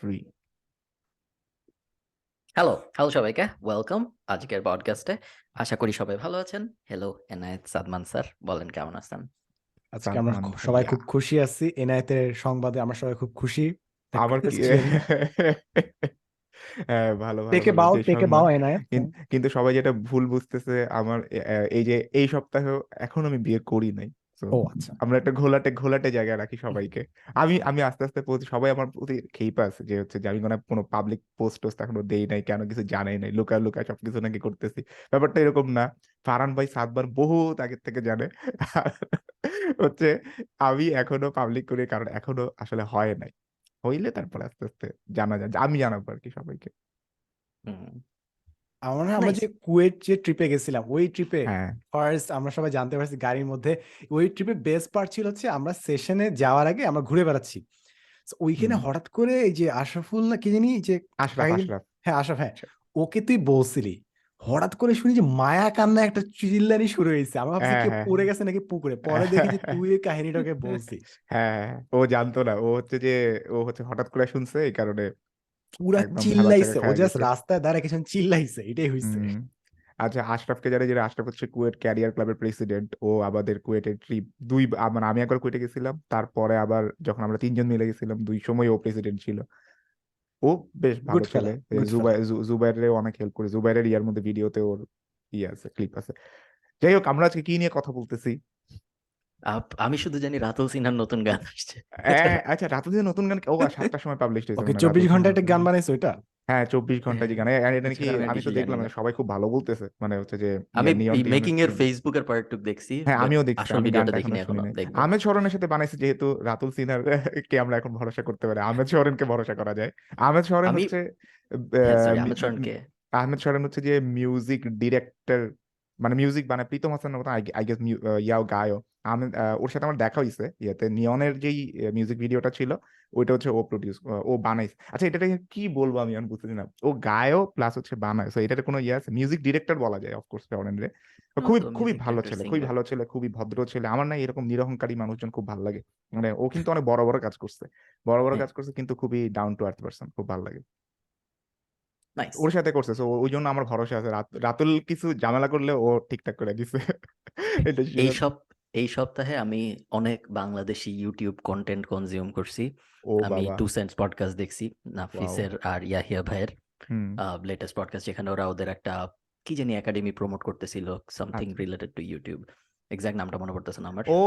Three hello hello সবাইকে welcome আজকের পডকাস্টে আশা করি সবাই ভালো আছেন। হ্যালো এনায়েত সাদমান স্যার বলেন কেমন আছেন? আজকে আমরা সবাই। খুব খুশি আছি। এনায়েতের সংবাদে আমরা সবাই খুব খুশি। Christian, হ্যাঁ ভালো ভালো টেকে বাও টেকে। বাও এনায়েত। কিন- কিন্তু সবাই যেটা ভুল বুঝতেছে আমার এই যে এই সপ্তাহেও এখন আমি বিয়ে করি নাই। ও আচ্ছা। আমরা একটা ঘোলাটে ঘোলাটে জায়গায় রাখি সবাইকে। আমি আমি আস্তে আস্তে প্রতি- সবাই আমার প্রতি খেইপা আছে যে হচ্ছে যে আমি কোনো কোনো পাবলিক পোস্ট টোস্ট এখনও দেই নাই কেন কিছু জানাই নাই লুকা লুকা সবকিছু নাকি করতেছি। ব্যাপারটা এরকম না। ফারান ভাই সাতবার বহুত আগের থেকে জানে। হচ্ছে আমি এখনও পাবলিক করি কারণ এখনও আসলে হয় নাই। হইলে তারপরে আস্তে আস্তে জানা যায় আমি জানাব আর কি সবাইকে। আমরা আমরা. যে কুয়েট যে ট্রিপে গেছিলাম ওই ট্রিপে হ্যাঁ ফার্স্ট আমরা সবাই জানতে পারছি গাড়ির মধ্যে ওই ট্রিপে বেস্ট পার্ট ছিল হচ্ছে আমরা সেশনে যাওয়ার আগে আমরা ঘুরে বেড়াচ্ছি ওইখানে হুম। হঠাৎ করে এই যে আশরাফুল না কি জানি যে আশরাফ হ্যাঁ আশরাফ হ্যাঁ ওকে তুই বলছিলি হঠাৎ করে শুনি যে মায়া কান্না একটা চিল্লানি শুরু হয়েছে আমরা ভাবছি হ্যাঁ, কেউ হ্যাঁ, পড়ে। গেছে নাকি পুকুরে পরে দেখি যে তুই এই কাহিনীটাকে বলছিস হ্যাঁ। ও জানতো না ও হচ্ছে যে ও হচ্ছে হঠাৎ করে শুনছে এই কারণে পুরা চিল্লাইছে ও জাস্ট রাস্তায় দাঁড়ায় কিছু চিল্লাইছে এটাই হুম। আচ্ছা আশরাফকে জানি যে আশরাফ হচ্ছে কুয়েট ক্যারিয়ার ক্লাবের প্রেসিডেন্ট ও আমাদের কুয়েটের ট্রিপ দুই মানে আমি একবার কুয়েটে গেছিলাম তারপরে আবার যখন আমরা তিনজন মিলে গেছিলাম দুই সময় ও প্রেসিডেন্ট ছিল। ও বেশ ভালো জু- জুবাইরের অনেক হেল্প করে। জুবাইরের ইয়ার মধ্যে ভিডিওতে ওর ইয়ে আছে ক্লিপ আছে। যাই হোক আমরা আজকে কি নিয়ে কথা বলতেছি? আপ- আমি শুধু জানি রাতুল সিনহার নতুন গান আসছে। হ্যাঁ, আচ্ছা রাতুদের নতুন গান ও সাতটার সময় পাবলিশ হয়েছে ওকে মনে হয়, চব্বিশ রাতুল ঘণ্টা সিনহার একটা গান গান। বানাইছে ওইটা? হ্যাঁ চব্বিশ ঘণ্টা যে গান। আর এটা নাকি সেটা আমি আমি তো কিছু দেখলাম মানে সবাই খুব ভালো বলতেছে মানে হচ্ছে যে আমি নিয়ন মেকিং এর scene। ফেসবুকের পার্টটুক দেখছি হ্যাঁ but আমিও দেখছি আসল আমি ভিডিওটা গানটা দেখিনি এখনও শুনি এখনও নাই দেখব। আহমেদ সরনের সাথে বানাইছে যেহেতু রাতুল সিনহার কে আমরা এখন ভরসা করতে পারি আহমেদ সরেনকে ভরসা করা যায়। আহমেদ সরেন আমি- হচ্ছে হ্যাঁ সরি আহমেদ শরণকে। আহমেদ সরেন হচ্ছে যে মিউজিক ডিরেক্টর মানে মিউজিক বানায় প্রীতম হাসানের মতো আই গেস ইয়াও গায়ও। আহ, ওর সাথে আমার দেখা হয়েছে ইয়েতে। নিয়নের যেই মিউজিক ভিডিওটা ছিল ওইটা হচ্ছে ও প্রডিউস ও বানাইছে। আচ্ছা এটা কি বলব আমি আমি বুঝতেছি না। ও গায়ও প্লাস হচ্ছে বানায়। সো এটার কোনো ইয়ে আছে? মিউজিক ডিরেক্টর বলা যায় অফকোর্স সরেন রে খুবই খুবই ভালো ছেলে খুবই ভালো ছেলে খুবই ভদ্র ছেলে। আমার না এরকম নিরহংকারী মানুষজন খুব ভালো লাগে। মানে ও কিন্তু অনেক বড় বড় কাজ করছে। বড় বড় কাজ করছে কিন্তু খুবই ডাউন টু আর্থ পারসন খুব ভালো লাগে। নাইস ওর সাথে করছে। তো ওই জন্য আমার ভরসা আছে। রাতুল কিছু ঝামেলা করলে ও ঠিকঠাক করে দিছে। এই। সব এই সপ্তাহে আমি অনেক বাংলাদেশি ইউটিউব কন্টেন্ট কনজিউম করছি। আমি টু সেন্টস পডকাস্ট দেখছি নাফিসের আর ইয়াহিয়া ভাইয়ের। লেটেস্ট পডকাস্ট যেখানে ওরা ওদের একটা কি জানি একাডেমি প্রমোট করতেছিল something. Related to YouTube exact নামটা মনে পড়তেছে না আমার ও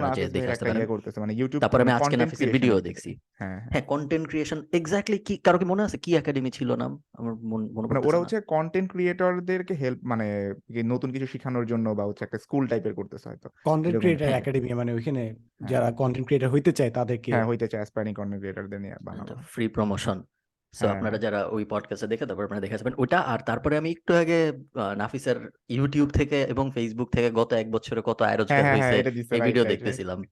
নাফিস দেখে আসতে একটা ইয়ে করতেছে মানে ইউটিউব তারপরে আমি আজকে কন্টেন্ট নাফিসের ভিডিও দেখছি। হ্যাঁ। হ্যাঁ। হ্যাঁ কন্টেন্ট ক্রিয়েশন এক্স্যাক্টলি কি কারও কি মনে আছে কি একাডেমি ছিল নাম? আমার মন- মনে মানে ওরা না। হচ্ছে কন্টেন্ট ক্রিয়েটরদেরকে হেল্প মানে নতুন কিছু শেখানোর জন্য বা হচ্ছে একটা স্কুল টাইপের করতেছে হয়তো। কন্টেন্ট ক্রিয়েটার হ্যাঁ। একাডেমি মানে ওইখানে যারা কন্টেন্ট ক্রিয়েটার হইতে চায় তাদেরকে হ্যাঁ হইতে চায় অ্যাসপায়ারিং কন্টেন্ট ক্রিয়েটরদের নিয়ে বানানো। ফ্রি প্রমোশন সো হ্যাঁ। আপনারা যারা ওই পডকাস্টে দেখে তারপর আপনারা দেখে আসবেন। ওটা আর তারপরে আমি একটু আগে নাফিসের ইউটিউব থেকে এবং ফেসবুক থেকে গত এক বছরে কত আয় হ্যাঁ রোজগার হ্যাঁ হয়েছে হ্যাঁ এই ভিডিও দেখতেছিলাম। আমি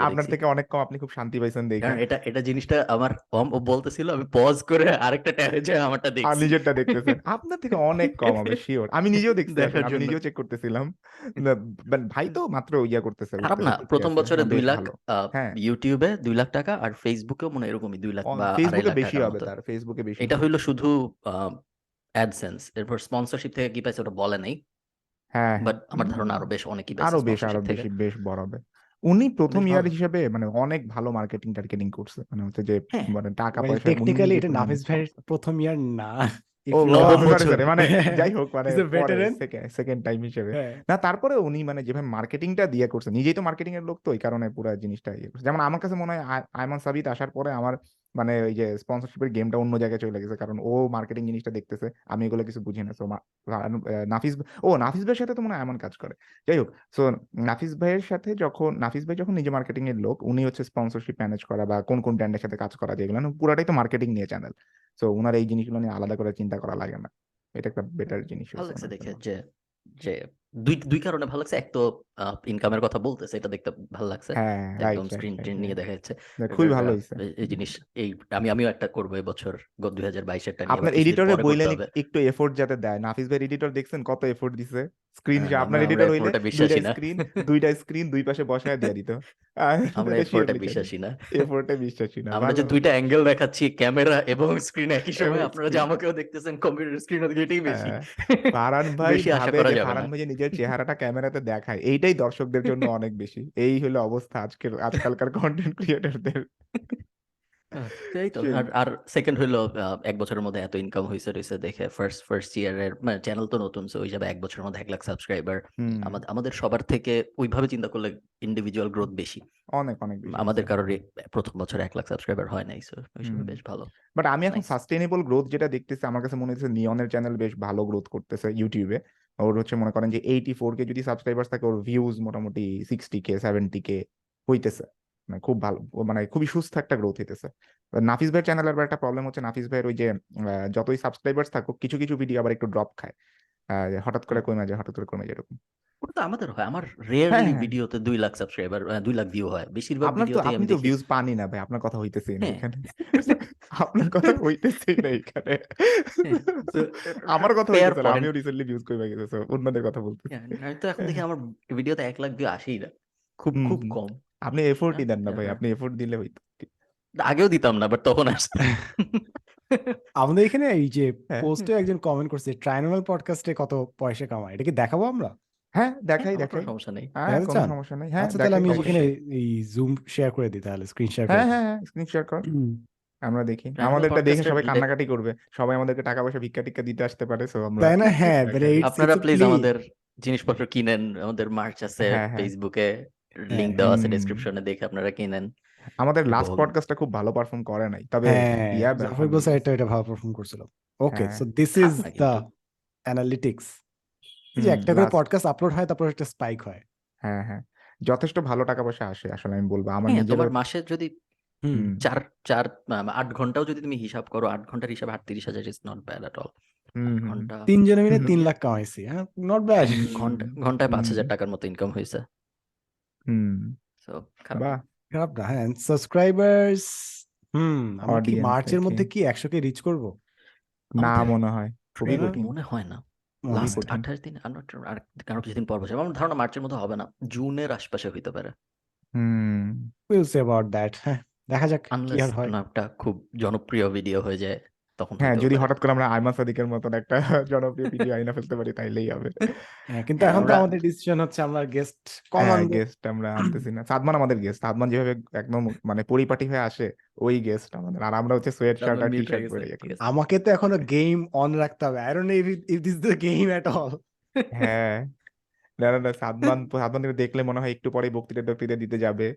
আপনার। থেকে অনেক কম আপনি খুব শান্তি পাইছেন দেখে। এটা এটা জিনিসটা আমার কম বলতেছিল আমি পজ করে আরেকটা ট্যাবে যে আমারটা দেখছি। নিজেরটা দেখতেছেন। আপনার থেকে অনেক কম হবে শিওর আমি নিজেও দেখছি আমি নিজেও চেক করতেছিলাম। ভাই তো মাত্র ইয়া করতেছে খারাপ না প্রথম বছরে দুই লাখ। ইউটিউবে দুই লাখ টাকা আর ফেসবুকেও মনে হয় এরকমই দুই লাখ বা ফেসবুকে বেশি হবে মতো তার ফেসবুকে বেশি এটা হবে। হইল শুধু অ্যাডসেন্স এরপর স্পন্সরশিপ থেকে কি পাইছে ওটা বলে নাই হ্যাঁ বাট আমার ধারণা আরও বেশ অনেকই আরও বেশ আরও বেশি বেশ বড় হবে। উনি প্রথম ইয়ার হিসেবে মানে অনেক ভালো মার্কেটিং টার্গেটিং করছে। মানে হচ্ছে যে হ্যাঁ। মানে টাকা মানে পয়সা টেকনিক্যালি এটা নাফিস ভাইয়ের প্রথম ইয়ার না। মানে যাই হোক মানে. সেকেন্ড টাইম হিসেবে। হ্যাঁ। না তারপরে উনি মানে যেভাবে মার্কেটিংটা দিয়ে করছে নিজেই তো মার্কেটিং এর লোক তো এই কারণে পুরো জিনিসটা ইয়ে করছে। যেমন আমার কাছে মনে হয় আয়মান সাবিত আসার পরে আমার মানে ওই যে স্পন্সরশিপের গেমটা অন্য জায়গায় চলে গেছে। কারণ ও মার্কেটিং জিনিসটা দেখতেছে আমি এগুলো কিছু বুঝি না। সো নাফিস ও নাফিস ভাইয়ের সাথে তো মনে হয় এমন কাজ করে। যাই হোক সো নাফিস ভাইয়ের সাথে যখন নাফিস ভাই যখন নিজে মার্কেটিং এর লোক উনি হচ্ছে স্পন্সরশিপ ম্যানেজ করা বা কোন কোন ব্র্যান্ডের সাথে কাজ করা যেগুলো পুরাটাই তো মার্কেটিং নিয়ে চ্যানেল সো ওনার এই জিনিসগুলো নিয়ে আলাদা করে চিন্তা করা লাগে না। এটা একটা বেটার জিনিস দেখে যে যে দুই দুই কারণে ভালো লাগছে। এক তো ইনকামের কথা বলতেছে এটা দেখতে ভালো লাগছে। হ্যাঁ একদম স্ক্রিন রাইট নিয়ে দেখা যাচ্ছে। খুবই ভালো হয়েছে। এই- এই জিনিস এই আমি আমিও একটা করব দুই হাজার বাইশেরটা নিয়ে আপনার এবার কিছুদিন এডিটরে পরে করতে বললেন হবে। একটু এফোর্ট যাতে দেয়? নাফিস ভাই এডিটর দেখছেন কত এফোর্ট দিছে? স্ক্রিন হ্যাঁ, আপনার আমরা- আমরা এডিটর হইলে দুইটা স্ক্রিন দুইটা স্ক্রিন দুই পাশে বসায় দিয়ে দিত। আমরা এফোর্টে বিশ্বাসী না। এফোর্টে বিশ্বাসী না। আমরা যে দুইটা অ্যাঙ্গেল দেখাচ্ছি ক্যামেরা এবং স্ক্রিন একই সময় আপনারা যে আমাকেও দেখতেছেন কম্পিউটার স্ক্রিন এটাই বেশি। হ্যাঁ, ভাই বেশি আশা ভাবে করা যাবে ফারহান ভাই যে নিজের চেহারাটা ক্যামেরাতে দেখায়। এইটাই দর্শকদের জন্য অনেক বেশি। এই হলো অবস্থা আজকের, আজকালকার কন্টেন্ট ক্রিয়েটরদের এই তো। আর আর সেকেন্ড হইল এক বছরের মধ্যে এত ইনকাম হয়েছে রয়েছে দেখে ফার্স্ট ফার্স্ট ইয়ারের মানে চ্যানেল তো নতুন সো ওই যাবে এক বছরের মধ্যে এক লাখ সাবস্ক্রাইবার আমাদের আমাদের সবার থেকে ওইভাবে চিন্তা করলে ইন্ডিভিজুয়াল গ্রোথ বেশি। অনেক অনেক আমাদের কারোর প্রথম বছরে এক লাখ সাবস্ক্রাইবার হয় নাই সো বেশ ভালো। বাট আমি এখন. সাস্টেনেবল গ্রোথ যেটা দেখতেছি আমার কাছে মনে হচ্ছে নিয়নের চ্যানেল বেশ ভালো গ্রোথ করতেছে ইউটিউবে ওর হচ্ছে মনে করেন যে এইটি ফোর কে যদি সাবস্ক্রাইবার থাকে ওর ভিউজ মোটামুটি সিক্সটি কে সেভেন্টি কে হইতেছে। মানে খুব ভালো মানে খুবই সুস্থ একটা গ্রোথ হইতেছে। নাফিস ভাইয়ের চ্যানেলের একটা প্রবলেম হচ্ছে নাফিস ভাইয়ের ওই যে যতই সাবস্ক্রাইবার্স থাকুক কিছু কিছু ভিডিও আবার একটু ড্রপ খায়। হঠাৎ করে কমে যায় হঠাৎ করে কমে যায় এরকম। ওটা তো আমাদের হয় আমার রেয়ারলি হ্যাঁ। ভিডিওতে দুই লাখ সাবস্ক্রাইবার দুই লাখ ভিউ হয়। বেশিরভাগ আপনার তো ভিডিওতেই আপনি আমি তো ভিউজ পানি না ভাই আপনার কথা হইতেছেই না হ্যাঁ। এখানে। আপনার কথা হইতেছেই না এখানে। হ্যাঁ, আমার কথা হইতেছে না আমিও রিসেন্টলি ভিউজ কমে গেছে অন্যদের কথা বলতে হ্যাঁ, আমি তো এখন দেখি আমার ভিডিওতে এক লাখ ভিউ আসেই না। খুব খুব কম। আপনি এফোর্টই হ্যাঁ, দেন না ভাই হ্যাঁ। আপনি এফোর্ট দিলে হইতো। আগেও দিতাম না বাট তখন আসতো। আমাদের এখানে এই যে হ্যাঁ। পোস্টে একজন কমেন্ট করছে ট্রাইনোমাল পডকাস্টে কত পয়সা কামায়? এটা কি দেখাবো আমরা? হ্যাঁ দেখাই আমার দেখাই। সমস্যা নেই। হ্যাঁ কোনো সমস্যা নেই। হ্যাঁ আচ্ছা তাহলে আমি এখানে এই জুম শেয়ার করে দিই তাহলে স্ক্রিন শেয়ার করে হ্যাঁ হ্যাঁ হ্যাঁ স্ক্রিন শেয়ার কর। আমরা দেখি। আমাদেরটা দেখে সবাই কান্নাকাটি করবে। সবাই আমাদেরকে টাকা পয়সা ভিক্ষা টিক্ষা দিতে আসতে পারে সো আমরা তাই না? হ্যাঁ মানে আপনারা প্লিজ আমাদের জিনিসপত্র কিনেন আমাদের মার্চ আছে হ্যাঁ, হ্যাঁ। ফেসবুকে লিংক দেওয়া আছে ডেসক্রিপশনে দেখে আপনারা কিনেন আমাদের লাস্ট পডকাস্টটা খুব ভালো পারফর্ম করে নাই তবে হ্যাঁ ইয়া জাফর গোসা এটা এটা ভালো পারফর্ম করছিল। ওকে হ্যাঁ। সো দিস ইজ কিন্তু। অ্যানালিটিক্স যে একটা করে পডকাস্ট আপলোড হয় তারপর একটা স্পাইক হয়। হ্যাঁ হ্যাঁ। যথেষ্ট ভালো টাকা পয়সা আসে আসলে আমি বলব। আমার হ্যাঁ নিজের তোমার মাসে যদি চার চার আট ঘন্টাও যদি তুমি হিসাব করো আট ঘণ্টার হিসাবে আটত্রিশ হাজার is not bad at all তিনজনে মিলে তিন লাখ কামাইছি হ্যাঁ? নট ব্যাড ঘণ্টা ঘন্টায় পাঁচ হাজার টাকার মতো ইনকাম হয়েছে হুম সো খারাপ। বাহ। খারাপ না হ্যাঁ সাবস্ক্রাইবার্স হুম আমরা কি Audience মার্চের। মধ্যে কি একশো কে রিচ করব? না আমাদের মনে হয় খুবই Trailer কঠিন। মনে হয় না। মনে লাস্ট কঠিন। আঠাশ দিন I'm not sure, আর কারও কিছুদিন পর বসে আমার ধারণা মার্চের মধ্যে হবে না জুনের আশপাশে হইতে পারে। হুম। উইল সে অ্যাবাউট দ্যাট হ্যাঁ দেখা যাক কি আনলেস আর হয়। কোনো একটা খুব জনপ্রিয় ভিডিও হয়ে যায়। তখন হ্যাঁ যদি হঠাৎ করে আমরা আইমান সাদিকের মতন একটা জনপ্রিয় ভিডিও আইনা ফেলতে পারি তাইলেই হবে। হ্যাঁ কিন্তু হ্যাঁ, এখন তো আমাদের ডিসিশন হচ্ছে আমরা গেস্ট কম হ্যাঁ গেস্ট আমরা আনতেছি না। সাদমান আমাদের গেস্ট সাদমান যেভাবে একদম মানে পরিপাটি হয়ে আসে ওই গেস্ট আমাদের। আর আমরা হচ্ছে সোয়েট শার্ট আর টি শার্ট পরে আমাকে তো এখনও গেম অন রাখতে হবে। I don't know if if this the game at all হ্যাঁ। না না না সাদমান সাদমানকে দেখলে মনে হয় একটু পরে বক্তৃতা বক্তৃতা দিতে যাবে।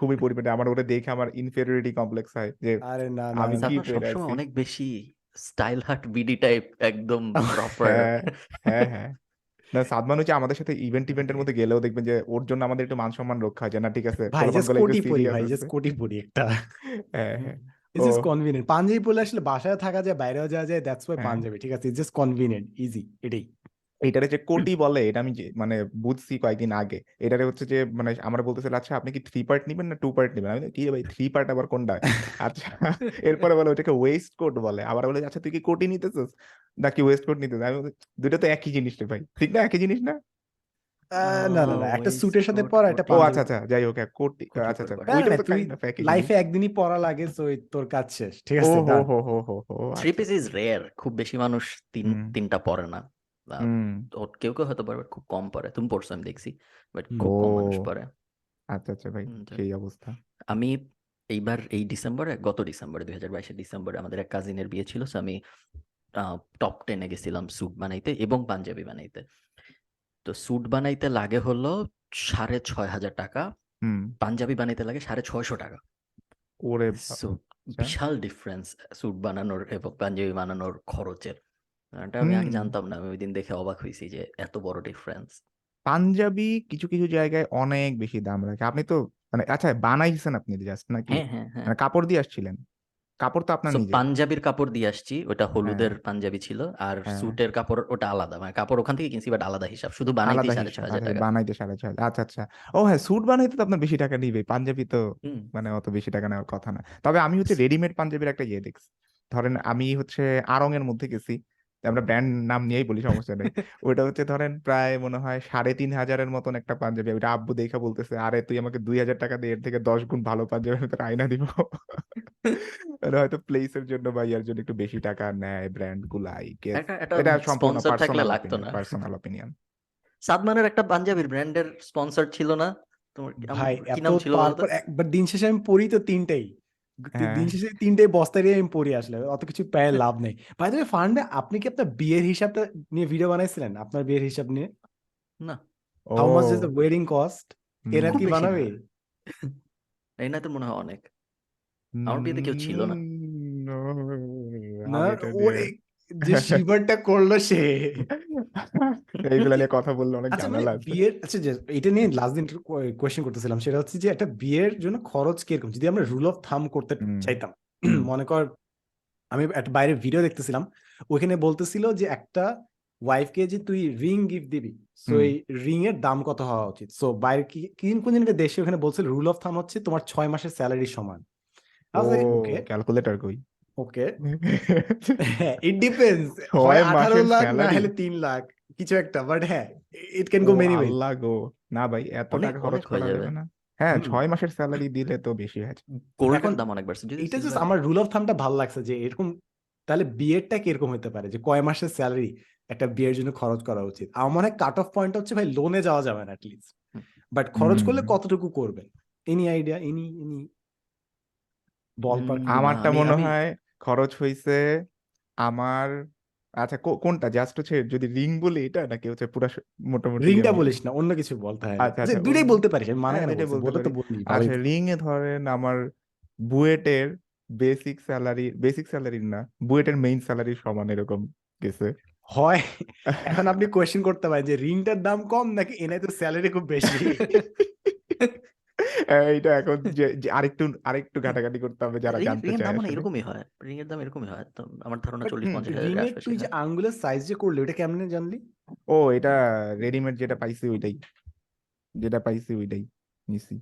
খুবই পরিপাটি আমার ওটা দেখে আমার ইনফেরিয়রিটি কমপ্লেক্স হয় যে আরে না না আমি কি সবসময় অনেক বেশি স্টাইল হাট বিডি টাইপ একদম প্রপার হ্যাঁ হ্যাঁ হ্যাঁ। না সাদমান হচ্ছে আমাদের সাথে ইভেন্ট ইভেন্টের মধ্যে গেলেও দেখবেন যে ওর জন্য আমাদের একটু মান সম্মান রক্ষা হয় যে না ঠিক আছে ভাই জাস্ট কোটি পরি ভাই জাস্ট কোটি পরি একটা। হ্যাঁ হ্যাঁ। It's just. কনভিনিয়েন্ট পাঞ্জাবি পরলে আসলে বাসায় থাকা যায় বাইরেও যাওয়া যায় দ্যাটস ওয়াই। পাঞ্জাবি ঠিক আছে? ইটস জাস্ট কনভিনিয়েন্ট ইজি এটাই। এইটারে যে কোটি বলে এটা আমি যে- মানে বুঝছি কয়েকদিন আগে এটারে হচ্ছে যে মানে আমরা বলতেছিল আচ্ছা আপনি কি থ্রি পার্ট নিবেন না টু পার্ট নিবেন? আমি বলি, কি রে ভাই থ্রি পার্ট আবার কোনটা? আচ্ছা এরপরে বলে ওটাকে ওয়েস্ট কোট বলে। আবার বলে আচ্ছা তুই কি কোটি নিতেছিস? নাকি ওয়েস্ট কোট নিতেছিস? আমি বলি, দুটো তো একই জিনিস রে ভাই। ঠিক না? একই জিনিস না? আহ, না না না একটা স্যুটের সাথে পরা একটা ও আচ্ছা আচ্ছা যাই হোক হ্যাঁ, কোটি কোটি আচ্ছা আচ্ছা পরে না, ওইটা না, তো তুই kind of একই লাইফে একদিনই পরা লাগে সো তোর কাজ শেষ। ঠিক ও আছে হো done. হো হো হো হো থ্রি আচ্ছা। পিস ইজ রেয়ার খুব বেশি মানুষ তিন হুম। তিনটা পরে না। হুম কেউ কেউ হয়তো পারে খুব কম পরে তুমি পড়ছো আমি দেখছি বাট। খুব কম মানুষ। পরে আচ্ছা আচ্ছা ভাই হুম, সেই অবস্থা আমি এইবার এই ডিসেম্বরে গত ডিসেম্বরে দুই হাজার বাইশের ডিসেম্বরে আমাদের এক কাজিনের বিয়ে ছিল so আমি টপ টেনে গেছিলাম স্যুট বানাইতে এবং পাঞ্জাবি বানাইতে তো স্যুট বানাইতে লাগে হলো সাড়ে ছয় হাজার টাকা হুম পাঞ্জাবি বানাইতে লাগে সাড়ে ছয়শো টাকা ওরে সো আচ্ছা। বিশাল ডিফারেন্স স্যুট বানানোর এবং পাঞ্জাবি বানানোর খরচের এটা আমি আগে হুম। জানতাম না আমি ওই দিন দেখে অবাক হয়েছি যে এত বড় ডিফারেন্স পাঞ্জাবি কিছু কিছু জায়গায় অনেক বেশি দাম রাখে। আপনি তো মানে আচ্ছা বানাইছেন আপনি জাস্ট নাকি? হ্যাঁ হ্যাঁ হ্যাঁ। মানে কাপড় দিয়ে আসছিলেন। কাপড় তো আপনার সো নিজের। পাঞ্জাবির কাপড় দিয়ে আসছি ওটা হ্যাঁ। হলুদের পাঞ্জাবি ছিল আর হ্যাঁ। স্যুটের কাপড় ওটা আলাদা। মানে কাপড় ওখান থেকে কিনছি বাট আলাদা হিসাব। শুধু বানাইতেই আলাদা সাড়ে হিসাব হাজার আচ্ছা টাকা। বানাইতে সাড়ে ছয় হাজার। আচ্ছা আচ্ছা। ও হ্যাঁ স্যুট বানাইতে তো আপনার বেশি টাকা নিবে পাঞ্জাবি তো হুম। মানে অত বেশি টাকা নেওয়ার কথা না। তবে আমি হচ্ছে রেডিমেড পাঞ্জাবির একটা ইয়ে দেখছি। ধরেন আমি হচ্ছে আড়ং এর মধ্যে গেছি। আমরা ব্র্যান্ড নাম নিয়েই বলি সমস্যা নেই ওটা হচ্ছে ধরেন প্রায় মনে হয় সাড়ে তিন হাজারের মতন একটা পাঞ্জাবি। ওইটা আব্বু দেখা বলতেছে আরে তুই আমাকে দুই হাজার টাকা দিয়ে এর থেকে দশ গুণ ভালো পাঞ্জাবি আমি তোর আয়না দিব। ওরা হয়তো প্লেসের জন্য বা ইয়ার জন্য একটু বেশি টাকা নেয় ব্র্যান্ড গুলাই। এটা সম্পূর্ণ স্পন্সর থাকলে পার্সোনাল লাগতো অপিনিয়ন না। পার্সোনাল অপিনিয়ন সাদমানের একটা পাঞ্জাবির ব্র্যান্ডের স্পন্সর ছিল না। তোমার কি- ভাই কি এত নাম ছিল বলতো? তারপর একবার দিন শেষে আমি পড়ি তো তিনটাই। দিন শেষে তিনটে বস্তা দিয়ে আমি পরে আসলে অত কিছু পায়ে লাভ নেই। ভাই তুমি ফান্ডে আপনি কি আপনার বিয়ের হিসাবটা নিয়ে ভিডিও বানাইছিলেন? আপনার বিয়ের হিসাব নিয়ে? না। How much is the wedding cost এরা কি বানাবে এই না। তো মনে হয় অনেক। আমার বিয়েতে কেউ ছিল না। না নিয়ে যে শিবারটা করল সে। এইগুলা নিয়ে কথা বললে অনেক আচ্ছা মানে ঝামেলা বিয়ের আচ্ছা যে এটা নিয়ে লাস্ট দিন কোয়েশ্চেন করতেছিলাম সেটা হচ্ছে যে একটা বিয়ের জন্য খরচ কীরকম? যদি আমরা রুল অফ থাম করতে চাইতাম মনে কর আমি একটা বাইরে ভিডিও দেখতেছিলাম ওইখানে বলতেছিল যে একটা ওয়াইফকে যে তুই রিং গিফট দিবি সো এই রিং এর দাম কত হওয়া উচিত? সো বাইরে কি কোন কোন একটা দেশে ওখানে বলছিল রুল অফ থাম হচ্ছে তোমার ছয় মাসের স্যালারি সমান। ক্যালকুলেটর কই? ওকে ইট ডিপেন্ডস হয় ছয় আঠারো মাসের লাখ না হলে তিন লাখ কিছু একটা বাট হ্যাঁ it can go many way আল্লাহ গো। না ভাই এত টাকা খরচ করা যাবে। না। হ্যাঁ ছয় মাসের স্যালারি দিলে তো বেশি হয়েছে গোল্ডের দাম অনেক বাড়ছে? এটা জাস্ট আমার রুল অফ থামটা ভালো লাগছে যে এরকম তাহলে বিয়েরটা কীরকম হতে পারে? যে কয় মাসের স্যালারি একটা বিয়ের জন্য খরচ করা উচিত? আমার মনে হয় কাট অফ পয়েন্ট হচ্ছে ভাই লোনে যাওয়া যাবে না অ্যাটলিস্ট বাট খরচ করলে কতটুকু করবেন? এনি আইডিয়া এনি এনি বল আমারটা মনে হয় খরচ হয়েছে আমার আচ্ছা কোনটা? জাস্ট হচ্ছে যদি রিং বলি এটা নাকি হচ্ছে পুরা মোটামুটি রিংটা বলিস না অন্য কিছু বল তাহলে আচ্ছা আচ্ছা দুইটাই বলতে পারিস মানা হ্যাঁ এটা বলছি বলতে তো বললি আচ্ছা রিং এ ধরেন আমার বুয়েটের বেসিক স্যালারি বেসিক স্যালারি না বুয়েটের মেইন স্যালারি সমান এরকম গেছে। হয়। এখন আপনি কোয়েশ্চেন করতে পারেন যে রিংটার দাম কম নাকি এনআই তো স্যালারি খুব বেশি? এইটা এখন যে যে আরেকটু আরেকটু ঘাটাঘাটি করতে হবে যারা জানতে রিং চায় দাম মানে আসলে এরকমই হয় রিং এর দাম এরকমই হয় তো আমার ধারণা বাট চল্লিশ হুম পঞ্চাশ হাজারের রিংয়ের আশপাশে তুই যে আঙ্গুলের সাইজ যে করলি ওটা কেমনে জানলি? ও এটা রেডিমেড যেটা পাইছি ওইটাই। যেটা পাইছি ওইটাই নিছি।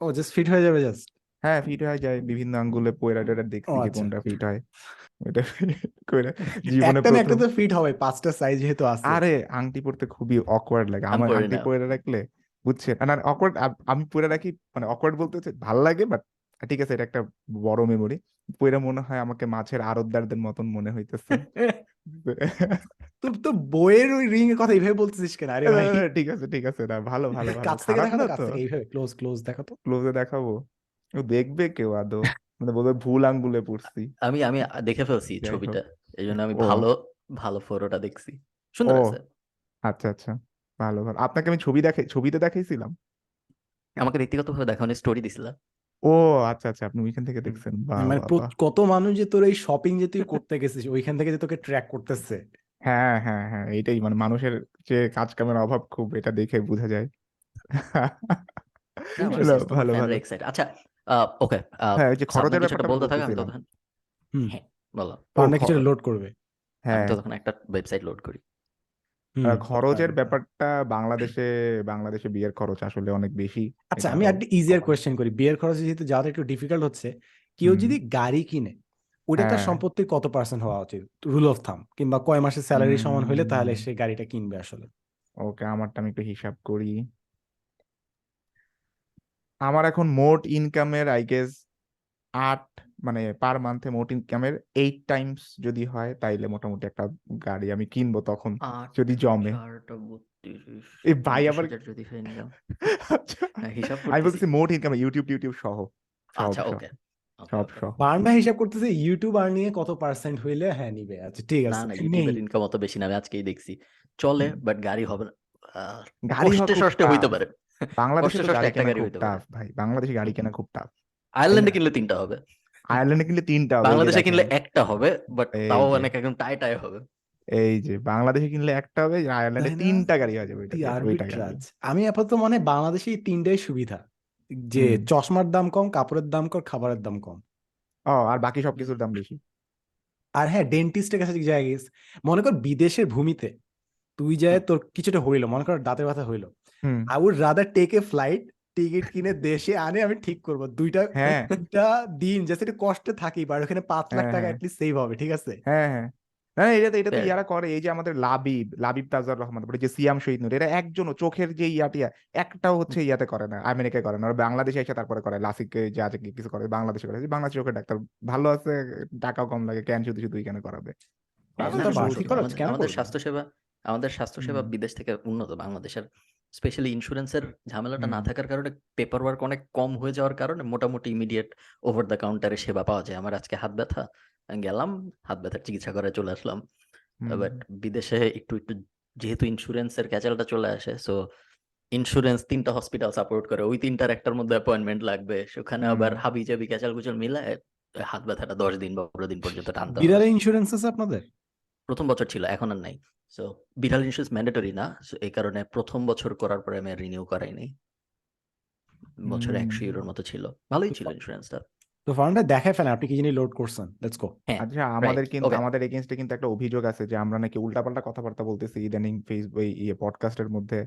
ও জাস্ট ফিট হয়ে যাবে জাস্ট হ্যাঁ ফিট হয়ে যায় বিভিন্ন আঙ্গুলে পয়রা টয়রা দেখছি যে আচ্ছা। কোনটা ফিট হয়। ওইটা কইরা জীবনে একটা না একটা প্রথম তো ফিট হবে পাঁচটা সাইজ যেহেতু আছে। আরে আংটি পরতে খুবই অকওয়ার্ড লাগে। আমার আংটি না। পরে রাখলে বুঝছেন? না অকওয়ার্ড আমি পরে রাখি মানে অকওয়ার্ড বলতে হচ্ছে ভালো লাগে বাট ঠিক আছে এটা একটা বড় মেমোরি পরে মনে হয় আমাকে মাছের আড়তদারদের মতন মনে হইতেছে। তোর তো বইয়ের ওই রিং এর কথা এইভাবে বলতেছিস কেন? আরে ভাই। ঠিক আছে ঠিক আছে না ভালো ভালো ভালো। কাছ থেকে দেখো তো কাছ তো? থেকে এইভাবে ক্লোজ ক্লোজ দেখো তো। ক্লোজে দেখাবো। ও দেখবে কেউ আদৌ? মানে বলবে ভুল আঙ্গুলে পড়ছি। আমি আমি দেখে ফেলছি ছবিটা এই জন্য আমি ভালো ভালো ফটোটা দেখছি। সুন্দর আছে আচ্ছা আচ্ছা। ভালো ভালো। আপনাকে আমি ছবি দেখে ছবিতে দেখাইছিলাম? আমাকে ব্যক্তিগতভাবে দেখানো স্টোরি দিছিলাম। ও আচ্ছা আচ্ছা আপনি ওইখান থেকে দেখছেন। বাহ মানে বাহ কত মানুষ যে তোর এই শপিং যে তুই করতে গেছিস ওইখান থেকে যে তোকে ট্র্যাক করতেছে। হ্যাঁ হ্যাঁ হ্যাঁ এইটাই মানে মানুষের যে কাজ কামের অভাব খুব এটা দেখে বোঝা যায়। ভালো ভালো। এক্সাইট আচ্ছা ওকে হ্যাঁ ওই যে খরচের ব্যাপারটা বলতে থাকা আমি বলতেছিলাম তখন হুম। হ্যাঁ বলো। খ- কিছু লোড করবে আমি হ্যাঁ তখন একটা ওয়েবসাইট লোড করি। হুম। খরচের পারবে। ব্যাপারটা বাংলাদেশে বাংলাদেশে বিয়ের খরচ আসলে অনেক বেশি। আচ্ছা আমি একটা ইজিয়ার। কোয়েশ্চেন করি। বিয়ের খরচ যেহেতু যাওয়াটা একটু ডিফিকাল্ট হচ্ছে কেউ হুম। যদি গাড়ি কিনে ওটা তার হ্যাঁ। সম্পত্তির কত পার্সেন্ট হওয়া উচিত? রুল অফ থাম কিংবা কয় মাসের স্যালারি সমান হলে তাহলে সে গাড়িটা কিনবে আসলে? ওকে আমারটা আমি একটু হিসাব করি। আমার এখন মোট ইনকামের আই গেস আট মানে পার মান্থে মোট ইনকামের এইট টাইমস যদি হয় তাইলে মোটামুটি একটা গাড়ি আমি কিনবো তখন যদি জমে। এই ভাই আবার যদি আচ্ছা। হিসাব আমি বলতেছি মোট ইনকাম ইউটিউব টিউটিউব সহ সব আচ্ছা সব ওকে ওকে সব ওকে। হিসাব করতেছে ইউটিউব আর নিয়ে কত পার্সেন্ট হইলে? হ্যাঁ নিবে। আচ্ছা ঠিক আছে না নেই? ইউটিউবের ইনকাম অত বেশি না আমি আজকেই দেখছি। চলে বাট গাড়ি হবে না। আহ, গাড়ি হওয়া কষ্টে হইতে পারে। বাংলাদেশে গাড়ি কেনা খুব টাফ ভাই। বাংলাদেশে গাড়ি কেনা খুব টাফ আয়ারল্যান্ডে কিনলে তিনটা হবে। আয়ারল্যান্ডে কিনলে তিনটা হবে বাংলাদেশে কিনলে একটা হবে বাট এই তাও যে। অনেক একদম টাই টাই হবে। এই যে বাংলাদেশে কিনলে একটা হবে আয়ারল্যান্ডে তিনটা গাড়ি হয়ে যাবে আমি আপাতত মানে বাংলাদেশে এই তিনটাই সুবিধা যে চশমার দাম কম কাপড়ের দাম কম খাবারের দাম কম। ও আর বাকি সবকিছুর দাম বেশি। আর হ্যাঁ ডেন্টিস্টের কাছে জায়গা গেছে মনে কর বিদেশের ভূমিতে তুই যায় তোর কিছুটা হইল মনে কর দাঁতের ব্যথা হইল I would rather take a flight ticket কিনে দেশে আনে আমি ঠিক করব। দুইটা হ্যাঁ। দুইটা দিন জাস্ট একটু কষ্টে থাকি বা ওখানে পাঁচ লাখ হ্যাঁ, টাকা হ্যাঁ। অ্যাটলিস্ট সেভ হবে ঠিক আছে? হ্যাঁ হ্যাঁ। না এটা তো এটা তো ইয়ারা করে এই যে আমাদের লাবিব লাবিব তাজার রহমান তারপরে যে সিয়াম শহীদ নূর এরা একজনও চোখের যে ইয়াটিয়া একটাও হচ্ছে ইয়াতে করে না আমেরিকায় করে না। ওরা বাংলাদেশে এসে তারপরে করে লাসিককে যা আছে কিছু করে বাংলাদেশে করে। বাংলাদেশ চোখের ডাক্তার ভালো আছে টাকাও কম লাগে কেন শুধু শুধু এখানে করাবে? হ্যাঁ, আমাদের স্বাস্থ্যসেবা আমাদের স্বাস্থ্যসেবা। বিদেশ থেকে উন্নত বাংলাদেশের স্পেশালি ইন্স্যুরেন্সের ঝামেলাটা না থাকার কারণে পেপার ওয়ার্ক অনেক কম হয়ে যাওয়ার কারণে মোটামুটি ইমিডিয়েট ওভার দ্য কাউন্টারে সেবা পাওয়া যায়। আমার আজকে হাত ব্যথা গেলাম হাত ব্যথার চিকিৎসা করে চলে আসলাম। বাট বিদেশে একটু একটু যেহেতু ইন্স্যুরেন্সের ক্যাচালটা চলে আসে সো ইন্স্যুরেন্স তিনটা হসপিটাল সাপোর্ট করে। ওই তিনটার একটার মধ্যে অ্যাপয়েন্টমেন্ট লাগবে। সেখানে আবার হাবি জাবি ক্যাচাল কুচাল মিলায় হাত ব্যথাটা দশ দিন বা পনেরো দিন পর্যন্ত টানতে বিড়ালে ইন্স্যুরেন্স আছে আপনাদের? প্রথম বছর ছিল এখন আর নাই। সো বিড়াল ইন্স্যুরেন্স ম্যান্ডেটরি না। সো এই কারণে প্রথম বছর করার পরে আমি রিনিউ করাই নাই বছরে একশো। ইউরোর মতো ছিল। ভালোই ছিল ইন্স্যুরেন্সটা তো ফার্মটা দেখায় ফেলেন আপনি কি জিনিস লোড করছেন? লেটস গো হ্যাঁ আচ্ছা আমাদের কিন্তু. আমাদের এগেইনস্টে কিন্তু একটা অভিযোগ আছে যে আমরা নাকি উল্টাপাল্টা কথাবার্তা বলতেছি ইদানিং ফেসবুক এই পডকাস্টের মধ্যে।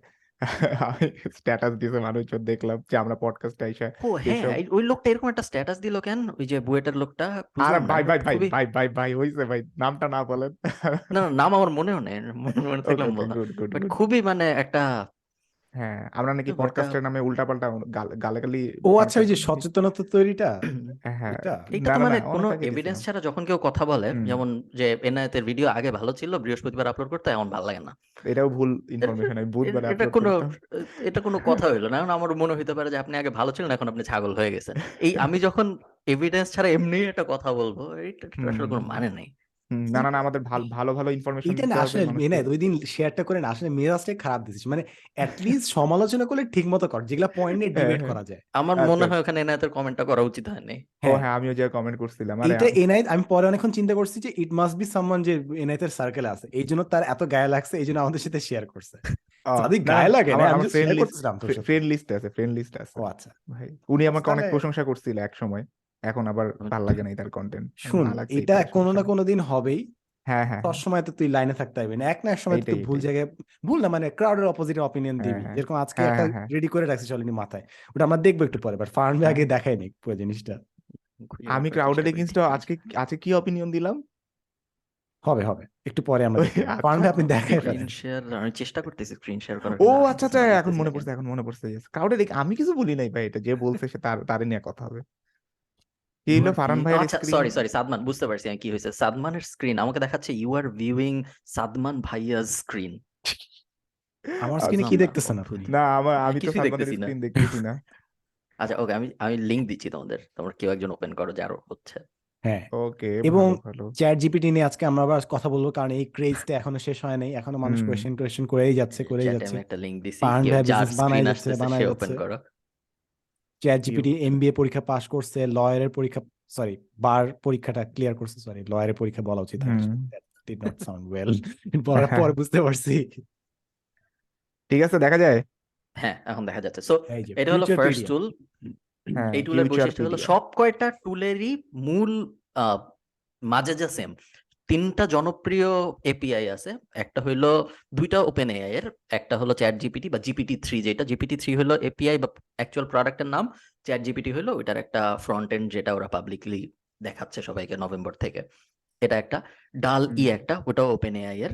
আমি স্ট্যাটাস দিয়েছে মানুষজন দেখলাম যে আমরা পডকাস্টে আইসা ও হ্যাঁ ওই লোকটা এরকম একটা স্ট্যাটাস দিল কেন? ওই যে বুয়েটার লোকটা আর ভাই ভাই ভাই খুবই- ভাই ভাই ভাই হইছে ভাই নামটা না বলেন। না না, নাম আমার মনেও নেই মনে মনে থাকলে আমি বললাম। গুড গুড বাট খুবই মানে একটা হ্যাঁ আমরা নাকি পডকাস্টের নামে উল্টাপাল্টা গালাগালি ও আচ্ছা ওই যে সচেতনতা তৈরিটা? হ্যাঁ হ্যাঁ। এটা? তো মানে কোনো এভিডেন্স ছাড়া যখন কেউ কথা বলে যেমন যে এনআইতের ভিডিও আগে ভালো ছিল বৃহস্পতিবার আপলোড করতে এখন ভালো লাগে না। এটাও ভুল ইনফরমেশন আমি বুধবারে এটা কোনো এটা কোনো কথা হইল না। এখন আমার মনে হইতে পারে যে আপনি আগে ভালো ছিলেন এখন আপনি ছাগল হয়ে গেছেন। এই আমি যখন এভিডেন্স ছাড়া এমনি একটা কথা বলব এটা আসলে কোনো মানে নেই। না না না আমাদের ভালো ভালো ভালো ইনফরমেশন এটা না আসলে মেনে ওই দিন শেয়ারটা করে না আসলে মেজাজটাই খারাপ দিছিস মানে অ্যাটলিস্ট সমালোচনা করলে ঠিক মতো কর যেগুলা পয়েন্ট নিয়ে ডিবেট হ্যাঁ। করা যায়। আমার আচ্ছা, মনে আচ্ছা। হয় ওখানে এনায়েতের কমেন্টটা করা উচিত হয়নি। ও হ্যাঁ। হ্যাঁ আমিও যে কমেন্ট করছিলাম আরে এটা এনআইট আমি পরে অনেকক্ষণ চিন্তা করছি যে ইট মাস্ট বি সামওয়ান যে এনআইটের সার্কেলে আছে এই জন্য তার এত গায়ে লাগছে এই জন্য আমাদের সাথে শেয়ার করছে। যদি গায়ে লাগে না আমি ফ্রেন্ড লিস্ট করতেছিলাম ফ্রেন্ড লিস্টে আছে ফ্রেন্ড লিস্টে আছে। ও আচ্ছা। ভাই উনি আমাকে অনেক প্রশংসা করছিল এক সময় এখন আবার ভালো লাগে না তার কন্টেন্ট শুন এটা কোনো না কোনো দিন হবেই। হ্যাঁ হ্যাঁ সব সময় তো তুই লাইনে থাকতে হবে না। এক না এক সময় তুই ভুল জায়গায় ভুল না মানে ক্রাউডের অপোজিটে অপিনিয়ন হ্যাঁ, দিবি। হ্যাঁ। যেরকম আজকে হ্যাঁ, একটা হ্যাঁ, হ্যাঁ। রেডি করে রাখছিস অলরেডি মাথায়। ওটা আমরা দেখব একটু পরে বাট ফার্মে আগে দেখাই নি পুরো জিনিসটা। আমি ক্রাউডের এগেইনস্ট আজকে আজকে কি অপিনিয়ন দিলাম? হবে হবে। একটু পরে আমরা ওই, আচ্ছা। আপনি দেখাই ফেলেন। স্ক্রিন শেয়ার আমি চেষ্টা করতেছি স্ক্রিন শেয়ার করার ও আচ্ছা আচ্ছা এখন মনে পড়ছে এখন মনে পড়ছে। ক্রাউডের আমি কিছু বলি নাই ভাই এটা যে বলছে সে তার তারে নিয়ে কথা হবে। হলো? ভাইয়ের আচ্ছা স্ক্রিন সরি সরি সাদমান বুঝতে পারছি আমি কি হয়েছে। সাদমানের স্ক্রিন আমাকে দেখাচ্ছে ইউ আর ভিউইং সাদমান ভাইয়ার স্ক্রিন আমার স্ক্রিনে কি দেখতেছেন আপনি? না আমার আমি তো না। স্ক্রিন দেখতেছি না। আচ্ছা ওকে আমি আমি লিংক দিচ্ছি তোমাদের। তোমরা কেউ একজন ওপেন করো যার হচ্ছে। হ্যাঁ। ওকে এবং চ্যাট জিপিটি নিয়ে আজকে আমরা আবার কথা বলব কারণ এই ক্রেজটা এখনও শেষ হয় নাই। এখনও মানুষ। কোয়েশ্চেন কোয়েশ্চেন করেই যাচ্ছে করেই যাচ্ছে। একটা লিংক দিছি কেউ business বানাই যাচ্ছে, বানাই ওপেন করো। চ্যাট জিপিটি এমবিএ পরীক্ষা পাশ করছে লয়ারের পরীক্ষা সরি বার পরীক্ষাটা ক্লিয়ার করছে সরি লয়ারের পরীক্ষা বলা উচিত। ডিড নট সাউন্ড ওয়েল পরে পরে বুঝতে পারছি। ঠিক আছে দেখা যায়। হ্যাঁ এখন দেখা যাচ্ছে। সো এই এটা হলো ফার্স্ট টুল হ্যাঁ এই টুলের বৈশিষ্ট্য হলো সব কয়টা টুলেরই মূল আহ, মাঝে যা সেম তিনটা জনপ্রিয় এপিআই আছে। একটা হইল দুইটা ওপেন এআই এর একটা হলো চ্যাট জিপিটি বা জিপিটি থ্রি যেটা জিপিটি থ্রি হলো এপিআই বা অ্যাকচুয়াল প্রোডাক্টের নাম। চ্যাট জিপিটি হলো ওইটার একটা ফ্রন্ট এন্ড যেটা ওরা পাবলিকলি দেখাচ্ছে সবাইকে নভেম্বর থেকে। এটা একটা। ডাল ই একটা ওটাও ওপেন এআই এর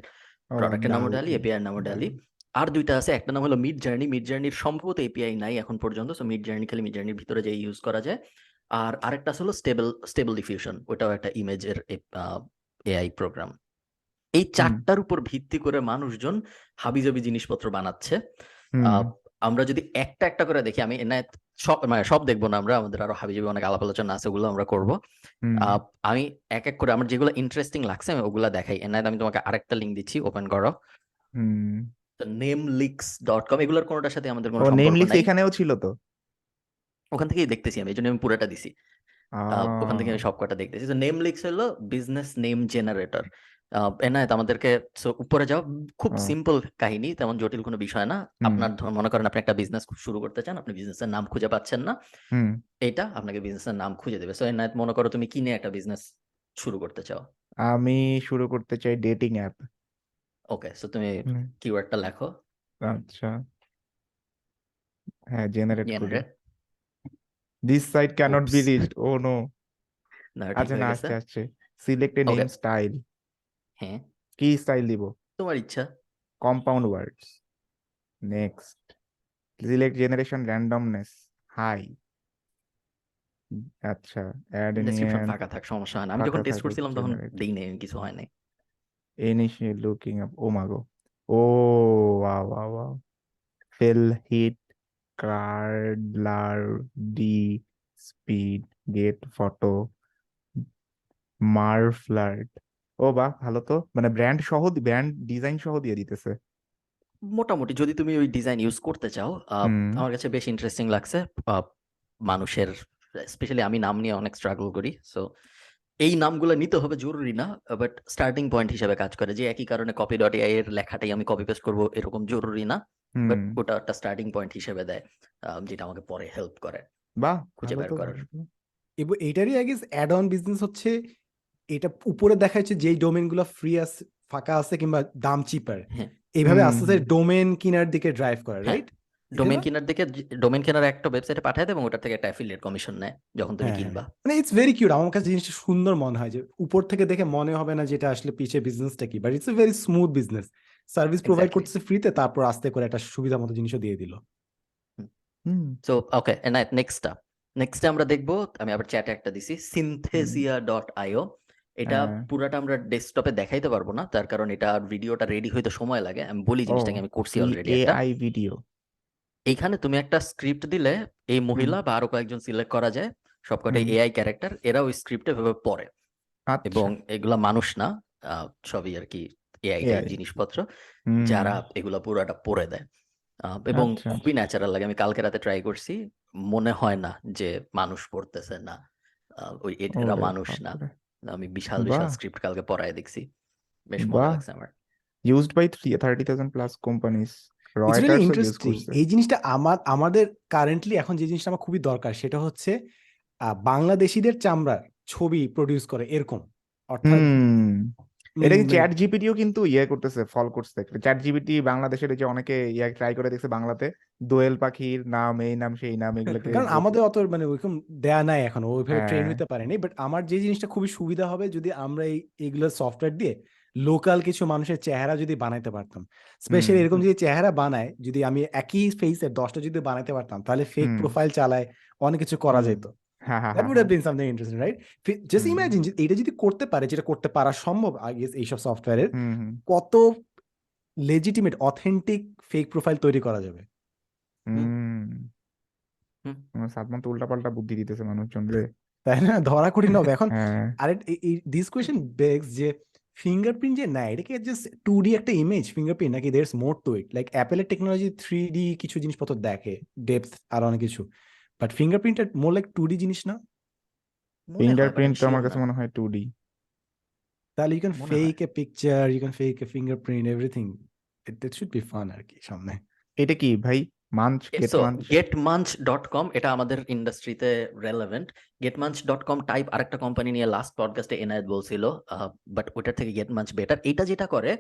প্রোডাক্টের নামও। ডালি এপিআই এর নামও ডালি আর দুইটা আছে একটা নাম হলো মিড জার্নি মিড জার্নির সম্ভবত এপিআই নাই এখন পর্যন্ত সো মিড জার্নি খালি মিড জার্নির ভিতরে যে ইউজ করা যায়। আর আরেকটা আছে হলো স্টেবল স্টেবল ডিফিউশন ওটাও একটা ইমেজের এআই প্রোগ্রাম এই চারটার উপর ভিত্তি করে মানুষজন হাবিজাবি জিনিসপত্র বানাচ্ছে। আমরা যদি একটা একটা করে দেখি আমি এনায়েত সব মানে সব দেখব না আমরা আমাদের আরও হাবিজাবি অনেক আলাপ আলোচনা আছে ওগুলো আমরা করব। আমি এক এক করে আমার যেগুলো ইন্টারেস্টিং লাগছে আমি ওগুলা দেখাই। এনায়েত আমি তোমাকে আরেকটা লিঙ্ক দিচ্ছি ওপেন করো। Hmm. Namelix dot com এগুলোর কোনোটার সাথে আমাদের কোনো সম্পর্ক নাই। এখানেও ছিল তো? ওখান থেকেই দেখতেছি আমি এই জন্য আমি পুরোটা দিছি। ওখান থেকে আমি আহ, সব কটা দেখতেছি তো নেম লিক্স হলো বিজনেস নেম জেনারেটর এনায়েত আমাদেরকে উপরে যাও। খুব সিম্পল কাহিনী তেমন জটিল কোনো বিষয় না। আপনার মনে করেন আপনি একটা বিজনেস শুরু করতে চান আপনি বিজনেসের নাম খুঁজে পাচ্ছেন না। হুম। এইটা আপনাকে বিজনেসের নাম খুঁজে দেবে। সো এনায়েত মনে করো তুমি কিনে একটা বিজনেস শুরু করতে চাও? আমি শুরু করতে চাই ডেটিং অ্যাপ ওকে সো তুমি কিওয়ার্ডটা লেখো। আচ্ছা। হ্যাঁ জেনারেট করি generate site cannot be Oops. Oh no না ঠিক আচ্ছা হয়ে না গেছে? আসছে আসছে select a Okay. Name style হ্যাঁ। কি স্টাইল দিব। তোমার ইচ্ছা। Compound words next select generation randomness high আচ্ছা অ্যাড ডেসক্রিপশন ফাঁকা থাক সমস্যা হয় না। আমি ফাঁকা যখন টেস্ট থাকুক, করছিলাম তখন generate. দেই নাই কিছু হয় নাই। Initial looking up. Oh my god. Oh wow wow wow. Fill hit. Cardlar d speed get photo mar flirt ও বাহ ভালো তো। মানে ব্র্যান্ড সহ ব্র্যান্ড ডিজাইন সহ দিয়ে দিতেছে। মোটামুটি যদি তুমি ওই ডিজাইন ইউজ করতে চাও আমার কাছে বেশ ইন্টারেস্টিং লাগছে মানুষের স্পেশালি আমি নাম নিয়ে অনেক স্ট্রাগল করি সো এই নামগুলো নিতে হবে জরুরি না বাট স্টার্টিং পয়েন্ট হিসেবে কাজ করে যে একই কারণে কপি ডট এআই এর লেখাটাই আমি কপি পেস্ট করব এরকম জরুরি না বাট ওটা একটা স্টার্টিং পয়েন্ট হিসেবে দেয় যেটা আমাকে পরে হেল্প করে বাহ খুঁজে বের করার। এইটারই I guess add on business হচ্ছে এটা উপরে দেখা যাচ্ছে যেই ডোমেনগুলো ফ্রি আছে ফাঁকা আছে কিংবা দাম চিপার হ্যাঁ। এইভাবে আস্তে আস্তে। ডোমেন কিনার দিকে ড্রাইভ করে হ্যাঁ, রাইট ডোমেন কেনার দিকে ডোমেন কেনার একটা ওয়েবসাইটে পাঠায় দেয় এবং ওটার থেকে একটা অ্যাফিলিয়েট কমিশন নেয় যখন তুমি হ্যাঁ, কিনবা। মানে ইটস ভেরি কিউট আমার কাছে জিনিসটা সুন্দর মনে হয় যে উপর থেকে দেখে মনে হবে না যেটা আসলে পিছে বিজনেসটা কি but it's a very smooth business service provide. করতেছে ফ্রিতে তারপর আস্তে করে একটা সুবিধা মতো জিনিসও দিয়ে দিল। হুম। সো ওকে নেক্সটটা নেক্সটে আমরা দেখব আমি আবার চ্যাটে একটা দিছি সিনথেসিয়া ডট আইও এটা হ্যাঁ। পুরাটা আমরা ডেস্কটপে দেখাইতে পারব না তার কারণ এটা ভিডিওটা রেডি হইতে সময় লাগে। আমি বলি জিনিসটাকে আমি করছি অলরেডি এআই ভিডিও এইখানে তুমি একটা স্ক্রিপ্ট দিলে এই মহিলা বা আরও কয়েকজন সিলেক্ট করা যায় সবকটা। এআই ক্যারেক্টার এরা ওই স্ক্রিপ্টে ভাবে পড়ে। আচ্ছা। এবং এগুলা মানুষ না সবই আর কি এআই জিনিসপত্র যারা এগুলা পুরোটা পড়ে দেয়। এবং আচ্ছা। খুবই ন্যাচারাল লাগে আমি কালকে রাতে ট্রাই করছি মনে হয় না যে মানুষ পড়তেছে না। ওই এ- এরা মানুষ না। আমি বিশাল বিশাল স্ক্রিপ্ট কালকে পড়ায় দেখছি। বেশ মজা। লাগছে আমার। By three, 30,000 plus companies. এই জিনিসটা আমার আমাদের কারেন্টলি এখন যে জিনিসটা আমার খুবই দরকার সেটা হচ্ছে বাংলাদেশিদের চামড়ার ছবি প্রডিউস করে এরকম। অর্থাৎ এটা চ্যাট জিপিটিও কিন্তু ইয়ে করতেছে ফল করছে। চ্যাট জিপিটি বাংলাদেশের যে অনেকে ইয়ে ট্রাই করে দেখছে বাংলাতে দোয়েল পাখির নাম এই নাম সেই নাম এগুলোকে কারণ আমাদের অত মানে ওইরকম দেয়া নাই এখন ওইভাবে ট্রেন হ্যাঁ। হতে পারেনি বাট আমার যে জিনিসটা খুবই সুবিধা হবে যদি আমরা এই এগুলো সফটওয়্যার দিয়ে লোকাল কিছু মানুষের চেহারা যদি বানাইতে পারতাম। স্পেশালি এরকম যদি চেহারা বানায় যদি আমি একই ফেসের দশটা যদি বানাইতে পারতাম তাহলে ফেক প্রোফাইল চালায় অনেক কিছু করা যেত। That would have been something interesting right just. Imagine এটা যদি করতে পারে যেটা করতে পারা সম্ভব আই গেস এইসব সফটওয়্যারের কত লেজিটিমেট অথেন্টিক ফেক প্রোফাইল তৈরি করা যাবে। সাদমান তো উল্টাপাল্টা বুদ্ধি দিতেছে মানুষজন রে। তাই না? ধরা কঠিন হবে। এখন আরে দিস কোয়েশ্চেন বেগস যে ফিঙ্গারপ্রিন্ট যে না এটা কি জাস্ট টু ডি একটা ইমেজ ফিঙ্গারপ্রিন্ট নাকি দের মোর টু ইট লাইক অ্যাপেলের টেকনোলজি থ্রি ডি কিছু জিনিসপত্র দেখে ডেপথ আর অনেক কিছু but fingerprint more like two D জিনিস না? but ফিঙ্গারপ্রিন্ট তো আমার কাছে মনে হয় টু ডি তাহলে you can fake a picture you can fake a fingerprint everything it should be fun আর কি সামনে। এটা কি ভাই? মাঞ্চ গেট গেটমাঞ্চ ডট কম এটা আমাদের ইন্ডাস্ট্রিতে রেলেভেন্ট গেটমাঞ্চ ডট কম টাইপ আরেকটা কোম্পানি নিয়ে লাস্ট পডকাস্টে এনায়েত বলছিল বাট ওটার থেকে গেটমাঞ্চ বেটার এটা যেটা করে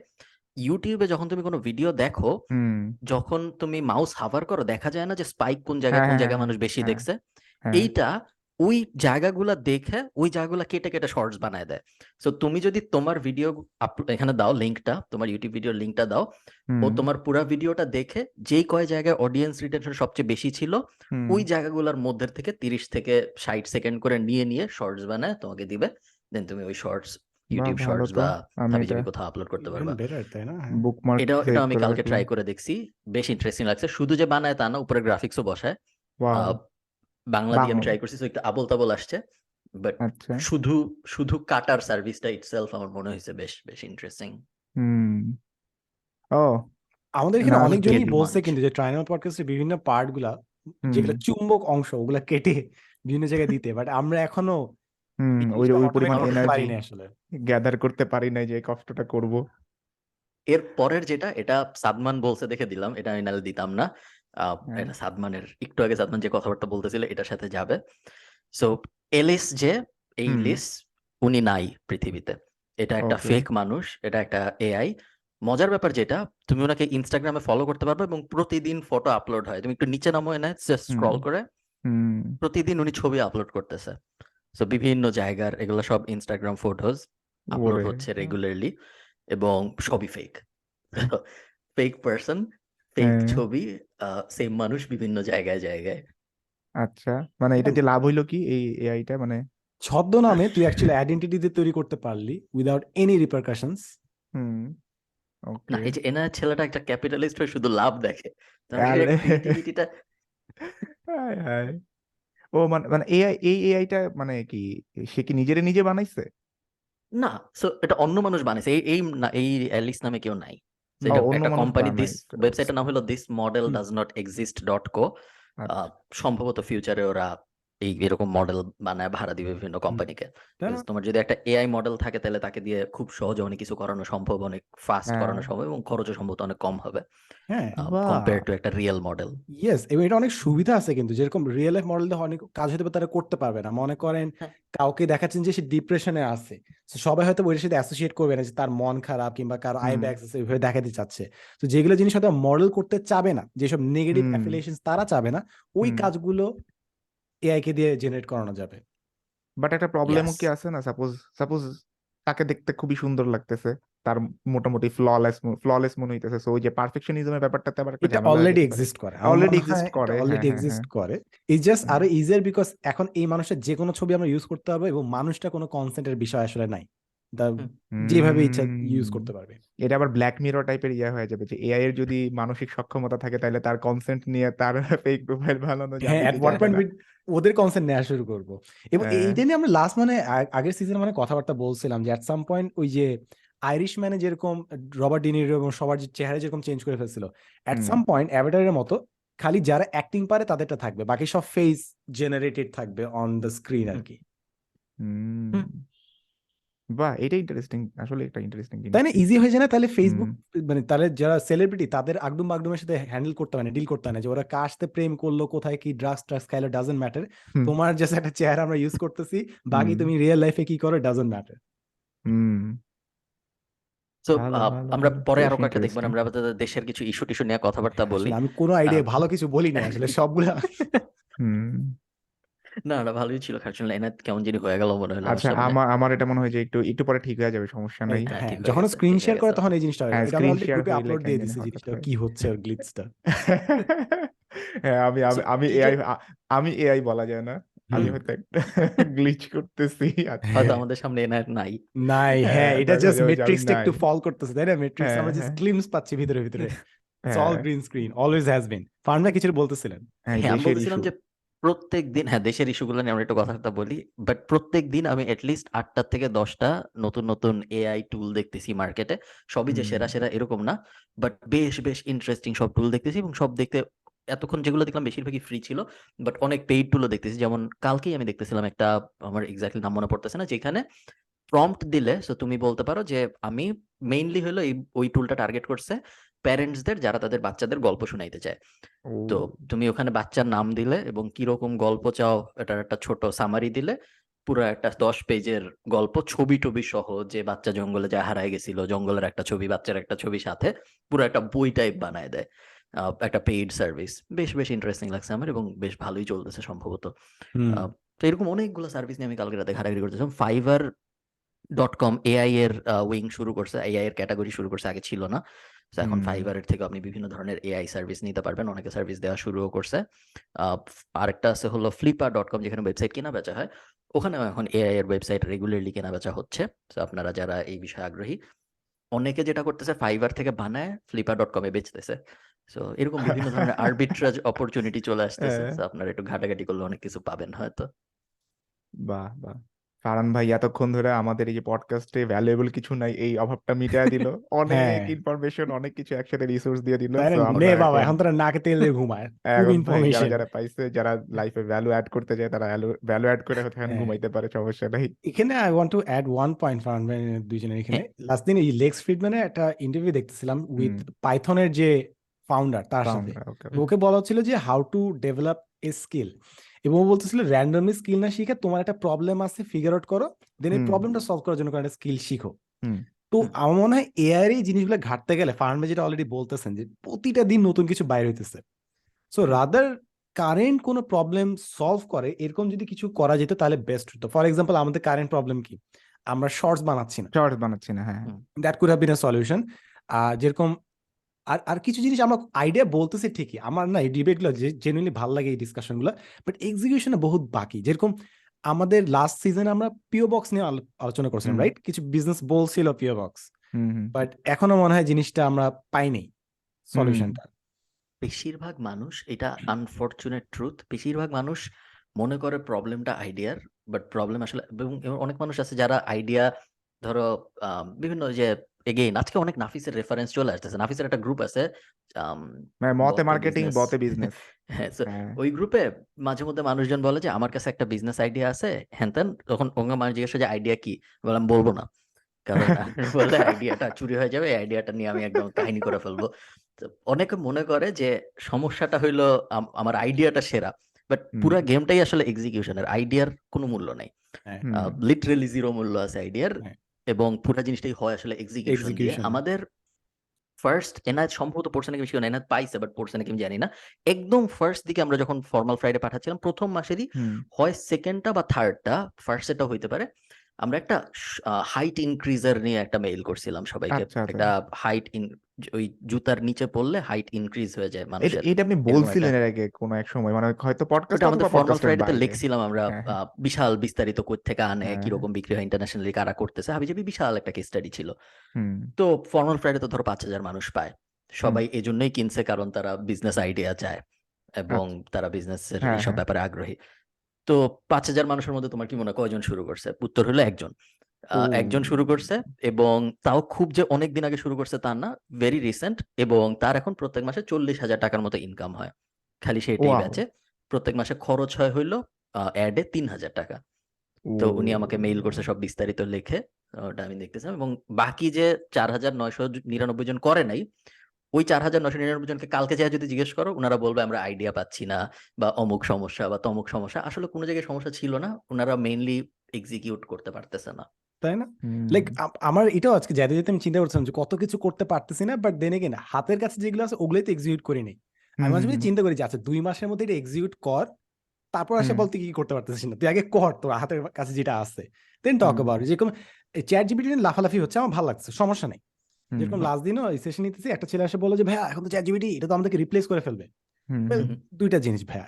ইউটিউবে যখন তুমি কোনো ভিডিও দেখো যখন তুমি মাউস হাভার করো দেখা যায় না যে স্পাইক কোন জায়গায় হ্যাঁ, কোন হ্যাঁ, জায়গায় হ্যাঁ, মানুষ বেশি দেখছে। এইটা ওই জায়গাগুলা দেখে ওই জায়গাগুলা কেটে কেটে শর্টস বানায় দেয়। সো তুমি যদি তোমার ভিডিও এখানে দাও লিঙ্কটা তোমার ইউটিউব ভিডিওর লিঙ্কটা দাও ও তোমার পুরা ভিডিওটা দেখে যেই কয় জায়গায় অডিয়েন্স রিটেনশন সবচেয়ে বেশি ছিল ওই জায়গাগুলোর মধ্যে থেকে তিরিশ থেকে ষাট সেকেন্ড করে নিয়ে নিয়ে শর্টস বানায় তোমাকে দিবে। দেন তুমি ওই শর্টস ইউটিউব শর্টস বা আমি এটা কোথাও আপলোড করতে পারবা। বেটার তাই না? হ্যাঁ। এটাও এটা আমি কালকে ট্রাই করে দেখছি। বেশ ইন্টারেস্টিং লাগছে। শুধু যে বানায় তা না উপরে গ্রাফিক্সও বসায়। আহ, বাংলা দিয়ে আমি বাংলা। ট্রাই করছি তো একটু আবল তাবল আসছে বাট আচ্ছা। শুধু শুধু কাটার সার্ভিসটা ইটসেলফ আমার মনে হয়েছে বেশ বেশ ইন্টারেস্টিং হুম। ও। আমাদের এখানে না, অনেকজনই Get বলছে। কিন্তু যে ট্রাইনাল পডকাস্টের বিভিন্ন পার্টগুলা হুম, যেগুলো চুম্বক অংশ ওগুলা কেটে বিভিন্ন জায়গায় দিতে বাট আমরা এখনও হুম এই ওই জিনিসটা ওই automate পরিমাণ করতে এনার্জি আসলে। গ্যাদার করতে পারি নাই যে এই কষ্টটা করব। এর পরের যেটা এটা সাদমান বলছে দেখে দিলাম এটা আমি নাহলে দিতাম না। এটা সাদমানের একটু আগে সাদমান যে কথাবার্তা বলতেছিল এটার সাথে যাবে। সো এলিস যে এই লিস উনি নাই পৃথিবীতে। এটা একটা ফেক মানুষ এটা একটা এআই মজার ব্যাপার যেটা তুমি ওনাকে ইনস্টাগ্রামে ফলো করতে পারবে এবং প্রতিদিন ফটো আপলোড হয়। তুমি একটু নিচে নামো এনে স্ক্রল করে। প্রতিদিন উনি ছবি আপলোড করতেছে। সো বিভিন্ন জায়গার এগুলো সব ইনস্টাগ্রাম ফটোজ আপলোড হচ্ছে রেগুলারলি এবং সবই ফেক ফেক পারসন ফেক হ্যাঁ। ছবি সেম মানুষ বিভিন্ন জায়গায় জায়গায়। আচ্ছা মানে এটা যে লাভ হইল কি এই এআইটা মানে? ছদ্মনামে তুই অ্যাকচুয়ালি আইডেন্টিটি দিয়ে তৈরি করতে পারলি উইদাউট এনি রিপারকাশনস হুম না ওকে এই যে এনার ছেলেটা একটা ক্যাপিটালিস্ট হয়ে শুধু লাভ দেখে। তার মানে আরে ক্রিয়েটিভিটিটা হায় হায়। ও মানে মানে এআই এই এআইটা মানে কি সে কি নিজেরে নিজে বানাইছে? না সো এটা অন্য মানুষ বানাইছে। এই এই না এই নামে কেউ নাই। একটা কোম্পানি দিস ওয়েবসাইটের নাম হলো this model does not exist dot co সম্ভবত ফিউচারে ওরা এই এরকম মডেল বানায় ভাড়া দিবে বিভিন্ন। কোম্পানিকে তোমার যদি একটা এআই মডেল থাকে তাহলে তাকে দিয়ে খুব সহজে অনেক কিছু করানো সম্ভব অনেক ফাস্ট হ্যাঁ। করানো সম্ভব এবং খরচও সম্ভবত অনেক কম হবে কম্পেয়ার টু একটা রিয়েল মডেল ইয়েস এবং এটা অনেক সুবিধা আছে কিন্তু যেরকম রিয়েল লাইফ মডেল অনেক কাজ হয়তো বা তারা করতে পারবে না। মনে করেন হ্যাঁ। কাউকে দেখাচ্ছেন যে সে ডিপ্রেশনে আছে। সবাই হয়তো ওইটার সাথে অ্যাসোসিয়েট করবে না যে তার মন খারাপ কিংবা কারও আই ব্যাগস আছে ওইভাবে দেখাতে চাচ্ছে। তো যেগুলো জিনিস হয়তো মডেল করতে চাবে না যেসব নেগেটিভ অ্যাফিলিয়েশন তারা চাবে না ওই কাজগুলো এআই কে দিয়ে জেনারেট করানো যাবে। বাট একটা প্রবলেমও ইয়াস কি আছে না? সাপোজ সাপোজ তাকে দেখতে খুবই সুন্দর লাগতেছে তার মোটামুটি ফ্ললেস ফ্ললেস মনে হইতেছে। সো ওই যে পারফেকশনিজমের ব্যাপারটাতে আবার একটা এটা ঝামেলা হয়ে অলরেডি এক্সিস্ট করে। অলরেডি এক্সিস্ট করে হ্যাঁ অলরেডি হ্যাঁ এক্সিস্ট হ্যাঁ। করে। ইজ জাস্ট আর আরও ইজিয়ার বিকজ এখন এই মানুষের যে কোনো ছবি আমরা ইউজ করতে হবে এবং মানুষটা কোনো কনসেন্টের বিষয় আসলে নাই। যেভাবে ইচ্ছা ইউজ করতে পারবে। এটা আবার ব্ল্যাক মিরর টাইপের ইয়ে হয়ে যাবে যে এআই এর যদি মানসিক সক্ষমতা থাকে তাহলে তার কনসেন্ট নিয়ে তার ফেক প্রোফাইল বানানো হ্যাঁ যাবে ওয়ান পয়েন্ট ওদের কনসেন্ট নেওয়া শুরু করব। এবং হ্যাঁ। এইটা নিয়ে আমরা লাস্ট মানে আগের সিজনে মানে কথাবার্তা বলছিলাম যে অ্যাট সাম পয়েন্ট ওই যে আইরিশ ম্যানে যেরকম রবার্ট ডিনিরো এবং সবার যে চেহারা যেরকম চেঞ্জ করে ফেলছিল অ্যাট সাম পয়েন্ট অ্যাভাটারের মতো খালি যারা অ্যাক্টিং পারে তাদেরটা থাকবে বাকি সব ফেস জেনারেটেড থাকবে অন দ্য স্ক্রিন আর কি। বাহ এটা ইন্টারেস্টিং আসলে একটা ইন্টারেস্টিং তাই না? ইজি হয়ে যায় না? তাহলে ফেসবুক মানে তাহলে যারা সেলিব্রিটি তাদের আগডুম বাগডুমের সাথে হ্যান্ডেল করতে হয় না ডিল করতে হয় না যে ওরা কার সাথে প্রেম করল কোথায় কি ড্রাগস ট্রাগস খাইলো ডাজেন্ট ম্যাটার তোমার জাস্ট একটা চেহারা আমরা ইউজ করতেছি বাকি তুমি রিয়েল লাইফে কি করো ডাজেন্ট ম্যাটার হুম তো আমরা পরে আরও কয়েকটা দেখব আমরা আপাতত দেশের কিছু ইস্যু টিস্যু নিয়ে কথাবার্তা বলি। আমি কোনো আইডিয়া ভালো কিছু বলি না আসলে সবগুলা হুম। না না ভালোই ছিল এনার কেমন জানি হয়ে গেল মনে হলো আমার আচ্ছা সামনে আমার আমার এটা মনে হয় যে একটু একটু পরে ঠিক হয়ে যাবে সমস্যা নাই। হ্যাঁ হ্যাঁ ঠিক হয়ে যখন গেছে স্ক্রিন ঠিক হয়ে শেয়ার করে গেছে। তখন এই জিনিসটা হয়। হ্যাঁ এটা গ্রুপে হইলে আপলোড দিয়ে কেন জানি দিছি হঠাৎ জিনিসটা করে কি হচ্ছে ওর গ্লিচটা হ্যাঁ আমি আমি আমি এই যে এআই আমি এআই বলা যায় না। আমি হুম। হয়তো গ্লিচ করতেছি আচ্ছা। হয়তো হ্যাঁ আমাদের সামনে এনার নাই। নাই হ্যাঁ হ্যাঁ এটা জাস্ট যে নাই। একটু ফল করতেছে তাই না? মেট্রিক্স হ্যাঁ আমরা জাস্ট হ্যাঁ। গ্লিমস পাচ্ছি ভিতরে ভিতরে। ইটস অল হ্যাঁ। Green screen always has been ফার্মরা কিছু বলতেছিলেন। হ্যাঁ হ্যাঁ আমি দেশের ইস্যু যে প্রত্যেক দিন হ্যাঁ দেশের ইস্যুগুলো নিয়ে আমরা একটু কথাবার্তা বলি বাট প্রত্যেক দিন আমি অ্যাটলিস্ট আটটা থেকে দশটা নতুন নতুন এআই টুল দেখতেছি মার্কেটে সবই যে সেরা সেরা এরকম না বাট বেশ বেশ ইন্টারেস্টিং সব টুল দেখতেছি এবং সব দেখতে এতক্ষণ যেগুলো দেখলাম বেশিরভাগই ফ্রি ছিল বাট অনেক পেইড টুলও দেখতেছি। যেমন কালকেই আমি দেখতেছিলাম একটা আমার এক্স্যাক্টলি নাম মনে পড়তেছে না যেখানে প্রম্পট দিলে সো তুমি বলতে পারো যে আমি মেইনলি হলো এই ওই টুলটা টার্গেট করছে প্যারেন্টসদের যারা তাদের বাচ্চাদের গল্প শোনাইতে চায়। তো তুমি ওখানে বাচ্চার নাম দিলে এবং কীরকম গল্প চাও এটার একটা ছোট সামারি দিলে পুরো একটা দশ পেজের গল্প ছবি টবি সহ যে বাচ্চা জঙ্গলে যা হারায় গেছিল জঙ্গলের একটা ছবি বাচ্চার একটা ছবি সাথে পুরো একটা বই টাইপ বানায় দেয়। একটা পেইড সার্ভিস বেশ বেশ ইন্টারেস্টিং লাগছে আমার এবং বেশ ভালোই চলতেছে সম্ভবত। তো এরকম অনেকগুলো সার্ভিস নিয়ে আমি কালকে রাতে ঘাটাঘাটি করতেছিলাম ফাইবার ডট কম এআই এর উইং শুরু করছে এআই এর ক্যাটাগরি শুরু করছে আগে ছিল না। তো এখন ফাইবারের থেকে আপনি বিভিন্ন ধরনের এআই সার্ভিস নিতে পারবেন। অনেকে সার্ভিস দেওয়া শুরুও করছে। আরেকটা আছে হলো ফ্লিপার ডট কম যেখানে ওয়েবসাইট কেনা বেচা হয়। ওখানেও এখন এআই এর ওয়েবসাইট রেগুলারলি কেনা বেচা হচ্ছে। তো আপনারা যারা এই বিষয়ে আগ্রহী অনেকে যেটা করতেছে ফাইবার থেকে বানায় ফ্লিপার ডট কমে বেচতেছে। সো এরকম বিভিন্ন ধরনের আরবিট্রাজ অপরচুনিটি চলে আসতেছে। হ্যাঁ। আপনারা একটু ঘাটাঘাটি করলে অনেক কিছু পাবেন হয়তো। বাহ বাহ। ফারহান ভাই এতক্ষণ ধরে আমাদের এই যে পডকাস্টে ভ্যালুয়েবল কিছু নাই এই অভাবটা মিটায় দিল। অনেক হ্যাঁ ইনফরমেশন অনেক কিছু একসাথে রিসোর্স দিয়ে দিল। বাবা এখন তোরা নাকে তেল দিয়ে ঘুমায়। ইনফরমেশন যারা পাইছে যারা লাইফে ভ্যালু অ্যাড করতে চায় তারা ভ্যালু অ্যাড করে হয়তো এখন হ্যাঁ। ঘুমাইতে পারে সমস্যা নাই। এখানে I want to add one point Farhan ভাই দুইজনের এখানে। লাস্ট দিন এই লেক্স ফ্রিডম্যানের একটা ইন্টারভিউ দেখতেছিলাম উইথ পাইথনের যে ফাউন্ডার তার সাথে। ওকে ওকে বলা হচ্ছিল যে how to develop a skill এবং ও বলতেছিল র্যান্ডমলি স্কিল না শিখে তোমার একটা প্রবলেম আছে ফিগার আউট করো দেন এই প্রবলেমটা সলভ করার জন্য একটা স্কিল শিখো। তো আমার মনে হয় এআই এই জিনিসগুলো ঘাটতে গেলে ভাই যেটা অলরেডি বলতেছেন যে প্রতিটা দিন নতুন কিছু বাইর হইতেছে। সো রাদার কারেন্ট কোনো প্রবলেম সলভ করে এরকম যদি কিছু করা যেত তাহলে বেস্ট হতো। ফর এক্সাম্পল আমাদের কারেন্ট প্রবলেম কি? আমরা শর্টস বানাচ্ছি না। শর্টস বানাচ্ছি না হ্যাঁ। That could have been a solution আর যেরকম আর আর কিছু জিনিস আমরা আইডিয়া বলতেছি ঠিকই। আমার না এই ডিবেটগুলো জেনুইনলি ভালো লাগে এই ডিসকাশনগুলো বাট এক্সিকিউশনে বহুত বাকি। যেরকম আমাদের লাস্ট সিজনে আমরা পিও বক্স নিয়ে আলোচনা করছিলাম রাইট কিছু বিজনেস বলছিল পিও বক্স বাট এখনও মনে হয় জিনিসটা আমরা পাইনি সলিউশনটা বেশিরভাগ মানুষ এটা আনফরচুনেট ট্রুথ বেশিরভাগ মানুষ মনে করে প্রবলেমটা আইডিয়ার বাট প্রবলেম আসলে এবং অনেক মানুষ আছে যারা আইডিয়া ধরো বিভিন্ন যে এগেইন আজকে অনেক নাফিসের রেফারেন্স চলে আসতেছে। নাফিসের একটা গ্রুপ আছে মানে মতে মার্কেটিং বিজনেস বতে বিজনেস হ্যাঁ হ্যাঁ। ওই গ্রুপে মাঝে মধ্যে মানুষজন বলে যে আমার কাছে একটা বিজনেস আইডিয়া আছে হ্যান ত্যান। তখন অন্য মানুষ জিজ্ঞাসা যে আইডিয়া কি? বললাম বলব না। কারণ বলে আইডিয়াটা চুরি হয়ে যাবে আইডিয়াটা নিয়ে আমি একদম কাহিনী করে ফেলব। তো অনেকে মনে করে যে সমস্যাটা হইল আমার আইডিয়াটা সেরা। বাট পুরা গেমটাই আসলে এক্সিকিউশনের আইডিয়ার কোনো মূল্য নাই। হ্যাঁ। লিটারেলি জিরো মূল্য আছে আইডিয়ার হ্যাঁ। এবং পুরা জিনিসটাই হয় আসলে এক্সিকিউশন দিয়ে। আমাদের ফার্স্ট এনায়েত সম্ভবত পড়ছে নাকি বেশি এনায়েত পাইছে বাট পড়ছে নাকি আমি জানি না। একদম ফার্স্ট দিকে আমরা যখন ফর্মাল ফ্রাইডে পাঠাচ্ছিলাম প্রথম মাসেরই হুম। হয় সেকেন্ডটা বা থার্ডটা ফার্স্ট সেটা হইতে পারে। আমরা একটা হাইট ইনক্রিজার নিয়ে একটা মেইল করছিলাম সবাইকে। আচ্ছা আচ্ছা। একটা হাইট ইন ওই জুতার নিচে পড়লে হাইট ইনক্রিজ হয়ে যায় মানুষের। এটা আপনি বলছিলেন এর আগে কোনো এক সময়। মানে হয়তো পডকাস্ট আমাদের ফর্মাল ফ্রাইডেতে লিখছিলাম আমরা হ্যাঁ হ্যাঁ। বিশাল বিস্তারিত কই থেকে আনে হ্যাঁ কীরকম বিক্রি হয় ইন্টারন্যাশনালি কারা করতেছে হাবিজাবি বিশাল একটা কেস স্টাডি ছিল। তো ফর্মাল ফ্রাইডে তো ধরো পাঁচ হাজার মানুষ পায়। সবাই এজন্যই কিনছে কারণ তারা বিজনেস আইডিয়া চায় এবং আচ্ছা। তারা বিজনেসের সব হ্যাঁ। ব্যাপারে আগ্রহী। তো পাঁচ হাজার মানুষের মধ্যে তোমার কি মনে হয় কয়জন শুরু করছে? উত্তর হলো একজন। একজন শুরু করছে এবং তাও খুব যে অনেক দিন আগে শুরু করছে তার না ভেরি রিসেন্ট এবং তার এখন প্রত্যেক মাসে চল্লিশ হাজার টাকার মতো ইনকাম হয়। খালি সেটাই বেচে প্রত্যেক মাসে খরচ হয় হইল অ্যাডে তিন হাজার টাকা। তো উনি আমাকে মেইল করছে সব বিস্তারিত লিখে ওটা আমি দেখতেছিলাম এবং বাকি যে চার হাজার নয়শো নিরানব্বই জন করে নাই ওই চার হাজার নশো নিরানব্বই জনকে কালকে যা যদি জিজ্ঞেস করো ওনারা বলবে আমরা আইডিয়া পাচ্ছি না বা অমুক সমস্যা বা তমুক সমস্যা। আসলে কোনো জায়গায় সমস্যা ছিল না ওনারা মেইনলি এক্সিকিউট করতে পারতেছে না। তাই না? লাইক আমার এটাও আজকে যাতে যেতে আমি চিন্তা করছিলাম যে কত কিছু করতে পারতেছি না বাট দেন এগেন হাতের কাছে যেগুলো আছে ওগুলোই তো এক্সিকিউট করি নাই। আমি মাঝে মাঝে চিন্তা করি যে আচ্ছা দুই মাসের মধ্যে এটা এক্সিকিউট কর তারপর আসে বলতে কি করতে পারতেছিস না? তুই আগে কর তোর হাতের কাছে যেটা আছে। দেন টক অ্যাবাউট যেরকম চ্যাট নিয়ে লাফালাফি হচ্ছে আমার ভালো লাগছে সমস্যা নেই। যেরকম লাস্ট দিনও সেশন নিতেছি একটা ছেলে এসে বলল যে ভাইয়া এখন তো চ্যাট জিপিটি এটা তো আমাদেরকে রিপ্লেস করে ফেলবে। দুইটা জিনিস ভাইয়া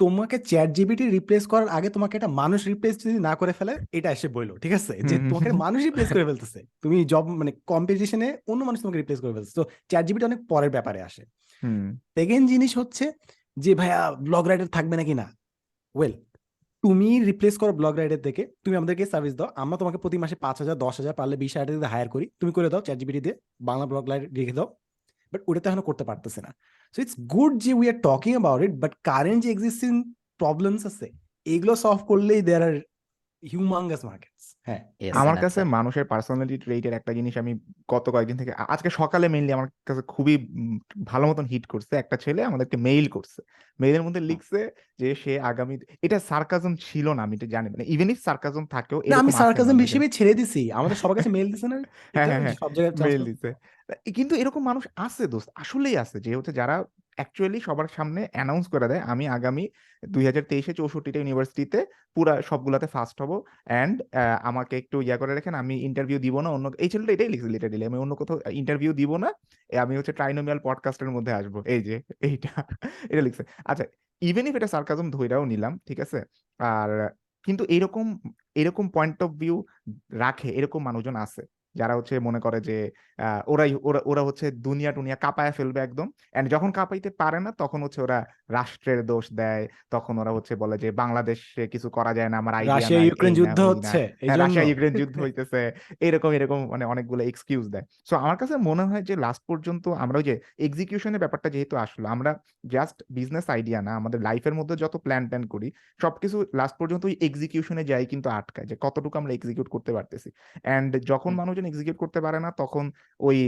তোমাকে চ্যাট জিপিটি রিপ্লেস করার আগে তোমাকে একটা মানুষ রিপ্লেস যদি না করে ফেলে এটা এসে বইলো ঠিক আছে? যে তোমাকে মানুষ রিপ্লেস করে ফেলতেছে। তুমি জব মানে কম্পিটিশনে অন্য মানুষ তোমাকে রিপ্লেস করে ফেলতেছে। তো চ্যাট জিপিটি অনেক পরের ব্যাপারে আসে। সেকেন্ড জিনিস হচ্ছে যে ভাইয়া ব্লগ রাইটার থাকবে নাকি না? ওয়েল তুমি রিপ্লেস করো ব্লগ রাইডার থেকে, তুমি আমাদেরকে সার্ভিস দাও। আমরা তোমাকে প্রতি মাসে পাঁচ হাজার, দশ হাজার পারলে বিশ হাজার দিয়ে হায়ার করি। তুমি করে দাও চ্যাট জিপিটি দিয়ে, বাংলা ব্লগ রাইড রেখে দাও। বাট ওটা তো এখনও করতে পারতেছে না। সো ইটস গুড যে we are talking about it but current যে এক্সিস্টিং প্রবলেমস আছে, এগুলো সলভ করলেই দেয়ার আর হিউমাঙ্গাস মার্কেটস হ্যাঁ। আমার কাছে মানুষের পার্সোনালিটি ট্রেটের একটা জিনিস আমি গত কয়েকদিন থেকে আজকে সকালে মেইনলি আমার কাছে খুবই ভালো মতন হিট করছে একটা ছেলে আমাদেরকে মেইল করছে। মেইলের মধ্যে লিখছে যে সে আগামী এটা সার্কাজম ছিল না আমি এটা জানি মানে ইভেন ইফ সার্কাজম থাকেও আমি সার্কাজম হিসেবে ছেড়ে দিছি। আমাদের সবার কাছে মেল দিছে না? হ্যাঁ, হ্যাঁ, হ্যাঁ, সব জায়গায় মেইল দিছে। কিন্তু এরকম মানুষ আছে দোস্ত আসলেই আছে। যে হচ্ছে যারা অ্যাকচুয়ালি সবার সামনে অ্যানাউন্স করে দেয়, আমি আগামী দুই হাজার তেইশে চৌষট্টিটা ইউনিভার্সিটিতে পুরা সবগুলাতে ফার্স্ট হব অ্যান্ড আমাকে একটু ইয়া করে রাখেন, আমি ইন্টারভিউ দিব না, অন্য, এই ছেলেটা এটাই লিখছে লিটারেলি আমি অন্য কোথাও ইন্টারভিউ দিব না আমি হচ্ছে ট্রাইনোমিয়াল পডকাস্টের মধ্যে আসব, এই যে, এইটা, এটা লিখছে। আচ্ছা ইভেন ইফ এটা সার্কাজম ধৈরাও নিলাম, ঠিক আছে? আর, কিন্তু এরকম এরকম পয়েন্ট অফ ভিউ রাখে, এরকম মানুষজন আছে। যারা হচ্ছে মনে করে যে আহ, ওরাই ওরা ওরা হচ্ছে দুনিয়া টুনিয়া কাঁপায় ফেলবে একদম। এন্ড যখন কাঁপাইতে পারে না তখন হচ্ছে ওরা রাষ্ট্রের দোষ দেয়। তখন ওরা হচ্ছে বলে যে বাংলাদেশে কিছু করা যায় না আমার আইডিয়া রাশিয়া ইউক্রেন যুদ্ধ হচ্ছে হ্যাঁ, রাশিয়া ইউক্রেন যুদ্ধ হইতেছে। এরকম এরকম মানে অনেকগুলো এক্সকিউজ দেয়। সো আমার কাছে মনে হয় যে লাস্ট পর্যন্ত আমরা ওই যে এক্সিকিউশনের ব্যাপারটা যেহেতু আসলো আমরা জাস্ট বিজনেস আইডিয়া না আমাদের লাইফের মধ্যে যত প্ল্যান ট্যান করি সবকিছু লাস্ট পর্যন্ত ওই এক্সিকিউশনে যাই কিন্তু আটকায় যে কতটুকু আমরা এক্সিকিউট করতে পারতেছি। এন্ড যখন হুম। মানুষজন এক্সিকিউট করতে পারে না তখন ওই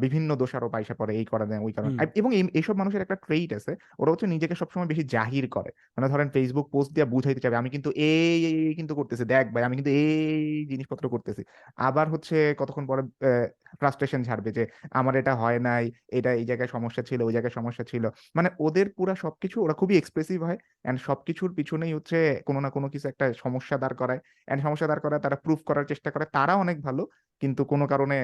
বিভিন্ন দোষারোপ আইসা পড়ে এই করা দেয় ওই কারণে। এবং এই- এইসব মানুষের একটা ট্রেইট আছে ওরা হচ্ছে নিজেকে সবসময় বেশি জাহির করে। মানে ধরেন ফেসবুক পোস্ট দিয়ে বুঝাইতে চাবে আমি কিন্তু এই কিন্তু করতেছি দেখ ভাই আমি কিন্তু এই জিনিসপত্র করতেছি। আবার হচ্ছে কতক্ষণ পরে ফ্রাস্ট্রেশন ঝাড়বে যে আমার এটা হয় নাই এটা এই জায়গায় সমস্যা ছিল ওই জায়গায় সমস্যা ছিল। মানে ওদের পুরা সবকিছু ওরা খুবই এক্সপ্রেসিভ হয় এন্ড সবকিছুর পিছনেই হচ্ছে কোনো না কোনো কিছু একটা সমস্যা দাঁড় করায় এন্ড সমস্যা দাঁড় করায় তারা প্রুফ করার চেষ্টা করে। তারা অনেক ভালো কিন্তু কোনো কারণে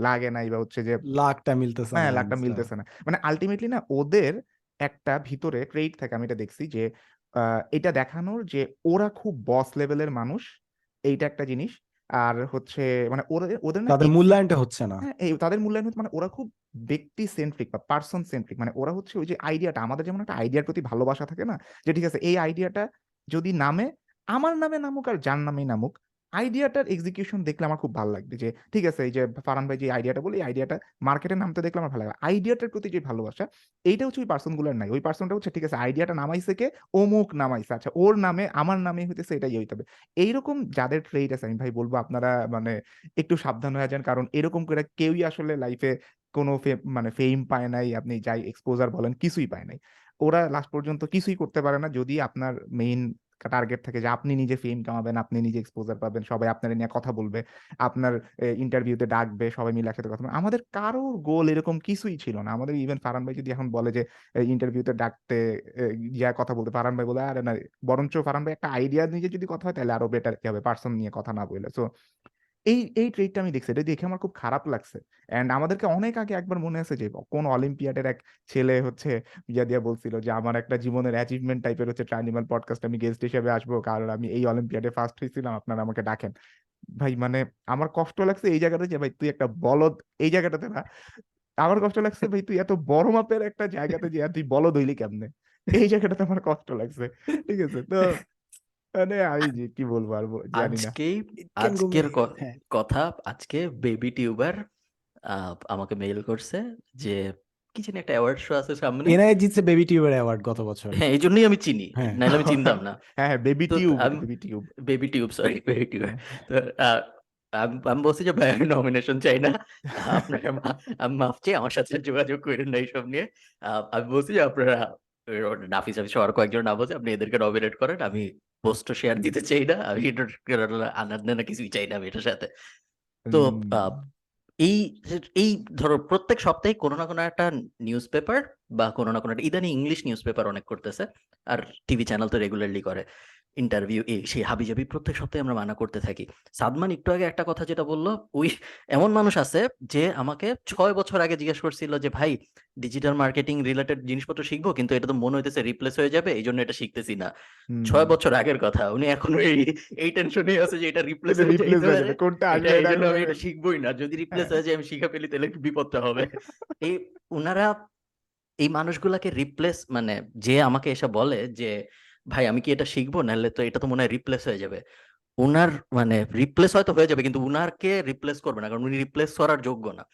লাগে নাই বা হচ্ছে যে লাখটা মিলতেছে হ্যাঁ না লাখটা। মিলতেছে না। মানে আলটিমেটলি না ওদের একটা ভিতরে ট্রেড থাকে আমি এটা দেখছি যে আহ, এটা দেখানোর যে ওরা খুব বস লেভেলের মানুষ এইটা একটা জিনিস। আর হচ্ছে মানে ওদের ওদের তাদের মূল্যায়নটা হচ্ছে না। হ্যাঁ এই তাদের মূল্যায়ন হচ্ছে মানে ওরা খুব ব্যক্তি সেন্ট্রিক বা পার্সন সেন্ট্রিক মানে ওরা হচ্ছে ওই যে আইডিয়াটা আমাদের যেমন একটা আইডিয়ার প্রতি ভালোবাসা থাকে না যে ঠিক আছে এই আইডিয়াটা যদি নামে আমার নামে নামুক আর যার নামেই নামুক আইডিয়াটার এক্সিকিউশন দেখলে আমার খুব ভালো লাগবে যে, ঠিক আছে, এই যে ফারান ভাই যে আইডিয়াটা বলি আইডিয়াটা মার্কেটে নামতে দেখলে আমার ভালো লাগে আইডিয়াটার প্রতি যে ভালোবাসা, এইটা হচ্ছে ওই পার্সনগুলোর নাই। ওই পার্সনটা হচ্ছে, ঠিক আছে, আইডিয়াটা নামাইছে কে? অমুক নামাইছে। আচ্ছা ওর নামে, আমার নামে হইতেছে এটাই হইতে হবে। এইরকম যাদের ট্রেড আছে, আমি ভাই বলব আপনারা মানে একটু সাবধান হয়ে যান, কারণ এরকম করে কেউই আসলে লাইফে কোনো মানে ফেম পায় নাই, আপনি যাই এক্সপোজার বলেন, কিছুই পায় নাই। ওরা লাস্ট পর্যন্ত কিছুই করতে পারে না। যদি আপনার মেইন টার্গেট থাকে যে আপনি নিজে ফেম কামাবেন, আপনি নিজে এক্সপোজার পাবেন, সবাই আপনার নিয়ে কথা বলবে, আপনার ইন্টারভিউতে ডাকবে, সবাই মিলে একসাথে কথা আমাদের কারোর গোল এরকম কিছুই ছিল না। আমাদের ইভেন ফারান ভাই যদি এখন বলে যে ইন্টারভিউতে ডাকতে যা কথা বলতে ফারান ভাই বলে, আরে না, বরঞ্চ ফারান ভাই একটা আইডিয়া নিজে যদি কথা হয়, তাহলে আরও বেটার কি হবে? পার্সন নিয়ে কথা না বললে। সো এই এই ট্রেডটা আমি দেখছি। এটা দেখে আমার খুব খারাপ লাগছে। এন্ড আমাদেরকে অনেক আগে একবার মনে আছে যে, কোন অলিম্পিয়াডের এক ছেলে হচ্ছে ইয়া দিয়া বলছিল যে, আমার একটা জীবনের অ্যাচিভমেন্ট টাইপের হচ্ছে ট্রাইনিমাল পডকাস্ট আমি গেস্ট হিসেবে আসব। কারণ আমি এই অলিম্পিয়াডে ফার্স্ট হয়েছিলাম আপনারা আমাকে ডাকেন। ভাই মানে আমার কষ্ট লাগছে এই জায়গাতে যে, ভাই, তুই একটা বলদ এই জায়গাটাতে না, আমার কষ্ট লাগছে ভাই, তুই এত বড় মাপের একটা জায়গাতে যে তুই বলদ হইলি কেমনে? এই জায়গাটাতে আমার কষ্ট লাগছে। ঠিক আছে? তো মানে আমি যে কি বলব আর ব- জানি না। আজকেই can go আজকের ক- হ্যাঁ। কথা আজকে বেবি টিউবার আমাকে মেইল করছে যে কি জানি একটা অ্যাওয়ার্ড শো আছে সামনে। এনআই জিতছে বেবি টিউবার অ্যাওয়ার্ড গত বছর। হ্যাঁ এই জন্যই আমি চিনি হ্যাঁ। নাহলে আমি চিনতাম না। হ্যাঁ হ্যাঁ বেবি তো টিউব আমি- baby tube. Baby tube sorry baby tube তো আহ, আমি আমি বলছি যে ভাই নমিনেশন চাই না। আপনাকে মা- আমি মাফ চাই আমার সাথে যোগাযোগ করেন না এইসব নিয়ে। আহ, আমি বলছি যে আপনারা নাফিস আফিস আর কয়েকজন না বলছে আপনি এদেরকে নমিনেট করেন আমি পোস্ট শেয়ার দিতে চাই না আমি আনার না কিছুই চাই না আমি এটার সাথে। তো আহ, এই এই ধরো প্রত্যেক সপ্তাহে কোনো না কোনো একটা নিউজ পেপার বা কোনো না কোনো একটা ইদানি ইংলিশ নিউজ পেপার অনেক করতেছে আর টিভি চ্যানেল তো রেগুলারলি করে। ইন্টারভিউ এই সেই হাবিজাবি প্রত্যেক সপ্তাহে আমরা মানা করতে থাকি। সাদমান একটু আগে একটা কথা যেটা বলল ওই এমন মানুষ আছে যে আমাকে ছয় বছর আগে জিজ্ঞেস করছিল যে ভাই ডিজিটাল মার্কেটিং রিলেটেড জিনিসপত্র শিখব? কিন্তু এটা তো মনে হইতেছে রিপ্লেস হয়ে যাবে এই জন্য এটা শিখতেছি না। ছয় বছর আগের কথা উনি এখনও এই এই টেনশনই আছে যে এটা রিপ্লেস হয়ে যাবে কোনটা আমি এটা শিখবই না যদি রিপ্লেস হ্যাঁ। হয়ে যায় আমি শিখা ফেলি তাহলে বিপদটা হবে। এই উনারা এই মানুষগুলাকে রিপ্লেস মানে যে আমাকে এসে বলে যে ভাই আমি কি এটা শিখব? নাহলে তো এটা তো মনে হয় রিপ্লেস হয়ে যাবে। উনার মানে রিপ্লেস হয়তো হয়ে যাবে কিন্তু উনারকে রিপ্লেস করবে না কারণ উনি রিপ্লেস করার যোগ্য না।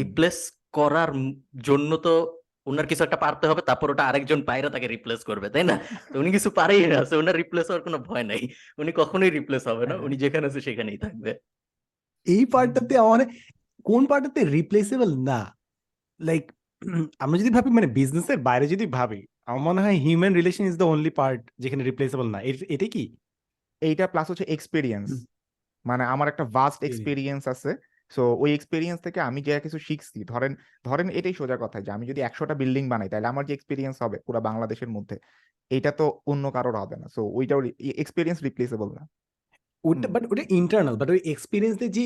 রিপ্লেস করার জন্য তো উনার কিছু একটা পারতে হবে তারপর ওটা আরেকজন বাইরে তাকে রিপ্লেস করবে তাই না? তো উনি কিছু পারেই না উনার রিপ্লেস হওয়ার কোনো ভয় নাই। উনি কখনোই রিপ্লেস হবে না। উনি যেখানে আছে সেখানেই থাকবে। এই পার্টটাতে আমার কোন পার্টটাতে রিপ্লেসেবল না? লাইক আমরা যদি ভাবি মানে বিজনেসের বাইরে যদি ভাবি আমার মনে হয় human relation is the only part যেখানে রিপ্লেসেবল না। এটা কি? এইটা প্লাস হচ্ছে এক্সপিরিয়েন্স মানে আমার একটা ভাস্ট এক্সপিরিয়েন্স আছে। সো ওই এক্সপিরিয়েন্স থেকে আমি যে কিছু শিখছি ধরেন ধরেন এটাই সোজা কথা যে আমি যদি একশোটা বিল্ডিং বানাই তাহলে আমার যে এক্সপিরিয়েন্স হবে পুরো বাংলাদেশের মধ্যে এটা তো অন্য কারোর হবে না। সো ওইটাও এক্সপিরিয়েন্স রিপ্লেসেবল না। ওটা বাট ওটা ইন্টারনাল বাট ওই এক্সপিরিয়েন্স যে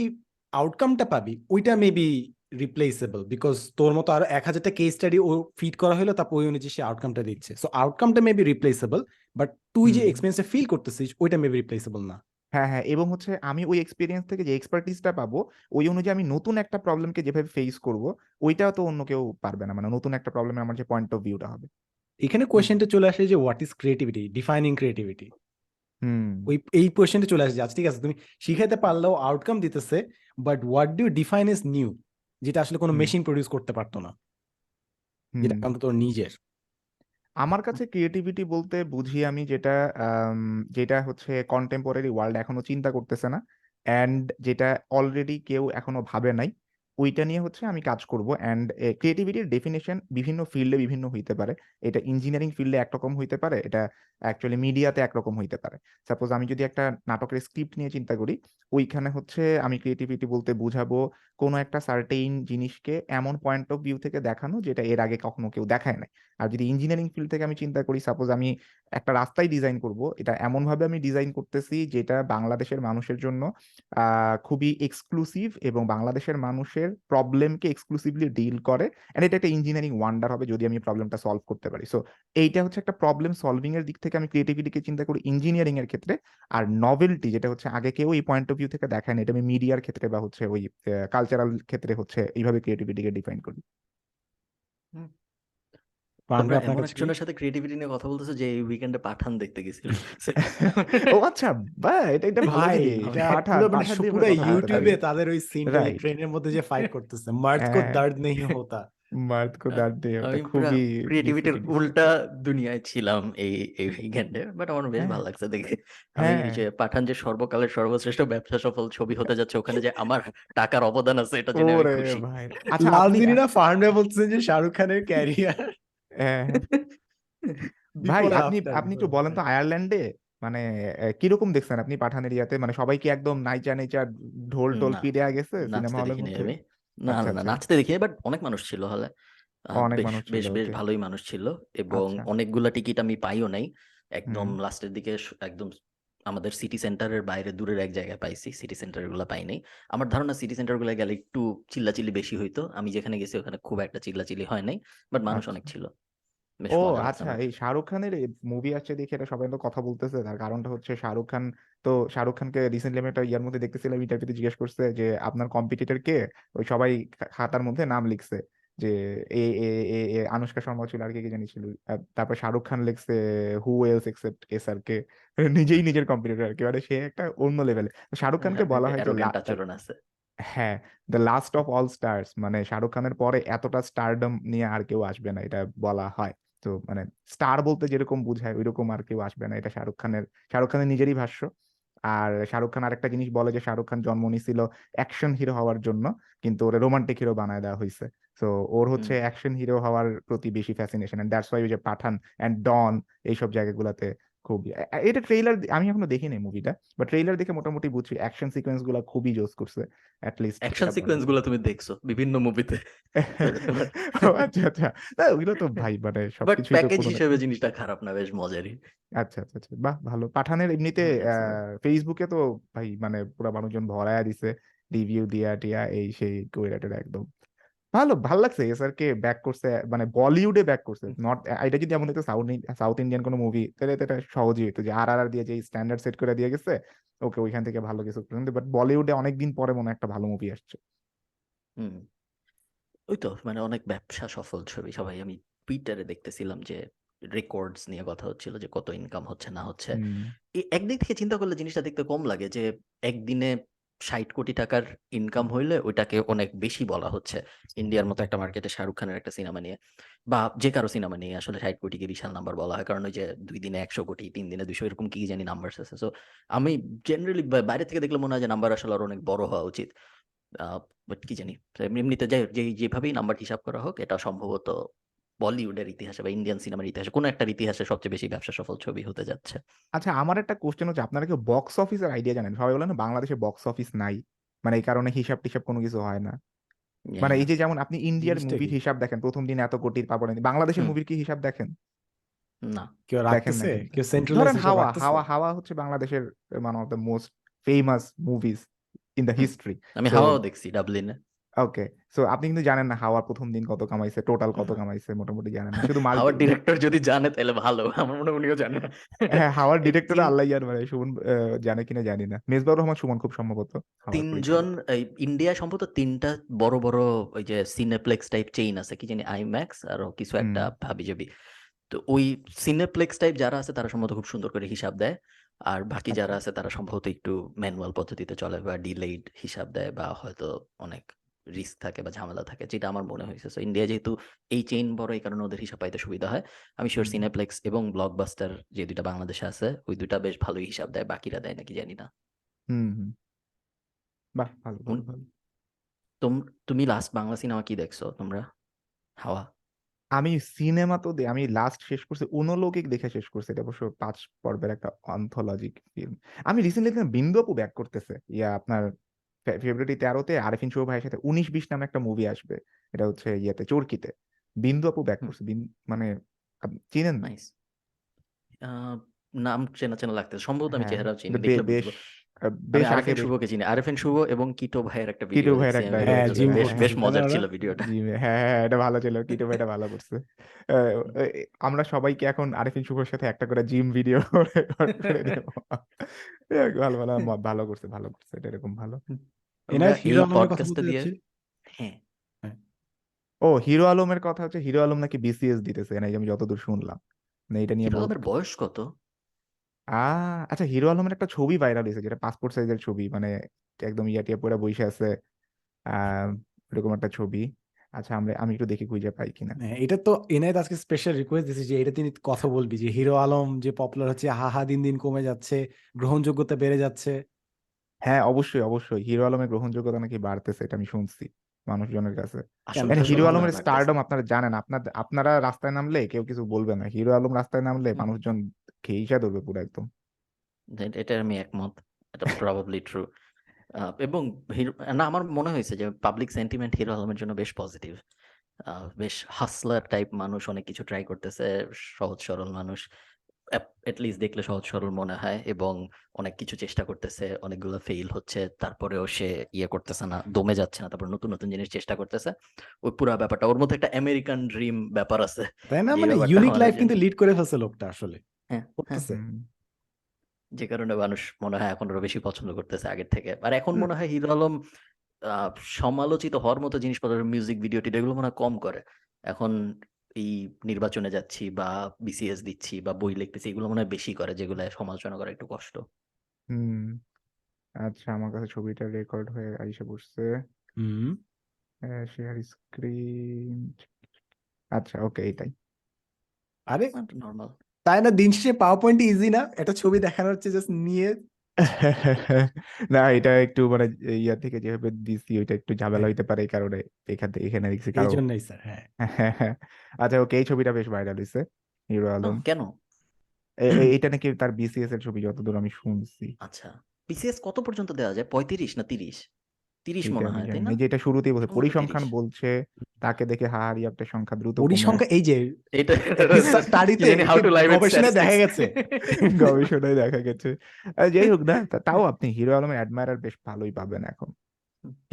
আউটকামটা পাবি ওইটা মেবি রিপ্লেসেবল বিকজ তোর মতো আরও এক হাজারটা কেস স্টাডি ও ফিট করা হলো তারপর ওই অনুযায়ী সে আউটকামটা দিচ্ছে সো আউটকামটা মেবি রিপ্লেসেবল বাট তুই যে হুম। এক্সপিরিয়েন্সে ফিল করতেছিস ওইটা মেবি রিপ্লেসেবল না হ্যাঁ, হ্যাঁ এবং হচ্ছে আমি ওই এক্সপেরিয়েন্স থেকে যে এক্সপার্টিসটা পাবো, ওই অনুযায়ী আমি নতুন একটা প্রবলেমকে যেভাবে ফেস করব, ওইটাও তো অন্য কেউ পারবে না। মানে নতুন একটা প্রবলেমে আমার যে পয়েন্ট অফ ভিউটা হবে। এখানে কোয়েশ্চেনটা চলে আসে যে what is creativity defining creativity হুম। ওই এই কোয়েশ্চেনটা চলে আসে আচ্ছা ঠিক আছে তুমি শিখাইতে পারলেও আউটকাম দিতেছে but what do define is new যেটা আসলে কোনো মেশিন প্রডিউস করতে পারতো না যেটা। অন্তত নিজের আমার কাছে ক্রিয়েটিভিটি বলতে বুঝি আমি যেটা যেটা হচ্ছে কন্টেম্পোরারি ওয়ার্ল্ড এখনও চিন্তা করতেছে না। অ্যান্ড যেটা অলরেডি কেউ এখনও ভাবে নাই। ওইটা নিয়ে হচ্ছে আমি কাজ করব। অ্যান্ড ক্রিয়েটিভিটির ডেফিনেশন বিভিন্ন ফিল্ডে বিভিন্ন হইতে পারে। এটা ইঞ্জিনিয়ারিং ফিল্ডে একরকম হইতে পারে। এটা অ্যাকচুয়ালি মিডিয়াতে একরকম হইতে পারে। সাপোজ আমি যদি একটা নাটকের স্ক্রিপ্ট নিয়ে চিন্তা করি, ওইখানে হচ্ছে আমি ক্রিয়েটিভিটি বলতে বুঝাবো কোনো একটা সার্টেইন জিনিসকে এমন পয়েন্ট অফ ভিউ থেকে দেখানো যেটা এর আগে কখনো কেউ দেখায় নাই। আর যদি ইঞ্জিনিয়ারিং ফিল্ড থেকে আমি চিন্তা করি সাপোজ আমি একটা রাস্তাই ডিজাইন করব। এটা এমনভাবে আমি ডিজাইন করতেছি যেটা বাংলাদেশের মানুষের জন্য খুবই এক্সক্লুসিভ এবং বাংলাদেশের মানুষের প্রবলেমকে এক্সক্লুসিভলি ডিল করে। অ্যান্ড এটা একটা ইঞ্জিনিয়ারিং ওয়ান্ডার হবে যদি আমি প্রবলেমটা সলভ করতে পারি। সো এইটা হচ্ছে একটা প্রবলেম সলভিং এর দিক থেকে আমি ক্রিয়েটিভিটিকে চিন্তা করি ইঞ্জিনিয়ারিং এর ক্ষেত্রে। আর নভেলটি যেটা হচ্ছে আগে কেউ এই পয়েন্ট অফ ভিউ থেকে দেখায় না। এটা আমি মিডিয়ার ক্ষেত্রে বা হচ্ছে ওই, আ কালচারাল ক্ষেত্রে হচ্ছে এইভাবে ক্রিয়েটিভিটিকে ডিফাইন করি। এমন একজনের সাথে ক্রিয়েটিভিটি নিয়ে কথা বলতেছে যে এই উইকেন্ডে পাঠান দেখতে গেছিল। ও আচ্ছা বা এটা একটা ভাই এটা পাঠান, পুরো মানে পুরা ইউটিউবে তাদের ওই সিনটা ট্রেনের মধ্যে যে ফাইট করতেছে। মার্চ কো হ্যাঁ। দর্দ নেই হোতা। মার্দ কো আ দার্দ আমি খুবই ক্রিয়েটিভিটির উল্টা দুনিয়ায় ছিলাম এই এই উইকেন্ডে। বাট আমার বেশ হ্যাঁ। ভালো লাগছে দেখে। আমি হ্যাঁ। যে পাঠান যে সর্বকালের সর্বশ্রেষ্ঠ ব্যবসা সফল ছবি হতে যাচ্ছে ওখানে যে আমার টাকার অবদান আছে এটা জেনে আমি খুশি। আচ্ছা ফারান ভাই বলতেছেন যে শাহরুখ খানের ক্যারিয়ার। ভাই আপনি আপনি একটু বলেন তো আয়ারল্যান্ডে মানে কীরকম দেখছেন আপনি পাঠানের ইয়াতে? মানে সবাই কি একদম নাইচা, নাইচা ঢোল-টোল না, পিড়াইয়া গেছে সিনেমা? আমি। না, আচ্ছা, না, না আচ্ছা। নাচতে দেখিনি বাট অনেক মানুষ ছিল হলে। আ অনেক বেশ, মানুষ বেশ, ছিল, বেশ ওকে। ভালোই মানুষ ছিল এবং আচ্ছা। অনেকগুলা টিকিট আমি পাইও নাই। একদম হুম। লাস্টের দিকে স একদম আমাদের সিটি সেন্টারের বাইরে দূরের এক জায়গায় পাইছি। সিটি সেন্টারগুলা পাই নাই। আমার ধারণা সিটি সেন্টার গুলায় গেলে একটু চিল্লাচিল্লি বেশি হইতো। আমি যেখানে গেছি ওখানে খুব একটা চিল্লাচিল্লি হয় নাই। বাট মানুষ অনেক। ছিল। বেশ ও মজা আচ্ছা আমার। এই শাহরুখ খানের এই মুভি আসছে দেখে এটা সবাই তো কথা বলতেছে। তার কারণটা হচ্ছে শাহরুখ খান তো শাহরুখ খানকে রিসেন্টলি আমি একটা ইয়ার মধ্যে দেখতেছিলাম ইন্টারভিউতে জিজ্ঞেস করছে যে, "আপনার কম্পিটিটর কে?" ওই সবাই খা খাতার মধ্যে নাম লিখছে। যে এ এ এ এ আনুশকা শর্মা ছিল আর কে, কে জানি ছিল। তারপর শাহরুখ খান লিখছে "হু এলস এক্সেপ্ট এসআরকে" নিজেই নিজের কম্পিটিটর আরকি। মানে সে একটা অন্য লেভেলে। শাহরুখ খানকে বলা হয় যে লা আচরণ আছে। হ্যাঁ, the last of all stars মানে শাহরুখ খানের পরে এতটা স্টারডম নিয়ে আর কেউ আসবে না এটা বলা হয়। তো মানে স্টার বলতে যেরকম বুঝায় ওইরকম আর কেউ আসবে না। এটা শাহরুখ খানের শাহরুখ খানের নিজেরই ভাষ্য। আর শাহরুখ খান আরেকটা জিনিস বলে যে শাহরুখ খান জন্ম নিয়েছিল অ্যাকশন হিরো হওয়ার জন্য। কিন্তু ওরে রোমান্টিক হিরো বানায় দেওয়া হয়েছে তো ওর হচ্ছে অ্যাকশন হিরো হওয়ার প্রতি বেশি ফ্যাসিনেশন অ্যান্ড দ্যাটস ওয়াই যে পাঠান অ্যান্ড ডন এইসব জায়গাগুলাতে খুব এ এ এটা ট্রেইলার আমি এখনও দেখি নাই মুভিটা। বাট ট্রেইলার দেখে মোটামুটি বুঝছি অ্যাকশন সিকোয়েন্সগুলা খুবই জোস করছে। লিস্ট অ্যাকশন সিকোয়েন্সগুলা তুমি দেখছ বিভিন্ন মুভিতে। আচ্ছা, আচ্ছা। না ওগুলো তো ভাই মানে তো প্যাকেজ হিসেবে জিনিসটা খারাপ না বেশ মজারই। আচ্ছা, আচ্ছা, আচ্ছা। বাহ! ভালো। পাঠানের এমনিতে ফেসবুকে তো ভাই মানে পুরা মানুষজন ভরায়া দিছে। রিভিউ দিয়া-টিয়া এই সেই কইরা-টইরা একদম। ভালো, ভালো লাগছে এস আর কে ব্যাক করছে মানে বলিউডে ব্যাক করছে। নট এটা যদি এমন হইতো সাউথ সাউথ ইন্ডিয়ান কোনো মুভি তাইলে তো এটা সহজই হইতো যে আরআরআর দিয়ে যে স্ট্যান্ডার্ড সেট করে দিয়ে গেছে, ওকে ওইখান থেকে ভালো কিছু কিন্তু বাট বলিউডে অনেকদিন পরে মনে একটা ভালো মুভি আসছে। হুম। ওই তো মানে অনেক ব্যবসা সফল ছবি। সবাই আমি টুইটারে দেখতেছিলাম যে রেকর্ডস নিয়ে কথা হচ্ছিল যে কত ইনকাম হচ্ছে না হচ্ছে। একদিক থেকে চিন্তা করলে জিনিসটা দেখতে কম লাগে যে একদিনে ৬০ কোটি টাকার ইনকাম হইলে ওইটাকে অনেক বেশি বলা হচ্ছে। ইন্ডিয়ার মতো একটা মার্কেটে শাহরুখ খানের একটা সিনেমা নিয়ে বা যে কারও সিনেমা নিয়ে আসলে ৬০ কোটিকে বিশাল নাম্বার বলা হয়। কারণ ওই যে দুই দিনে ১০০ কোটি, তিন দিনে ২০০ এরকম কি জানি নাম্বার আছে। সো আমি জেনারেলি বাইরে থেকে দেখলে মনে হয় যে নাম্বার আসলে আরও অনেক বড় হওয়া উচিত। বাট কি জানি। এমনিতে যাই যেভাবেই নাম্বার হিসাব করা হোক এটা সম্ভবত বলিউডের ইতিহাসে বা ইন্ডিয়ান সিনেমার ইতিহাসে কোনো একটা ইতিহাসে সবচেয়ে বেশি ব্যবসা সফল ছবি হতে যাচ্ছে। আচ্ছা আমার একটা কোয়েশ্চেন হচ্ছে আপনারা কি বক্স অফিসের আইডিয়া জানেন? সবাই বলে না বাংলাদেশে বক্স অফিস নাই। মানে এই কারণে হিসাব-টিসাব কোনো কিছু হয় না। মানে এই। যে যেমন আপনি ইন্ডিয়ার মুভির হিসাব দেখেন প্রথম দিন এত কোটির পাবো না। বাংলাদেশের। মুভির কি হিসাব দেখেন? না। কেউ রাখতেছে? সেন্ট্রালাইজ ধরেন হাওয়া, হাওয়া, হাওয়া হচ্ছে বাংলাদেশের মানে of the most famous movies in the. History. আমি হাওয়াও দেখছি ডাবলিনে। ওকে সো আপনি কিন্তু জানেন না হাওয়ার প্রথম দিন কত কামাইছে টোটাল কত কামাইছে মোটামুটি জানেন না। শুধু হাওয়ার ডিরেক্টর যদি জানে তাহলে ভালো আমার মনে উনিও জানে হ্যাঁ হাওয়ার ডিরেক্টর আল্লাহ জানে মানে সুমন জানে কিনা জানি না। মেজবাউর রহমান সুমন খুব সম্ভবত তিনজন এই ইন্ডিয়া সম্ভবত তিনটা বড় বড় ওই যে সিনেপ্লেক্স টাইপ চেইন আছে কি জানি আইম্যাক্স আর কিছু একটা ভাবি যাবি তো ওই সিনেপ্লেক্স টাইপ যারা আছে তারা সম্ভবত খুব সুন্দর করে হিসাব দেয়। আর বাকি যারা আছে তারা সম্ভবত একটু ম্যানুয়াল পদ্ধতিতে চলে বা ডিলেইড হিসাব দেয় বা হয়তো অনেক রিস্ক থাকে বা ঝামেলা থাকে যেটা আমার মনে হয়েছে। সো ইন্ডিয়া যেহেতু এই চেইন বড় এই কারণে ওদের হিসাব পাইতে সুবিধা হয়। আমি শিওর সিনেপ্লেক্স এবং ব্লকবাস্টার যে দুইটা বাংলাদেশে আছে ওই দুইটা বেশ ভালোই হিসাব দেয় বাকিরা দেয় নাকি জানি না। হুম বাহ! ভালো ভালো তোম- লাস্ট বাংলা সিনেমা কি দেখছ তোমরা? হাওয়া। আমি সিনেমা তো দে- আমি লাস্ট শেষ করছি অনুলৌকিক দেখে শেষ করছি। এটা অবশ্য পাঁচ পর্বের একটা অন্থোলজিক ফিল্ম আমি রিসেন্টলি বিন্দু আপু ব্যাক করতেছে। ইয়া আপনার ফেব্রুয়ারি তেরোতে আরেফিন শুভ ভাইয়ের সাথে উনিশ বিশ নামে একটা মুভি আসবে। এটা হচ্ছে ইয়েতে চরকিতে। বিন্দু আপু ব্যাক। করছে। মানে চিনেন নাইস নাম চেনা চেনা লাগতেছে। সম্ভবত আমি চেহারা চিনি বেশ আগে শুভকে চিনি। আরেফিন শুভ এবং কিটো ভাইয়ের একটা কিটু ভিডিও ভাইয়ের একটা হ্যাঁ, জিম বেশ বেশ মজার ছিল ভিডিওটা জি হ্যাঁ হ্যাঁ এটা ভালো ছিল। কিটু ভাইটা ভালো করছে। আমরা সবাইকে এখন আরিফিন শুভর সাথে একটা করে জিম ভিডিও করে দেব। ভালো ভালো ভালো করছে ভালো করছে এটা এরকম ভালো। পডকাস্টটা দিয়ে হ্যাঁ। ও হিরো আলমের কথা হচ্ছে হিরো আলম নাকি বিসিএস দিতেছে না আমি যতদূর শুনলাম। মানে এটা নিয়ে হিরো আলমের বয়স কত? আহ আচ্ছা হিরো আলমের একটা ছবি ভাইরাল হয়েছে যেটা পাসপোর্ট সাইজের ছবি মানে একদম ইয়া টিয়া পরে বসে আছে আহ এরকম একটা ছবি। আচ্ছা আমরা আমি একটু দেখি খুঁজে পাই কিনা। হ্যাঁ, এটা তো এনায়েত আজকে স্পেশাল রিকোয়েস্ট দিয়েছে যে এটা তিনি কথা বলবি যে হিরো আলম যে পপুলার হচ্ছে হা হা দিন দিন কমে যাচ্ছে গ্রহণযোগ্যতা বেড়ে যাচ্ছে। হ্যাঁ অবশ্যই অবশ্যই। হিরো আলমের গ্রহণযোগ্যতা নাকি বাড়তেছে এটা আমি শুনছি মানুষজনের কাছে। মানে হিরো আলমের। স্টারডম আপনারা জানেন আপনার আপনারা রাস্তায় নামলে কেউ কিছু বলবে না। হিরো আলম রাস্তায় নামলে মানুষজন খেইসা ধরবে পুরো একদম? এটা আমি একমত এটা প্রবাবলি ট্রু এবং না আমার মনে হয়েছে যে পাবলিক সেন্টিমেন্ট হিরো আলমের জন্য বেশ পজিটিভ বেশ হাসলার টাইপ মানুষ অনেক কিছু ট্রাই করতেছে সহজ সরল মানুষ লিস্ট দেখলে সহজ সরল মনে হয় এবং অনেক কিছু চেষ্টা করতেছে অনেকগুলো ফেইল হচ্ছে তারপরেও সে ইয়ে করতেছে না দমে যাচ্ছে না তারপর নতুন নতুন জিনিস চেষ্টা করতেছে। ওই পুরো ব্যাপারটা ওর মধ্যে একটা আমেরিকান ড্রিম ব্যাপার আছে। তাই না? মানে ইউনিক লাইফ কিন্তু লিড করে ফেলছে লোকটা আসলে। হ্যাঁ হ্যাঁ। করতেছে যে কারণে মানুষ মনে হয় এখন আরও বেশি পছন্দ করতেছে আগের থেকে। আর এখন মনে হয় হিরো আলম আহ, সমালোচিত হওয়ার মতো জিনিসপত্র মিউজিক ভিডিও টিডিও এগুলো মনে হয় কম করে। এখন এই নির্বাচনে যাচ্ছি বা বিসিএস দিচ্ছি বা বই লিখতেছি এগুলো মনে হয় বেশি করে যেগুলো সমালোচনা করা একটু কষ্ট। হুম। আচ্ছা আমার কাছে ছবিটা রেকর্ড হয়ে আইসা পড়ছে হুম। শেয়ার স্ক্রিন আচ্ছা ওকে এটাই। আরে নর্মাল তাই না? দিন শেষে পাওয়ার পয়েন্ট ইজি না? একটা ছবি দেখানো হচ্ছে জাস্ট নিয়ে। না এটা একটু মানে ইয়া থেকে যেভাবে দিছি ওইটা একটু ঝামেলা। হইতে পারে এই কারণে এখান থেকে এখানে দেখছি এই কারও জন্যই স্যার হ্যাঁ। আচ্ছা ওকে এই ছবিটা বেশ ভাইরাল হয়েছে হিরো আলম। কেন? এটা নাকি তার বিসিএস এর ছবি যতদূর আমি শুনছি। আচ্ছা বিসিএস কত পর্যন্ত দেওয়া যায়? পঁয়ত্রিশ না তিরিশ? তিরিশ মনে হয় তাই না না? এই যে এটা শুরুতেই বলছে পরিসংখ্যান বলছে তাকে দেখে হাহারি একটা সংখ্যা দ্রুত পরিসংখ্যা এই যে এটা স্টাডিতে হাউ টু লাইভ গবেষণায় দেখা গেছে। গবেষণায় দেখা গেছে। যাই হোক না তাও আপনি হিরো আলমের অ্যাডমায়ার বেশ ভালোই পাবেন এখন।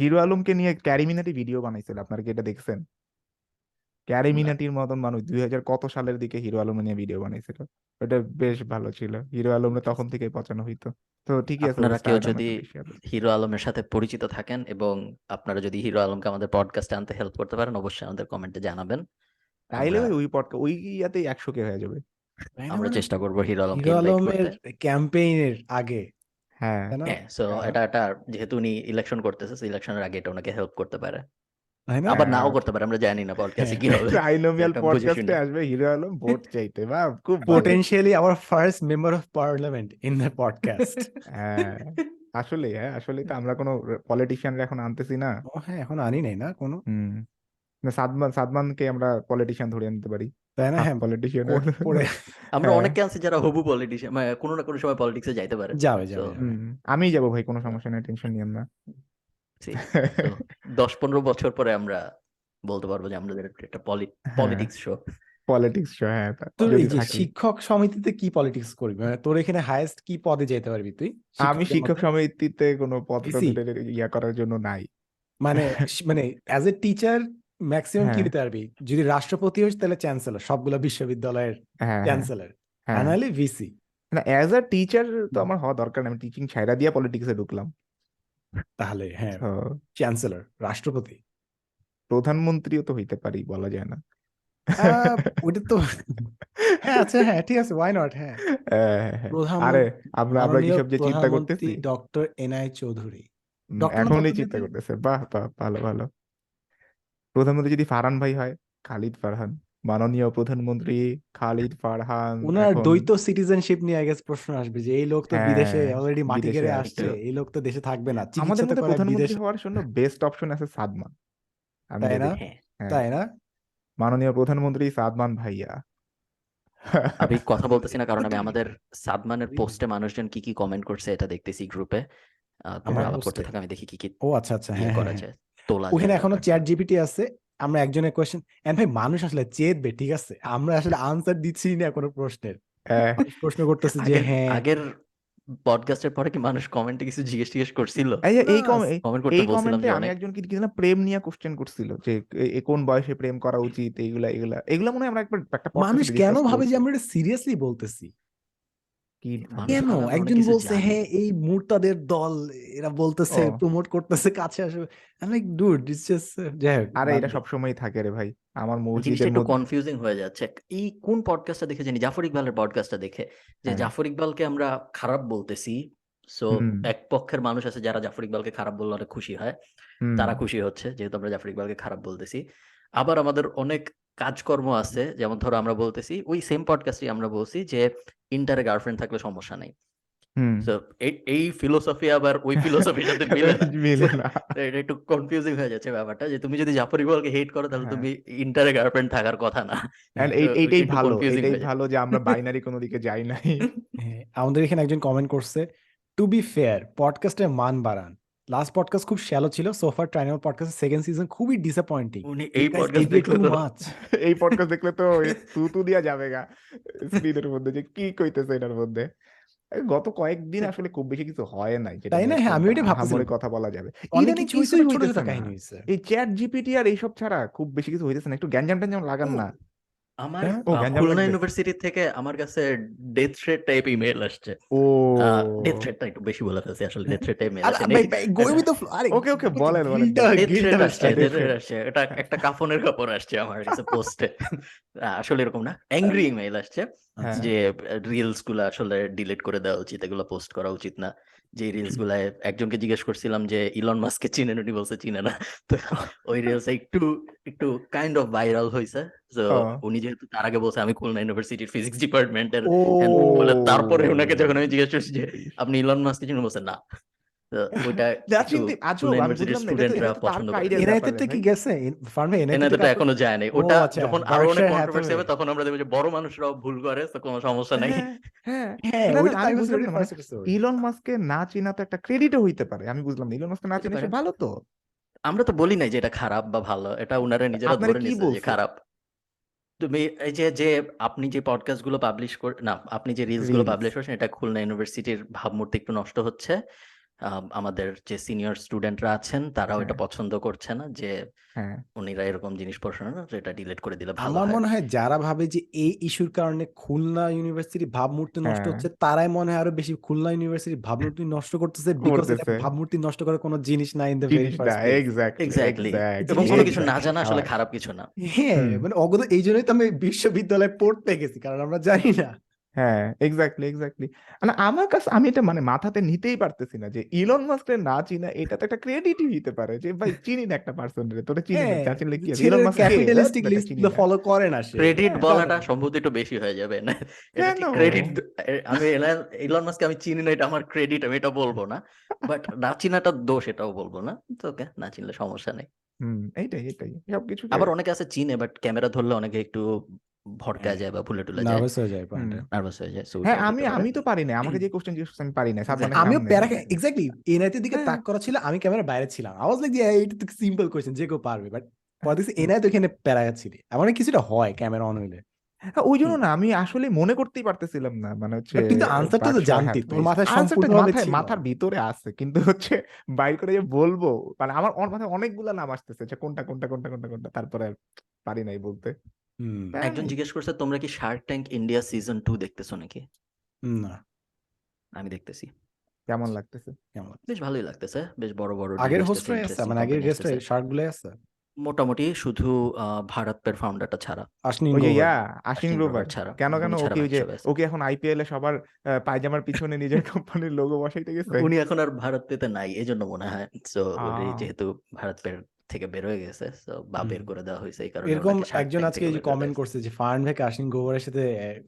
হিরো আলমকে নিয়ে ক্যারিমিনারি ভিডিও বানাইছিল আপনারা কি এটা দেখছেন? ক্যারিমিনাটির মতন মানুষ। দুই হাজার কত সালের দিকে হিরো আলম নিয়ে ভিডিও বানাইছিল? ওটা বেশ ভালো ছিল। হিরো আলমে তখন থেকে পচানো হইতো। তো ঠিকই আছে আপনারা কেউ যদি। হিরো আলমের সাথে পরিচিত থাকেন এবং আপনারা যদি হিরো আলমকে আমাদের পডকাস্টে আনতে হেল্প করতে পারেন অবশ্যই আমাদের কমেন্টে জানাবেন। তাইলে ওই পডকা ওই ইয়াতেই একশো কে হয়ে যাবে। আমরা মানে চেষ্টা করব হিরো আলমকে হিরো ইনভাইট আলমের করতে। ক্যাম্পেইনের আগে হ্যাঁ। হ্যাঁ সো হ্যাঁ। এটা এটা যেহেতু উনি ইলেকশন করতেছে ইলেকশনের আগে এটা ওনাকে হেল্প করতে পারে। তাই না আবার নাও। করতে পারে আমরা জানি না পডকাস্টে। কি হবে। ট্রাইনোমিয়াল পডকাস্টে আসবে হিরো আলম ভোট চাইতে। বা খুব potentially our first member of parliament in the podcast হ্যাঁ আসলে হ্যাঁ আসলে তো আমরা কোনো পলিটিশিয়ানরা এখন আনতেছি না। হ্যাঁ এখন আনি নাই না কোনো। হুম না, সাদমান সাদমানকে আমরা পলিটিশিয়ান ধরে আনতে পারি। তাই না? হ্যাঁ পলিটিশিয়ান আমরা হ্যাঁ। অনেকে আছে যারা হবু পলিটিশিয়ান মানে কোনো না কোনো সময় পলিটিক্সে যাইতে পারে। যাবে যাবে। আমি যাব ভাই কোনো সমস্যা নেই টেনশন নিয়েন না। দশ পনেরো বছর পরে আমরা বলতে পারব যে আমাদের একটা পলিটিক্স শো পলিটিক্স হ্যাঁ যদি এই যে থাকি। শিক্ষক সমিতিতে কি পলিটিক্স করবি? মানে তোর এখানে হাইয়েস্ট কি পদে যেতে পারবি তুই? আমি শিক্ষক সমিতিতে কোনো পদ ইয়া করার জন্য নাই। মানে মানে অ্যাজ এ টিচার ম্যাক্সিমাম কি হ্যাঁ। হতে পারবি? যদি রাষ্ট্রপতি হোস তাহলে চ্যান্সেলর সবগুলো বিশ্ববিদ্যালয়ের হ্যাঁ হ্যাঁ। চ্যান্সেলর আর হ্যাঁ নাহলে ভিসি না অ্যাজ আ টিচার তো আমার হওয়া দরকার আমি টিচিং ছাইরা দিয়ে পলিটিক্সে ঢুকলাম। তাহলে হ্যাঁ চ্যান্সেলর রাষ্ট্রপতি। প্রধানমন্ত্রীও তো হইতে পারি বলা যায় না। ওটা তো হ্যাঁ আচ্ছা হ্যাঁ ঠিক আছে ওয়াই নট হ্যাঁ। হ্যাঁ, হ্যাঁ, হ্যাঁ। আরে আমরা আমরা কি সব যে চিন্তা করতেছি? Doctor N I Chowdhury. এখনই চিন্তা করতেছে বাহ বাহ ভালো ভালো। প্রধানমন্ত্রী যদি ফারহান ভাই হয় খালিদ ফারহান। মাননীয় প্রধানমন্ত্রী খালিদ ফারহান ওনার এখন দ্বৈত সিটিজেনশিপ নিয়ে আই গেস প্রশ্ন আসবে যে এই লোক তো বিদেশে হ্যাঁ অলরেডি মাটি বিদেশে কেড়ে আছে। আসছে এই লোক তো দেশে থাকবে না আমাদের চিকিৎসা তো মধ্যে করায় প্রধানমন্ত্রী বিদেশে হওয়ার জন্য বেস্ট অপশন আছে সাদমান। আমি তাই যদি না? হ্যাঁ হ্যাঁ। তাই না? মাননীয় প্রধানমন্ত্রী সাদমান ভাইয়া। আমি কথা বলতেছি না কারণ আমি আমাদের সাদমানের পোস্টে মানুষজন কি কি কমেন্ট করছে এটা দেখতেছি গ্রুপে তোমরা আমার আলাপ করতে পোস্টে থাকো আমি দেখি কি কি ও আচ্ছা আচ্ছা ইয়ে হ্যাঁ হ্যাঁ করা হ্যাঁ যায় তোলা ওখানে যায় এখনও ব্যাপারটা চ্যাট জিপিটি আছে? আমরা একজনের কোয়েশ্চেন এন্ড ভাই মানুষ আসলে চেতবে ঠিক আছে? আমরা আসলে আনসার দিচ্ছি না কোনো প্রশ্নের। হ্যাঁ, প্রশ্ন করতেছে যে হ্যাঁ। আগের পডকাস্টের পরে কি মানুষ কমেন্টে কিছু জিজ্ঞেস টিজ্ঞেস করছিল? এই কমেন্ট করতে এই বলছিলাম কমেন্টে আমি একজন কি না প্রেম নিয়ে কোশ্চেন করছিল যে কোন বয়সে প্রেম করা উচিত এইগুলা এগুলা এগুলা মনে হয় আমরা একবার একটা মানুষ কেন ভাবে যে আমরা এটা সিরিয়াসলি বলতেছি? কি কেন? একজন বলছে হ্যাঁ এই মুরতাদের দল এরা বলতেছে প্রমোট করতেছে কাছে আসবে। আমি লাইক ডুড ইটস জাস্ট যাই হোক আরে এটা সবসময় থাকে রে ভাই। আমার মসজিদের একটু কনফিউজিং হয়ে যাচ্ছে। এই কোন পডকাস্টটা দেখে জানি? জাফর ইকবালের পডকাস্টটা দেখে যে হ্যাঁ। জাফর ইকবালকে আমরা খারাপ বলতেছি। সো এক পক্ষের মানুষ আছে যারা জাফর ইকবালকে খারাপ বললে অনেক খুশি হয়। তারা খুশি হচ্ছে যেহেতু আমরা জাফর ইকবালকে খারাপ বলতেছি। আবার আমাদের অনেক কাজকর্ম আছে যেমন ধরো আমরা বলতেছি ওই সেম পডকাস্টে আমরা বলছি যে ইন্টারে গার্লফ্রেন্ড থাকলে সমস্যা নেই। এই এই ফিলোসফি আবার ওই ফিলোসফির সাথে মিলে না। মিলে না। এটা একটু কনফিউজিং হয়ে যাচ্ছে ব্যাপারটা যে তুমি যদি জাফর ইকবালকে হেট করো তাহলে হ্যাঁ। তুমি ইন্টারে গার্লফ্রেন্ড থাকার কথা না। এইটাই ভালো এইটাই এটাই ভালো যে আমরা বাইনারি কোনো দিকে যাই নাই। হ্যাঁ, আমাদের এখানে একজন কমেন্ট করছে টু বি ফেয়ার পডকাস্টের মান বাড়ান। লাস্ট পডকাস্ট খুব শ্যালো ছিল সোফার ট্রাইনাল পডকাস্টের সেকেন্ড সিজন খুবই ডিসঅ্যাপয়েন্টিং উনি এই পডকাস্ট দেখলে তো এই পডকাস্ট দেখলে তো তু তু দিয়া যাবে গা স্ক্রিনের মধ্যে যে কি কইতেছে এটার মধ্যে। গত কয়েকদিন আসলে খুব বেশি কিছু হয় নাই তাই না? হ্যাঁ আমি ওইটাই ভাবতেছিলাম। আহামরি কথা বলা যাবে। অনেক ইদানিং কিছু ছোট ছোট কাহিনী হয়েছে এই চ্যাট জিপিটি আর এইসব ছাড়া খুব বেশি কিছু হইতেছে না একটু গ্যাঞ্জাম ট্যাঞ্জাম লাগান না। আমার হ্যাঁ? ও গ্যাঞ্জাম খুলনা লাগবে। ইউনিভার্সিটি থেকে আমার কাছে ডেথ থ্রেট টাইপ ইমেল আসছে। ও। ডেথ থ্রেটটা একটু বেশি বলে ফেলছি আসলে ডেথ থ্রেট টাইপ মেল আরে আসে ভাই ভাই গোয়িং উইথ দ্য ফ্লো আরে ওকে ওকে বলেন বলেন। গিলটা গিলটা আসছে ডেথ থ্রেট আসছে। এটা একটা কাফনের কাপড় আসছে আমার কাছে পোস্টে আসলে এরকম না। অ্যাংরি ইমেল আসছে হ্যাঁ। যে রিলসগুলা আসলে ডিলিট করে দেওয়া উচিত এগুলো পোস্ট করা উচিত না। যে রিলসগুলা একজনকে জিজ্ঞেস করছিলাম যে ইলন মাস্ককে চিনেন উনি? বলছে চিনে না। তো ওই রিলস একটু একটু কাইন্ড অফ ভাইরাল হইছে। তো উনি যেহেতু তার আগে বলছে আমি খুলনা ইউনিভার্সিটির ফিজিক্স ডিপার্টমেন্টের বলে তারপরে ওনাকে যখন আমি জিজ্ঞেস করছি যে আপনি ইলন মাস্ক চিনেন? বলছে না। কি। গেছে? ফার্মে তো এখনও যায় নাই। ওটা আচ্ছা যখন আরও অনেক কন্ট্রোভার্সি হবে তখন আমরা দেখব যে বড় মানুষরাও ভুল করে তো কোনো সমস্যা নাই। হ্যাঁ হ্যাঁ হ্যাঁ না মানে ফার্স্ট এপিসোড ইলন মাস্ককে না চিনা তো একটা ক্রেডিটও হইতে পারে আমি বুঝলাম না। ইলন মাস্ককে না চিনে ভালো তো। আমরা তো বলি নাই যে এটা খারাপ বা ভালো এটা উনারা নিজেরা আপনারা ধরে যে খারাপ। তুমি এই যে যে আপনি যে পডকাস্টগুলো পাবলিশ করে না আপনি যে রিলসগুলো পাবলিশ করছেন এটা খুলনা ইউনিভার্সিটির ভাবমূর্তি একটু নষ্ট হচ্ছে। আমাদের যে সিনিয়র স্টুডেন্টরা আছেন তারাও এটা হ্যাঁ পছন্দ করছে না যে হ্যাঁ। উনিরা এরকম জিনিস পড়াশোনা না এটা ডিলিট করে দিলে ভালো আমার মনে হয় যারা ভাবে যে এই ইস্যুর কারণে খুলনা ইউনিভার্সিটি ভাবমূর্তি নষ্ট হ্যাঁ হচ্ছে তারাই মনে হয় আরও বেশি খুলনা ইউনিভার্সিটি ভাবমূর্তি নষ্ট করতেছে বিকজ এটা ভাবমূর্তি নষ্ট করার কোনো জিনিস নাই in the very first place exactly exactly exactly এবং কোনো কিছু না জানা আসলে খারাপ কিছু না। হ্যাঁ মানে অগত এই জন্যই তো আমি বিশ্ববিদ্যালয়ে পড়তে গেছি কারণ আমরা জানি না। হ্যাঁ এক্স্যাক্টলি এক্স্যাক্টলি মানে আমার কাছে আমি এটা মানে মাথাতে নিতেই পারতেছি না যে ইলন মাস্কের না চিনা এটা তো একটা ক্রেডিটই হতে পারে যে ভাই চিনি না একটা পার্সন রে তোরা চিনি না হ্যাঁ চা চিনলে কি Elon Musk capitalistic list follow করে না সে। ক্রেডিট হ্যাঁ বলাটা সম্ভবত একটু বেশি হয়ে যাবে। না এটা ক্রেডিট আমি ইলন মাস্ককে আমি চিনি না এটা আমার ক্রেডিট আমি এটা বলব না। বাট না চিনাটা দোষ এটাও বলব না। তো ওকে না চিনলে সমস্যা নেই। হুম এইটাই এইটাই সবকিছু আবার অনেকে আছে চিনে বাট ক্যামেরা ধরলে অনেকে একটু ভড়কা হ্যাঁ। যায় বা ভুলে টুলে যায়। নার্ভাস হয়ে যায় হুম। নার্ভাস হয়ে যায় হ্যাঁ আমি আমি তো পারি না আমাকে যে কোশ্চেন জিজ্ঞেস করছে আমি পারি না এক্স্যাক্টলি আমিও প্যারা এক্স্যাক্টলি এনআইতে দিকে হ্যাঁ। তাক করা ছিল আমি ক্যামেরা বাইরে ছিলাম। আই ওয়াজ লাইক যে এটা তো সিম্পল কোয়েশ্চেন যে কেউ পারবে। বাট পরে দেখছি এনআই তো এখানে প্যারা ছিল। এমন কিছুটা হয় ক্যামেরা অন হইলে। হ্যাঁ, ওই জন্য না আমি আসলে মনে করতেই পারতেছিলাম না। মানে হচ্ছে বাট তুই তো আনসারটা তো জানতি তোর মাথায় সম্পূর্ণভাবে মাথায় মাথার ভিতরে আছে। কিন্তু হচ্ছে বাইর করে যে বলব মানে আমার মাথায় অনেকগুলা নাম আসতেছে যে কোনটা কোনটা কোনটা কোনটা কোনটা তারপরে আর পারি নাই বলতে। হুম। প্যারা একজন জিজ্ঞেস করছে তোমরা কি Shark Tank India season two দেখতেছো নাকি? না। আমি দেখতেছি। কেমন লাগতেছে? কেমন বেশ ভালোই লাগতেছে বেশ বড় বড় আগের হোস্টরাই আছে মানে আগের company গেস্ট আসতেছে। শার্ট গুলাই আছে? মোটামুটি শুধু আহ, ভারতের ফাউন্ডারটা ছাড়া। আশ্বিন ওই ইয়া আশ্বিন গ্রোভার ছাড়া কেন কেন ওকে ওই যে ওকে এখন আইপিএল এ সবার পায়জামার পিছনে নিজের কোম্পানির লোগো বসাইতে গেছে? উনি এখন আর ভারত পেতে নাই এজন্য মনে হয়। সো যেহেতু ভারত পের থেকে বের হয়ে গেছে so বা বের করে দেওয়া হয়েছে এই কারণে এরকম ওনাকে একজন আজকে এই যে কমেন্ট করছে যে ফারহান ভাইকে আশ্বিন গ্রোভারের সাথে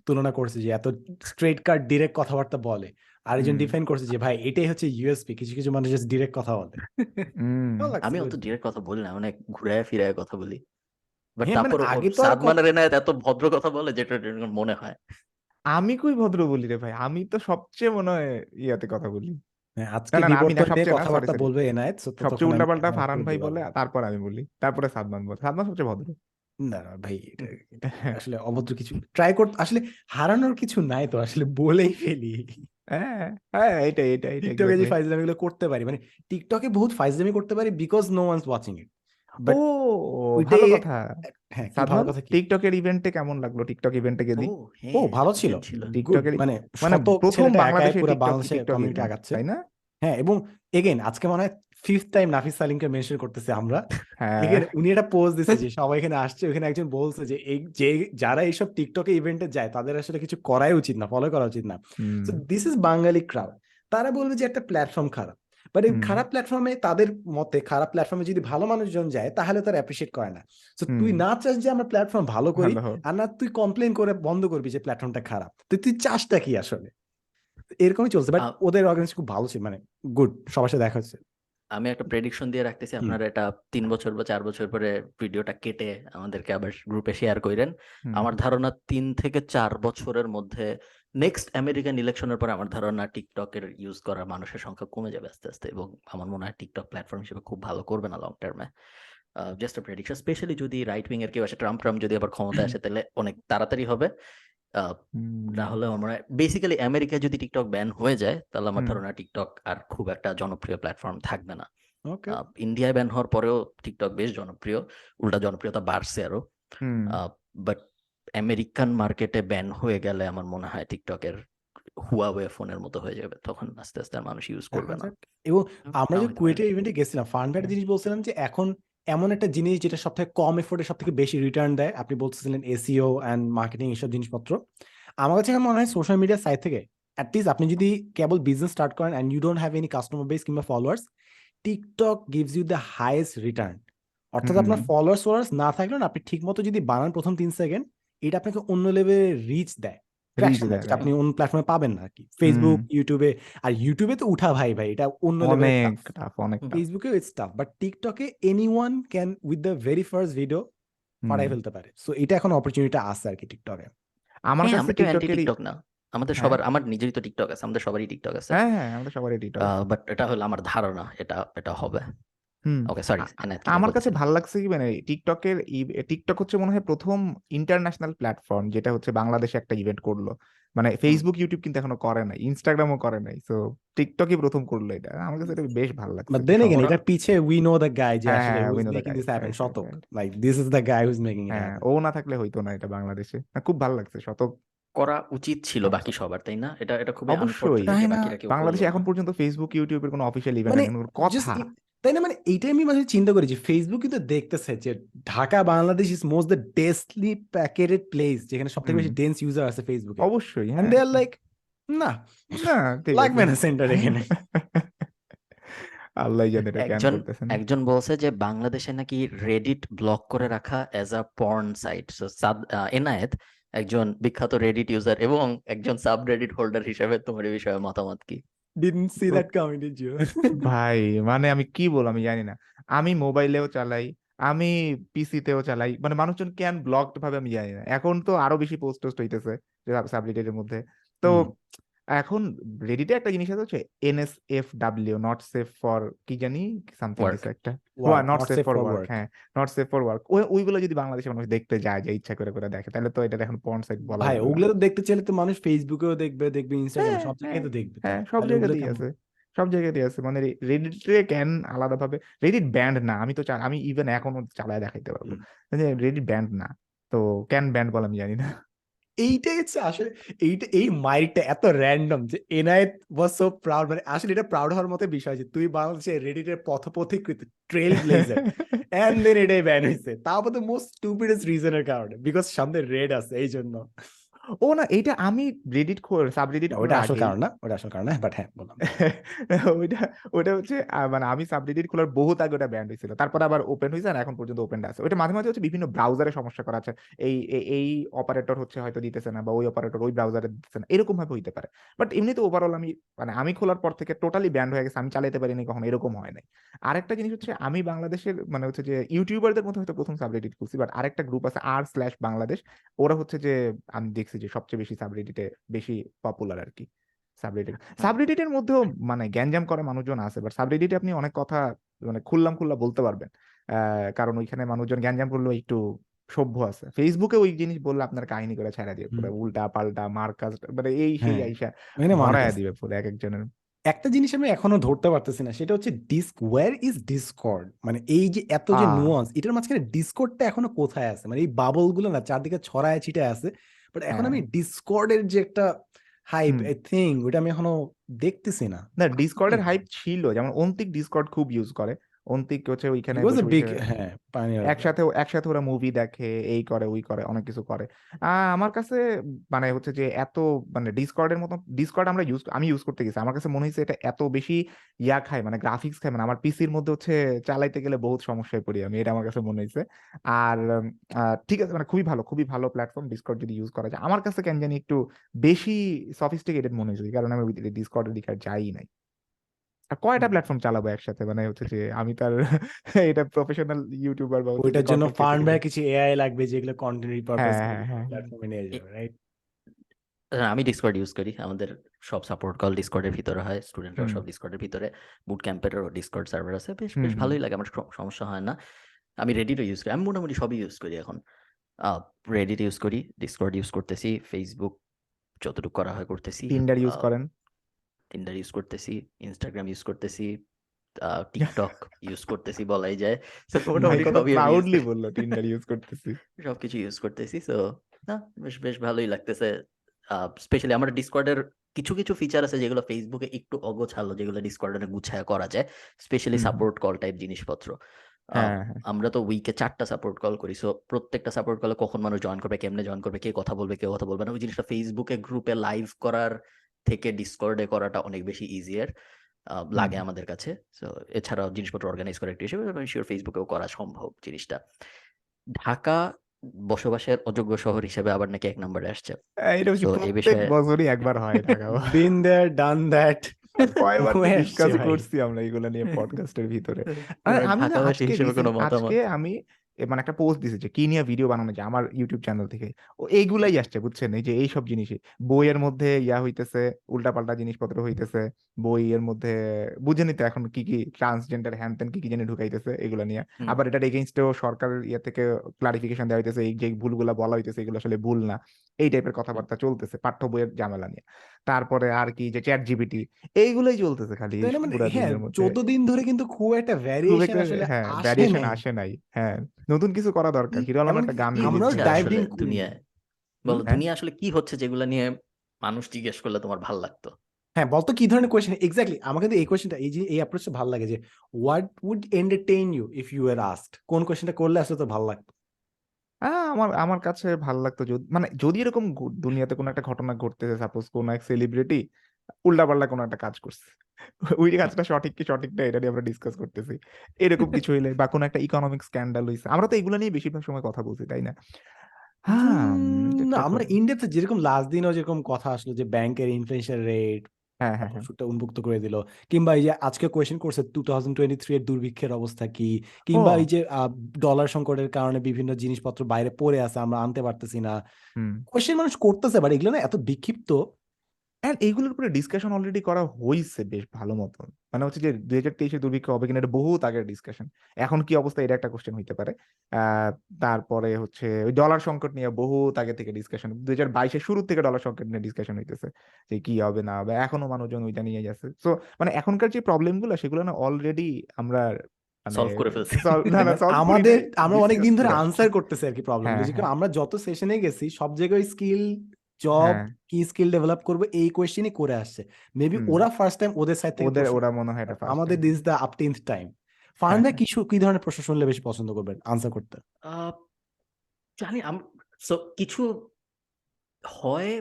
তুলনা করছে যে এত স্ট্রেট কাট ডিরেক্ট কথাবার্তা বলে। আর একজন হুম। ডিফাইন করছে যে ভাই এটাই হচ্ছে ইউএসপি কিছু কিছু মানুষ জাস্ট ডিরেক্ট কথা বলে। আমি অত ডিরেক্ট কথা বলি না অনেক ঘুরায় ফিরায় কথা বলি। বাট হ্যাঁ, মানে তারপর আগে তো সাদমান রেনায়েত এত ভদ্র কথা বলে যেটা মনে হয়। আমি কই ভদ্র বলি রে ভাই? আমি তো সবচেয়ে মনে হয় ইয়াতে কথা বলি। আজকে না, না, আমি না, বিবর্তন নিয়ে কথাবার্তা sorry, sorry. বলবে এনায়েত সবচেয়ে উল্টাপাল্টা comment ভাই করতে বলে তারপর আমি বলি তারপরে সাদমান বলে। সাদমান সবচেয়ে ভদ্র। না না ভাই আসলে অভদ্র কিছু ট্রাই করতে আসলে হারানোর কিছু নাই তো আসলে বলেই ফেলি। হ্যাঁ হ্যাঁ টিকটকে যে exactly. গুলো করতে পারি মানে টিকটকে বহুত ফাইজলামি করতে পারি because no one's watching it but ও ওইটাই ভালো কথা। হ্যাঁ কি ভালো কথা কি? টিকটকের ইভেন্টে কেমন লাগল? টিকটক ইভেন্টে গেলি? ও ও হ্যাঁ ভালো ছিল। ছিল। গুড টিকটকের মানে মানে শতক প্রথম ছেলেটা একাই বাংলাদেশে পুরো টিকটক বাংলাদেশের টিকটক event, আগাচ্ছে তাই না? হ্যাঁ এবং এগেইন আজকে মনে হয় ফিফথ টাইম নাফিস সালিমকে মেনশন করতেছে আমরা। হ্যাঁ। এখানে উনি একটা পোস্ট দিছে যে সবাই এখানে আসছে ওখানে একজন বলছে যে এই যে যারা এইসব টিকটকে ইভেন্টে যায় তাদের আসলে কিছু করাই উচিত না ফলো করা উচিত না। Hmm, this is Bengali crowd তারা বলবে যে একটা প্ল্যাটফর্ম খারাপ। বাট এই খারাপ প্ল্যাটফর্মে তাদের মতে খারাপ প্ল্যাটফর্মে যদি ভালো মানুষজন যায় তাহলে তারা অ্যাপ্রিসিয়েট করে না। সো তুই না চাস যে আমরা প্ল্যাটফর্ম ভালো করি আর না তুই কমপ্লেন করে বন্ধ করবি যে প্ল্যাটফর্মটা খারাপ। তো তুই চাসটা কি আসলে? এরকমই চলছে বাট ওদের অর্গানাইজ খুব ভালো ছিল মানে গুড সবার সাথে দেখা হচ্ছে। আমি একটা প্রেডিকশন দিয়ে রাখতেছি আপনারা এটা তিন বছর বা চার বছর পরে ভিডিওটা কেটে আমাদেরকে আবার গ্রুপে শেয়ার করেন আমার ধারণা তিন থেকে চার বছরের মধ্যে নেক্সট আমেরিকান ইলেকশনের পর আমার ধারণা টিকটকের ইউজ করা মানুষের সংখ্যা কমে যাবে আস্তে আস্তে এবং আমার মনে হয় টিকটক প্ল্যাটফর্ম হিসেবে খুব ভালো করবে না লং টার্মে জাস্ট আ প্রেডিকশন স্পেশালি যদি রাইট উইং এর কেউ আসে ট্রাম্প ট্রাম্প যদি আবার ক্ষমতায় আসে তাহলে অনেক তাড়াতাড়ি হবে। না হলে আমার বেসিক্যালি আমেরিকায় যদি টিকটক ব্যান হয়ে যায় তাহলে আমার ধারণা টিকটক আর খুব একটা জনপ্রিয় প্ল্যাটফর্ম থাকবে না। ইন্ডিয়ায় ব্যান হওয়ার পরেও টিকটক বেশ জনপ্রিয় উল্টা জনপ্রিয়তা বাড়ছে আরও। বাট আমেরিকান মার্কেটে ব্যান হয়ে গেলে আমার মনে হয় টিকটকের হুয়াওয়ে ফোনের মতো হয়ে যাবে। তখন আস্তে আস্তে আর মানুষ ইউজ করবে না। এবং আমরা যে। কুয়েটের ইভেন্টে গেছিলাম ফান একটা জিনিস বলছিলাম যে এখন এমন একটা জিনিস যেটা সব থেকে কম এফোর্টে সব থেকে বেশি রিটার্ন দেয় আপনি বলতেছিলেন এসিও অ্যান্ড মার্কেটিং এইসব জিনিসপত্র। আমার কাছে মনে হয় সোশ্যাল মিডিয়ার সাইড থেকে অ্যাটলিস্ট আপনি যদি কেবল বিজনেস স্টার্ট করেন and you don't have any customer base কিংবা followers TikTok gives you the highest return অর্থাৎ আপনার ফলোয়ার্স ফলোয়ার্স না থাকলেন আপনি ঠিক মতো যদি বানান প্রথম তিন সেকেন্ড এটা আপনাকে অন্য লেভেলের রিচ দেয়। আপনি অন্য প্ল্যাটফর্মে পাবেন না কি। ফেসবুক ইউটিউবে আর ইউটিউবে তো উঠা ভাই ভাই এটা অন্য অনেক ফেসবুকে ইটস টাফ বাট টিকটকে any one can with the very first video পাঠাই ফেলতে পারে। সো এটা এখন অপরচুনিটি আছে আর কি টিকটকে আমার হ্যাঁ, কাছে টিকটক না। আমাদের হ্যাঁ। সবার আমার নিজেরই তো টিকটক আছে আমাদের সবারই টিকটক আছে। হ্যাঁ হ্যাঁ আমাদের সবারই টিকটক বাট এটা হলো আমার ধারণা এটা এটা হবে। ওকে সরি আমার কাছে ভালো লাগছে কি মানে টিকটকের টিকটক হচ্ছে মনে হয় প্রথম ইন্টারন্যাশনাল প্ল্যাটফর্ম যেটা হচ্ছে বাংলাদেশে একটা ইভেন্ট করল। মানে ফেসবুক ইউটিউব কিন্তু এখনও করে নাই ইনস্টাগ্রামও করে নাই সো টিকটকই প্রথম করল এটা। আমার কাছে এটা বেশ ভালো লাগছে। বাট দেন সবার- এটার পিছে উই নো দ্য গাই যে আসলে know the making guy. This happen শতক. Like this is the guy who is making it হ্যাঁ ও না থাকলে হইতো না এটা বাংলাদেশে। না, খুব ভালো লাগছে শতক। করা উচিত ছিল বাকি সবার তাই না? এটা এটা খুবই অবশ্যই। না? বাংলাদেশে এখন পর্যন্ত ফেসবুক ইউটিউবের কোনো অফিসিয়াল ইভেন্ট মানে কথা just i- তাই না? মানে এইটাই আমি মাঝে চিন্তা করেছি যে ফেসবুক কিন্তু দেখতেছে যে Dhaka Bangladesh is most the densely packeted place যেখানে সব থেকে বেশি ডেন্স ইউজার আছে ফেসবুকে অবশ্যই হ্যাঁ এন্ড দে আর লাইক না না লাগবে না সেন্টার এখানে। আল্লাহ জানে এটা কেন একজন করতেছেন একজন বলছে যে বাংলাদেশে নাকি রেডিট ব্লক করে রাখা as a porn site so Saad Enayet একজন বিখ্যাত রেডিট ইউজার এবং একজন সাব রেডিট হোল্ডার হিসেবে তোমার এই বিষয়ে মতামত কি? Didn't see that coming did you? ভাই মানে আমি কি বলব আমি জানি না। আমি মোবাইলেও চালাই আমি পিসিতেও চালাই মানে মানুষজন কেন ব্লকড ভাবে আমি জানি না। এখন তো আরও বেশি পোস্ট টোস্ট হইতেছে সাবরিটের মধ্যে। তো। এখন রেডিটে একটা জিনিস আছে এনএসএফডব্লিউ নট সেফ ফর কি জানি সামথিং একটা। Work, not safe for work হ্যাঁ নট সেফ ফর ওয়ার্ক ওইগুলো যদি বাংলাদেশের মানুষ দেখতে যায় যে ইচ্ছা করে করে দেখে তাহলে তো এটা এখন পর্ন সাইট বলা ভাই ওগুলো তো দেখতে চাইলে তো মানুষ ফেসবুকেও দেখবে দেখবে ইনস্টাগ্রামে হ্যাঁ, সব জায়গায় হ্যাঁ, তো দেখবে। হ্যাঁ সব জায়গাতেই আছে সব জায়গাতেই আছে। মানে রেডিটে কেন আলাদাভাবে রেডিট ব্যান্ড না আমি তো আমি ইভেন এখনও চালায় দেখাইতে পারব। রেডিট ব্যান্ড না তো কেন ব্যান্ড বলে আমি জানি না। এইটাই হচ্ছে আসলে এইটা, এই মাইলটা এত র্যান্ডম যে এনআইএত ওয়াজ সো প্রাউড মানে আসলে এটা প্রাউড হওয়ার মতো বিষয় যে তুই বাংলাদেশে রেডিটের পথপথিকৃত ট্রেল ব্লেজার এন্ড দেন এটাই ব্যান হয়েছে। তারপর তো মোস্ট স্টুপিডেস্ট রিজনের কারণে বিকজ সামনে রেড আছে এই জন্য ও না এইটা আমি রেডিট ওটা আসল কারণ না ওটা আসল কারণ না বাট হ্যাঁ বললাম। ওইটা ওটা হচ্ছে মানে আমি সাবরেডিট খোলার বহুত আগে ওটা ব্যান্ড হয়েছিল। তারপর আবার ওপেন হয়েছে আর এখন পর্যন্ত ওপেন আছে। ওটা মাঝে মাঝে হচ্ছে বিভিন্ন ব্রাউজারে সমস্যা করা আছে। এই এই- অপারেটর হচ্ছে হয়তো দিতেছে না বা ওই অপারেটর ওই ব্রাউজারে দিতেছে না এরকম ভাবে হইতে পারে। বাট এমনিতে ওভারঅল আমি মানে আমি খোলার পর থেকে টোটালি ব্যান্ড হয়ে গেছে আমি চালাতে পারিনি কখনো এরকম হয় নাই। আরেকটা জিনিস হচ্ছে আমি বাংলাদেশের মানে হচ্ছে যে ইউটিউবারদের মধ্যে হয়তো প্রথম সাবরেডিট খুলছি বাট আরেকটা গ্রুপ আছে আর স্ল্যাশ বাংলাদেশ ওরা হচ্ছে যে আমি দেখছি যে সবচেয়ে বেশি সাবরেডিটে বেশি পপুলার আর কি। সাবরেডিট সাবরেডিটের মধ্যেও মানে গ্যাঞ্জাম করে মানুষজন আছে বাট সাবরেডিটে আপনি অনেক কথা মানে খুললাম খুল্লা বলতে পারবেন। কারণ ওইখানে মানুষজন গ্যাঞ্জাম করলেও একটু সভ্য আছে। ফেসবুকে ওই জিনিস বললে আপনার কাহিনী করে ছাড়া দিয়ে পুরো উল্টা পাল্টা মার্কাস মানে এই সেই হ্যাঁ, আইসা মানে মারায়া দিবে পুরো এক একজনের একটা জিনিস আমি এখনও ধরতে পারতেছি না সেটা হচ্ছে ডিস্ক ওয়্যার ইজ ডিসকর্ড মানে এই যে এত যে। নুয়ান্স এটার মাঝখানে ডিসকর্ডটা এখনও কোথায় আছে? মানে এই বাবলগুলো না চারদিকে ছড়ায় ছিটায় আছে। বাট এখন আমি ডিসকর্ডের যে একটা হাইপ। আই থিঙ্ক ওটা আমি এখনও দেখতেছি না। না ডিসকর্ডের হাইপ ছিল যেমন অন্তিক ডিসকর্ড খুব ইউজ করে। অন্তিক হচ্ছে ওইখানে was a বসে big বসে- হ্যাঁ pioneer of একসাথে একসাথে ওরা মুভি দেখে এই করে ওই করে অনেক কিছু করে। আহ, আমার কাছে মানে হচ্ছে যে এত মানে ডিসকর্ডের মতো ডিসকর্ড আমরা ইউজ আমি ইউজ করতে গেছি। আমার কাছে মনে হয়েছে এটা এত বেশি ইয়া খায় মানে গ্রাফিক্স খায় মানে আমার পিসির মধ্যে হচ্ছে চালাইতে গেলে বহুত সমস্যায় পড়ি আমি এটা আমার কাছে মনে হয়েছে। আর উম, আহ, ঠিক আছে মানে খুবই ভালো খুবই ভালো প্ল্যাটফর্ম ডিসকর্ড যদি ইউজ করা যায়। আমার কাছে কেন জানি একটু বেশি সফিস্টিকেটেড মনে হয়েছে কারণ আমি ডিসকর্ডের দিকে আর যাই নাই। কয়টা। প্ল্যাটফর্ম চালাবো একসাথে? মানে হচ্ছে যে আমি তার এটা প্রফেশনাল ইউটিউবার বা ওইটার জন্য ফান্ড। বা কিছু এআই লাগবে যেগুলো কন্টেন্ট রিপারপাস হ্যাঁ। প্ল্যাটফর্মে নিয়ে যাবে রাইট আমি ডিসকর্ড ইউজ করি। আমাদের সব সাপোর্ট কল ডিসকর্ডের ভিতরে হয় স্টুডেন্টরা সব ডিসকর্ডের ভিতরে। বুট ক্যাম্পেরও ডিসকর্ড সার্ভার আছে বেশ বেশ ভালোই লাগে আমার সমস্যা হয় না। আমি রেডিটও ইউজ করি আমি মোটামুটি সবই ইউজ করি এখন। রেডিট ইউজ করি ডিসকর্ড ইউজ করতেছি ফেসবুক যতটুকু করা হয় করতেছি। টিন্ডার ইউজ করেন? টিন্ডার ইউজ করতেছি ইনস্টাগ্রাম ইউজ করতেছি টিকটক ইউজ করতেছি বলাই যায়। মোটামুটি সবই প্রাউডলি বলল টিন্ডার ইউজ করতেছি। সবকিছু ইউজ করতেছি। সো না বেশ বেশ ভালোই লাগতেছে। স্পেশালি আমার ডিসকর্ডের কিছু কিছু ফিচার আছে যেগুলো ফেসবুকে একটু অগোছালো যেগুলো ডিসকর্ডে গুছায় করা যায় স্পেশালি সাপোর্ট কল টাইপ জিনিসপত্র। হ্যাঁ হ্যাঁ আমরা তো উইকে চারটা সাপোর্ট কল করি সো প্রত্যেকটা সাপোর্ট কলে কখন মানুষ জয়েন করবে কেমনে জয়েন করবে কে কথা বলবে কে কথা বলবে না। ওই জিনিসটা ফেসবুকে গ্রুপে লাইভ করার থেকে ডিসকর্ডে করাটা অনেক বেশি ইজিয়ার লাগে আমাদের কাছে। সো এছাড়াও জিনিসপত্র অর্গানাইজ করা একটু হিসেবে আমি শিওর ফেসবুকেও করা সম্ভব জিনিসটা। ঢাকা বসবাসের অযোগ্য শহর হিসেবে আবার নাকি এক নম্বরে আসছে। এটা এই বিষয়ে- বছরই একবার হয় ঢাকা বিন দেয়ার ডান দ্যাট হয়ে। করছি আমরা এগুলো নিয়ে পডকাস্টের ভিতরে। আমি আজকে আমি মানে একটা পোস্ট দিছে যে কি নিয়ে ভিডিও বানানো যায় আমার ইউটিউব চ্যানেল থেকে? ও এইগুলাই আসছে বুঝছেন? এই যে এইসব জিনিসে বইয়ের মধ্যে ইয়া হইতেছে উল্টাপাল্টা জিনিসপত্র হইতেছে বইয়ের মধ্যে বুঝে নিতে এখন কি কি ট্রান্সজেন্ডার হ্যান ত্যান কি কি জানি ঢুকাইতেছে এগুলো নিয়ে। আবার এটার এগেনস্টেও সরকার ইয়া থেকে ক্লারিফিকেশন দেওয়া হইতেছে এই যে ভুলগুলা বলা হইতেছে এগুলো আসলে ভুল না। এই টাইপের কথাবার্তা চলতেছে পাঠ্য বইয়ের ঝামেলা নিয়ে। তারপরে আর কি যে চ্যাট জিপিটি এইগুলোই চলতেছে খালি মানে হ্যাঁ চোদ্দ দিন ধরে কিন্তু খুব একটা ভ্যারিয়েশন আসলে হ্যাঁ আসে ভ্যারিয়েশন নাই। আসে নাই হ্যাঁ। নতুন কিছু করা দরকার। হিরো আলম একটা গান আমরাও। দুনিয়ায় বলো হ্যাঁ? দুনিয়া আসলে কি হচ্ছে যেগুলো নিয়ে মানুষ জিজ্ঞেস করলে তোমার ভালো লাগতো? হ্যাঁ বলতো কি ধরনের কোয়েশ্চেন এক্স্যাক্টলি আমাকে কিন্তু এই কোয়েশ্চেনটা এই যে এই অ্যাপ্রোচটা ভালো লাগে যে what would entertain you if you are asked কোন কোয়েশ্চেনটা করলে আসলে তো ভালো লাগতো? হ্যাঁ আমার আমার কাছে ভালো লাগতো যদি মানে যদি এরকম ঘু- দুনিয়াতে কোনো একটা ঘটনা ঘটতেছে সাপোজ কোন এক সেলিব্রিটি উল্টাপাল্টা কোনো একটা কাজ করছে। ওই কাজটা সঠিক কি সঠিক না এটা নিয়ে আমরা ডিসকাস করতেছি। এরকম কিছু হইলে বা কোনো একটা ইকোনমিক স্ক্যান্ডাল হইছে। আমরা তো এগুলো নিয়ে বেশিরভাগ সময় কথা বলছি তাই না? হ্যাঁ উম, এটা না ঠিক আমরা। ইন্ডিয়াতে যেরকম লাস্ট দিনও যেরকম কথা আসলো যে ব্যাংকের ইনফ্লেশন রেট হ্যাঁ হ্যাঁ হ্যাঁ। উন্মুক্ত করে দিল। কিংবা এই যে আজকে কোয়েশ্চেন করছে টু থাউজেন্ড টোয়েন্টি থ্রি এর দুর্ভিক্ষের অবস্থা কি? কিংবা ও। এই যে ডলার সংকটের কারণে বিভিন্ন জিনিসপত্র বাইরে পড়ে আছে আমরা আনতে পারতেছি না। হুম। কোয়েশ্চেন মানুষ করতেছে বাট এগুলো না এত বিক্ষিপ্ত। এন্ড এইগুলোর উপরে ডিসকাশন অলরেডি করা হয়েছে বেশ ভালো মতন। মানে হচ্ছে যে দুই হাজার তেইশে দুর্ভিক্ষ হবে কিনা এটা বহুত আগের ডিসকাশন এখন কি অবস্থা এটা একটা কোশ্চেন হইতে পারে। আহ, তারপরে হচ্ছে ওই ডলার সংকট নিয়ে বহুত আগে থেকে ডিসকাশন দুই হাজার বাইশের শুরু থেকে ডলার সংকট নিয়ে ডিসকাশন হইতেছে যে কি হবে না হবে। এখনও মানুষজন ওইটা নিয়ে যাচ্ছে। তো মানে এখনকার যে প্রবলেমগুলো সেগুলো না অলরেডি আমরা মানে সলভ করে ফেলছি। আমাদের আমরা discuss অনেকদিন ধরে আনসার করতেছি আর কি প্রবলেম হ্যাঁ, হ্যাঁ। আমরা যত সেশনে গেছি সব জায়গায় স্কিল জব হ্যাঁ কি স্কিল ডেভেলপ করব এই কোয়েশ্চেনই করে আসছে মেবি হুম। ওরা ফার্স্ট টাইম ওদের সাইড থেকে ওদের প্রশ্ন- ওরা মনে হয় এটা first আমাদের time। This the umpteenth time fern ভাই হ্যাঁ। কিছু কি ধরনের প্রশ্ন শুনলে বেশি পছন্দ করবেন আনসার করতে আহ, জানি সো কিছু হয়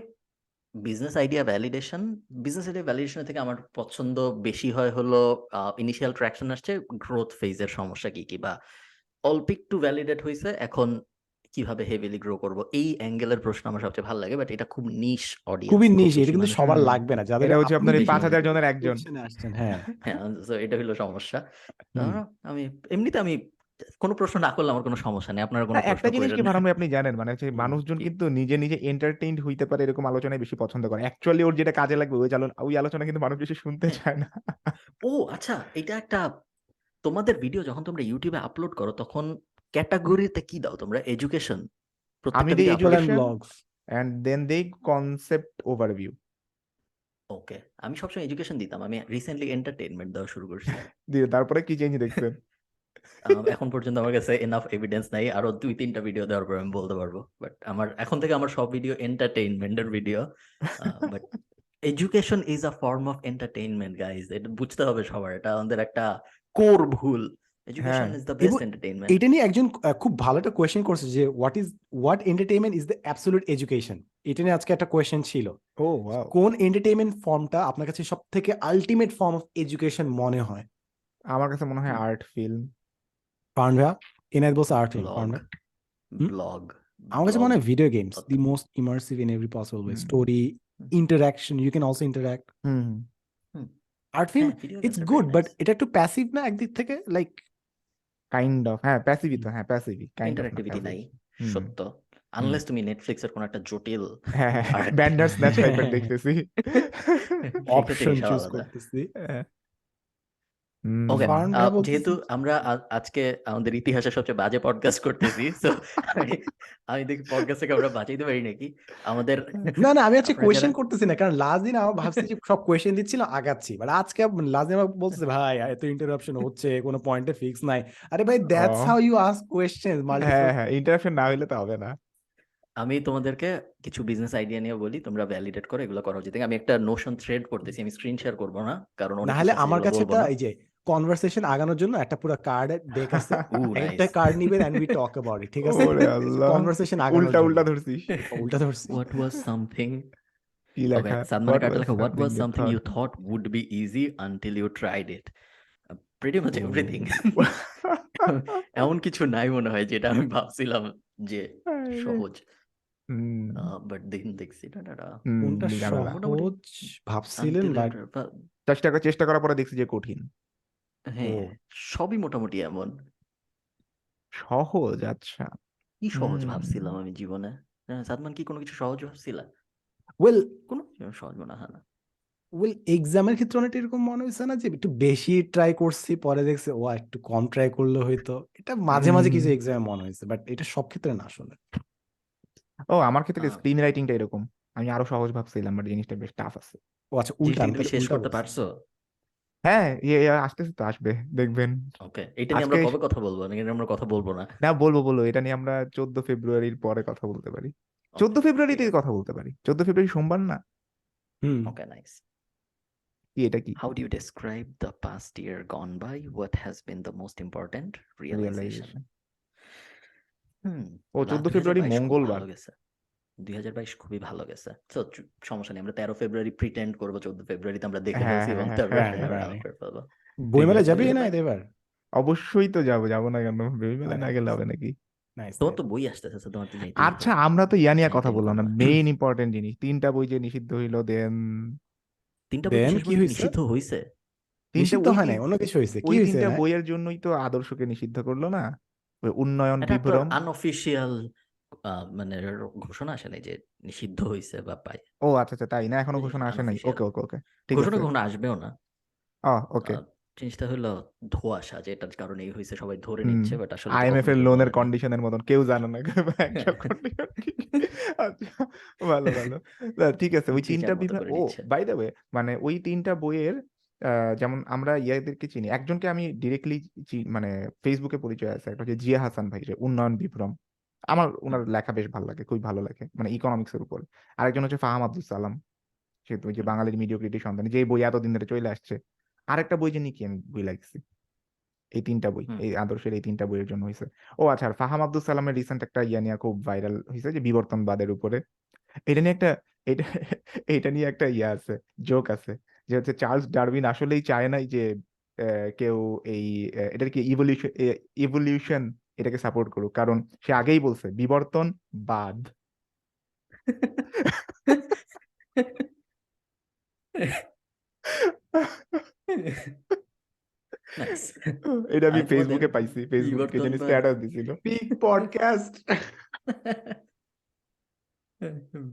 business idea validation business idea validation থেকে আমার পছন্দ বেশি হয় হলো ইনিশিয়াল ট্র্যাকশন আসছে গ্রোথ ফেজের সমস্যা কি কি বা অল্প একটু ভ্যালিডেট হয়েছে এখন কীভাবে হেভিলি গ্রো করব? এই অ্যাঙ্গেলের প্রশ্ন আমার সবচেয়ে ভালো লাগে বাট এটা খুব নিশ অডিয়েন্স খুবই নিশ এটা কিন্তু সবার লাগবে না যাদের হচ্ছে আপনার এই বেশি পাঁচ হাজার মানুষ জনের একজন। আসছেন হ্যাঁ। হ্যাঁ so এটা হলো সমস্যা। আমি এমনিতে আমি কোনো প্রশ্ন না করলে আমার কোনো সমস্যা নেই আপনারা কোনো না, একটা জিনিস কি করেন আপনি জানেন মানে হচ্ছে মানুষজন কিন্তু নিজে নিজে এন্টারটেইনড হইতে পারে এরকম আলোচনায় বেশি পছন্দ করে। অ্যাকচুয়ালি ওর যেটা কাজে লাগবে ওই ওই আলোচনা কিন্তু মানুষ বেশি শুনতে হ্যাঁ। চায় না। ও আচ্ছা এটা একটা তোমাদের ভিডিও যখন তোমরা ইউটিউবে আপলোড করো তখন ক্যাটাগরিতে কি দাও তোমরা? এডুকেশন আমি দিই education vlogs অ্যান্ড দেন দেই কনসেপ্ট ওভারভিউ ওকে আমি সবসময় এডুকেশন দিতাম আমি রিসেন্টলি এন্টারটেইনমেন্ট দেওয়া শুরু করছি। দিয়ে তারপরে কি চেঞ্জ দেখছেন? এখন পর্যন্ত আমার কাছে এনাফ এভিডেন্স নাই আরও দুই তিনটা ভিডিও দেওয়ার পর আমি বলতে পারব বাট আমার এখন থেকে আমার সব video এন্টারটেইনমেন্টের video but education is a form of entertainment guys এটা বুঝতে হবে সবার এটা আমাদের একটা কোর ভুল। এডুকেশন হ্যাঁ। ইজ দ্য বেস্ট এন্টারটেইনমেন্ট এটা নিয়ে একজন খুব ভালো একটা কোয়েশ্চেন করছে যে what is what entertainment is the absolute education এটা নিয়ে আজকে একটা কোয়েশ্চেন ছিল। ও ওয়াও কোন এন্টারটেইনমেন্ট ফর্মটা আপনার কাছে সব থেকে আলটিমেট ফর্ম অফ এডুকেশন মনে হয়? আমার কাছে মনে হয় আর্ট ফিল্ম ভাইয়া এনায়েত বলছে আর্ট ফিল্ম হুম? ব্লগ আমার কাছে মনে হয় video games the most immersive in every possible way story interaction you can also interact hmm. Art film it's good but এটা একটু প্যাসিভ না একদিক থেকে? লাইক কাইন্ড অফ হ্যাঁ প্যাসিভই তো হ্যাঁ প্যাসিভই কাইন্ড অফ অ্যাক্টিভিটি নাই সত্য। আনলেস তুমি নেটফ্লিক্স এর কোন একটা জটিল হ্যাঁ হ্যাঁ. ব্যান্ডার স্ন্যাচ টাইপের দেখতেছি। অপশন চুজ করতেছি হ্যাঁ। ওকে যেহেতু আমরা আ- আজকে আমাদের ইতিহাসের সবচেয়ে বাজে পডকাস্ট করতেছি তো আমি আমি দেখি পডকাস্ট থেকে আমরা বাঁচাইতে পারি নাকি? আমাদের না না আমি আজকে আপনারা কোয়েশ্চেন করতেছি না কারণ লাস্ট দিন আমার ভাবছি যে সব কোয়েশ্চেন দিচ্ছিলাম আগাচ্ছি। বাট আজকে লাস্ট দিন আমার বলতেছে ভাই এত ইন্টারাপশন হচ্ছে কোনো পয়েন্টে ফিক্স নাই। আরে ভাই দ্যাটস ও। হাউ ইউ আস্ক কোয়েশ্চেন হ্যাঁ হ্যাঁ ইন্টারাকশন না হইলে তো হবে না। আমি তোমাদেরকে কিছু বিজনেস আইডিয়া নিয়ে বলি তোমরা ভ্যালিডেট করো এগুলো করা উচিত। আমি একটা নোশন থ্রেড করতেছি আমি স্ক্রিন শেয়ার করব না কারণ অনেক না কিছু হলে আছে আমার কাছে বলব একটা না। এই যে কনভারসেশন আগানোর জন্য একটা পুরো কার্ড ডেক আছে। একটা কার্ড নিবেন and we talk about it ঠিক আছে? ওরে আল্লাহ। কনভারসেশন আগানোর উল্টা জন্য। উল্টা ধরছিস। উল্টা ধরছি। What was something? কি লেখা? What কার্ড was লেখা what was something something you thought? thought would be easy until you tried it? Uh, pretty much everything. এমন কিছু নাই মনে হয় যেটা আমি ভাবছিলাম যে সহজ। হুম, বাট দিন দেখছি না না, না। কোনটা সহজ? ভাবছিলেন বা- চেষ্টা করার পরে দেখছি যে কঠিন। হ্যাঁ সবই মোটামুটি এমন। সহজ আচ্ছা। কি সহজ হুম। ভাবছিলাম আমি জীবনে? হ্যাঁ, সাদমান কি কোনো কিছু সহজ ভাবছিলা? ওয়েল কোনো কিছু সহজ মনে হয় না। ওয়েল এক্সামের ক্ষেত্রে অনেকটা এরকম মনে হয়েছে না যে একটু বেশি ট্রাই করছি পরে দেখছে ও একটু কম ট্রাই করলে হয়তো এটা মাঝে মাঝে কিছু হুম। এক্সামে মনে হয়েছে বাট এটা সব ক্ষেত্রে না আসলে। ও আমার ক্ষেত্রে আহ। স্ক্রিন রাইটিংটা এরকম। আমি আরও সহজ ভাবছিলাম বাট জিনিসটা বেশ টাফ আছে। ও আচ্ছা উল্টা জিনিসটা আমি তুমি তাহলে শেষ উল্টা করতে বলছি। পারছ? হ্যাঁ ইয়ে ইয়ে আসতেছে তো আসবে দেখবেন। ওকে এটা নিয়ে আমরা কবে কথা বলব? নাকি আমরা কথা বলব না। না বলব বলব এটা নিয়ে আমরা চোদ্দ ফেব্রুয়ারির পরে কথা বলতে পারি। চোদ্দ Okay, ফেব্রুয়ারিতে আছে। কথা বলতে পারি। চোদ্দ ফেব্রুয়ারি সোমবার না? হুম। Okay, nice. কি এটা কি? How do you describe the past year gone by? What has been the most important realization? Realization হুম ও চোদ্দ ফেব্রুয়ারি মঙ্গলবার। দুই হাজার বাইশ খুবই ভালো গেছে। তো সমস্যা নেই আমরা তেরো ফেব্রুয়ারি প্রিটেন্ড করব চোদ্দ ফেব্রুয়ারিতে আমরা দেখে হ্যাঁ, ফেলছি এবং হ্যাঁ, তারপরে হ্যাঁ। বইমেলা। যাবে না এবার অবশ্যই তো যাব যাব না কেন? বেবিমেলা না গেলে হবে নাকি? তোমার তো বই আসতেছে তোমার তো আচ্ছা আমরা তো ইয়া নিয়ে কথা বললাম না মেইন ইম্পর্টেন্ট জিনিস তিনটা বই যে নিষিদ্ধ হইল দেন তিনটা বই কি পর্যন্ত হইছে? নিষিদ্ধ হয় নাই অন্য কিছু হয়েছে কি না? বইয়ের জন্যই তো আদর্শকে নিষিদ্ধ করল না? উন্নয়ন আনঅফিসিয়াল আহ, মানে ঘোষণা আসে নাই যে নিষিদ্ধ হয়েছে বা পাই ও আচ্ছা আচ্ছা তাই না? এখনও ঘোষণা আসে নাই। ওকে ওকে ওকে ঠিক ঘোষণা কখনো আসবেও না। ও ওকে। জিনিসটা হলো ধোঁয়াশা যেটার কারণে এই হয়েছে সবাই ধরে নিচ্ছে বাট আসলে আইএমএফ এর লোনের কন্ডিশনের মতন কেউ জানে না আচ্ছা ভালো ভালো। ঠিক আছে ওই তিনটা বিভাগ ও বাই দ্য ওয়ে মানে ওই তিনটা বইয়ের যেমন আমরা ইয়াদেরকে চিনি একজনকে আমি ডিরেক্টলি মানে ফেসবুকে পরিচয় আছে একটা হচ্ছে জিয়া হাসান ভাই যে উন্নয়ন বিভ্রম। আমার ওনার লেখা বেশ ভালো লাগে খুবই ভালো লাগে মানে ইকোনমিক্স এর উপর। আরেকজন হচ্ছে ফাহাম আব্দুল সালাম সে তো ওই যে। বাঙালির মিডিওক্রিটি সন্তান যে বই এতদিন ধরে চলে আসছে আরেকটা বই জানি কি আমি বই লাগছি এই তিনটা বই এই আদর্শের এই তিনটা বইয়ের জন্য হয়েছে ও আচ্ছা আর ফাহাম আব্দুল সালামের রিসেন্ট একটা ইয়া নিয়ে খুব ভাইরাল হয়েছে যে বিবর্তনবাদের উপরে। এটা নিয়ে একটা এটা এটা নিয়ে একটা ইয়া আছে জোক আছে যে হচ্ছে চার্লস ডারউইন আসলেই চায় নাই যে কেউ এই এটার কি ইভলিউশন ইভলিউশন এটাকে সাপোর্ট করুক। কারণ সে আগেই বলছে বিবর্তন বাদ। এটা আমি ফেসবুকে পাইছি। ফেসবুকে জানি স্ট্যাটাস দিছিল। পিক পডকাস্ট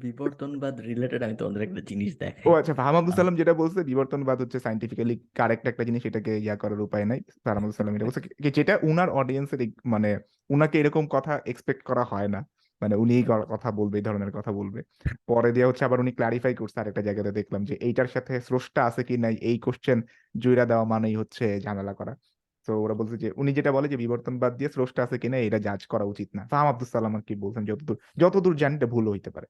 বিবর্তনবাদ রিলেটেড আমি তোমাদের একটা জিনিস ও আচ্ছা ফাহাম আব্দুল সালাম যেটা বলছে বিবর্তনবাদ হচ্ছে সাইন্টিফিক্যালি কারেক্ট একটা জিনিস এটাকে ইয়া করার উপায় নাই ফাহাম আব্দুল সালাম এটা বলছে। যেটা উনার অডিয়েন্সের মানে উনাকে এরকম কথা এক্সপেক্ট করা হয় না মানে উনি কথা বলবে এই ধরনের কথা বলবে। পরে দিয়ে হচ্ছে আবার উনি ক্লারিফাই করছে আরেকটা জায়গাতে দেখলাম যে এইটার সাথে স্রষ্টা আছে কি নাই এই কোশ্চেন জুইরা দেওয়া মানেই হচ্ছে ঝামেলা করা। তো ওরা বলছে যে উনি যেটা বলে যে বিবর্তনবাদ দিয়ে স্রষ্টা আছে কিনা এটা জাজ করা উচিত না। ফাহাম আব্দুল সালাম আর কি বলছেন যতদূর যতদূর জানি এটা ভুল হইতে পারে।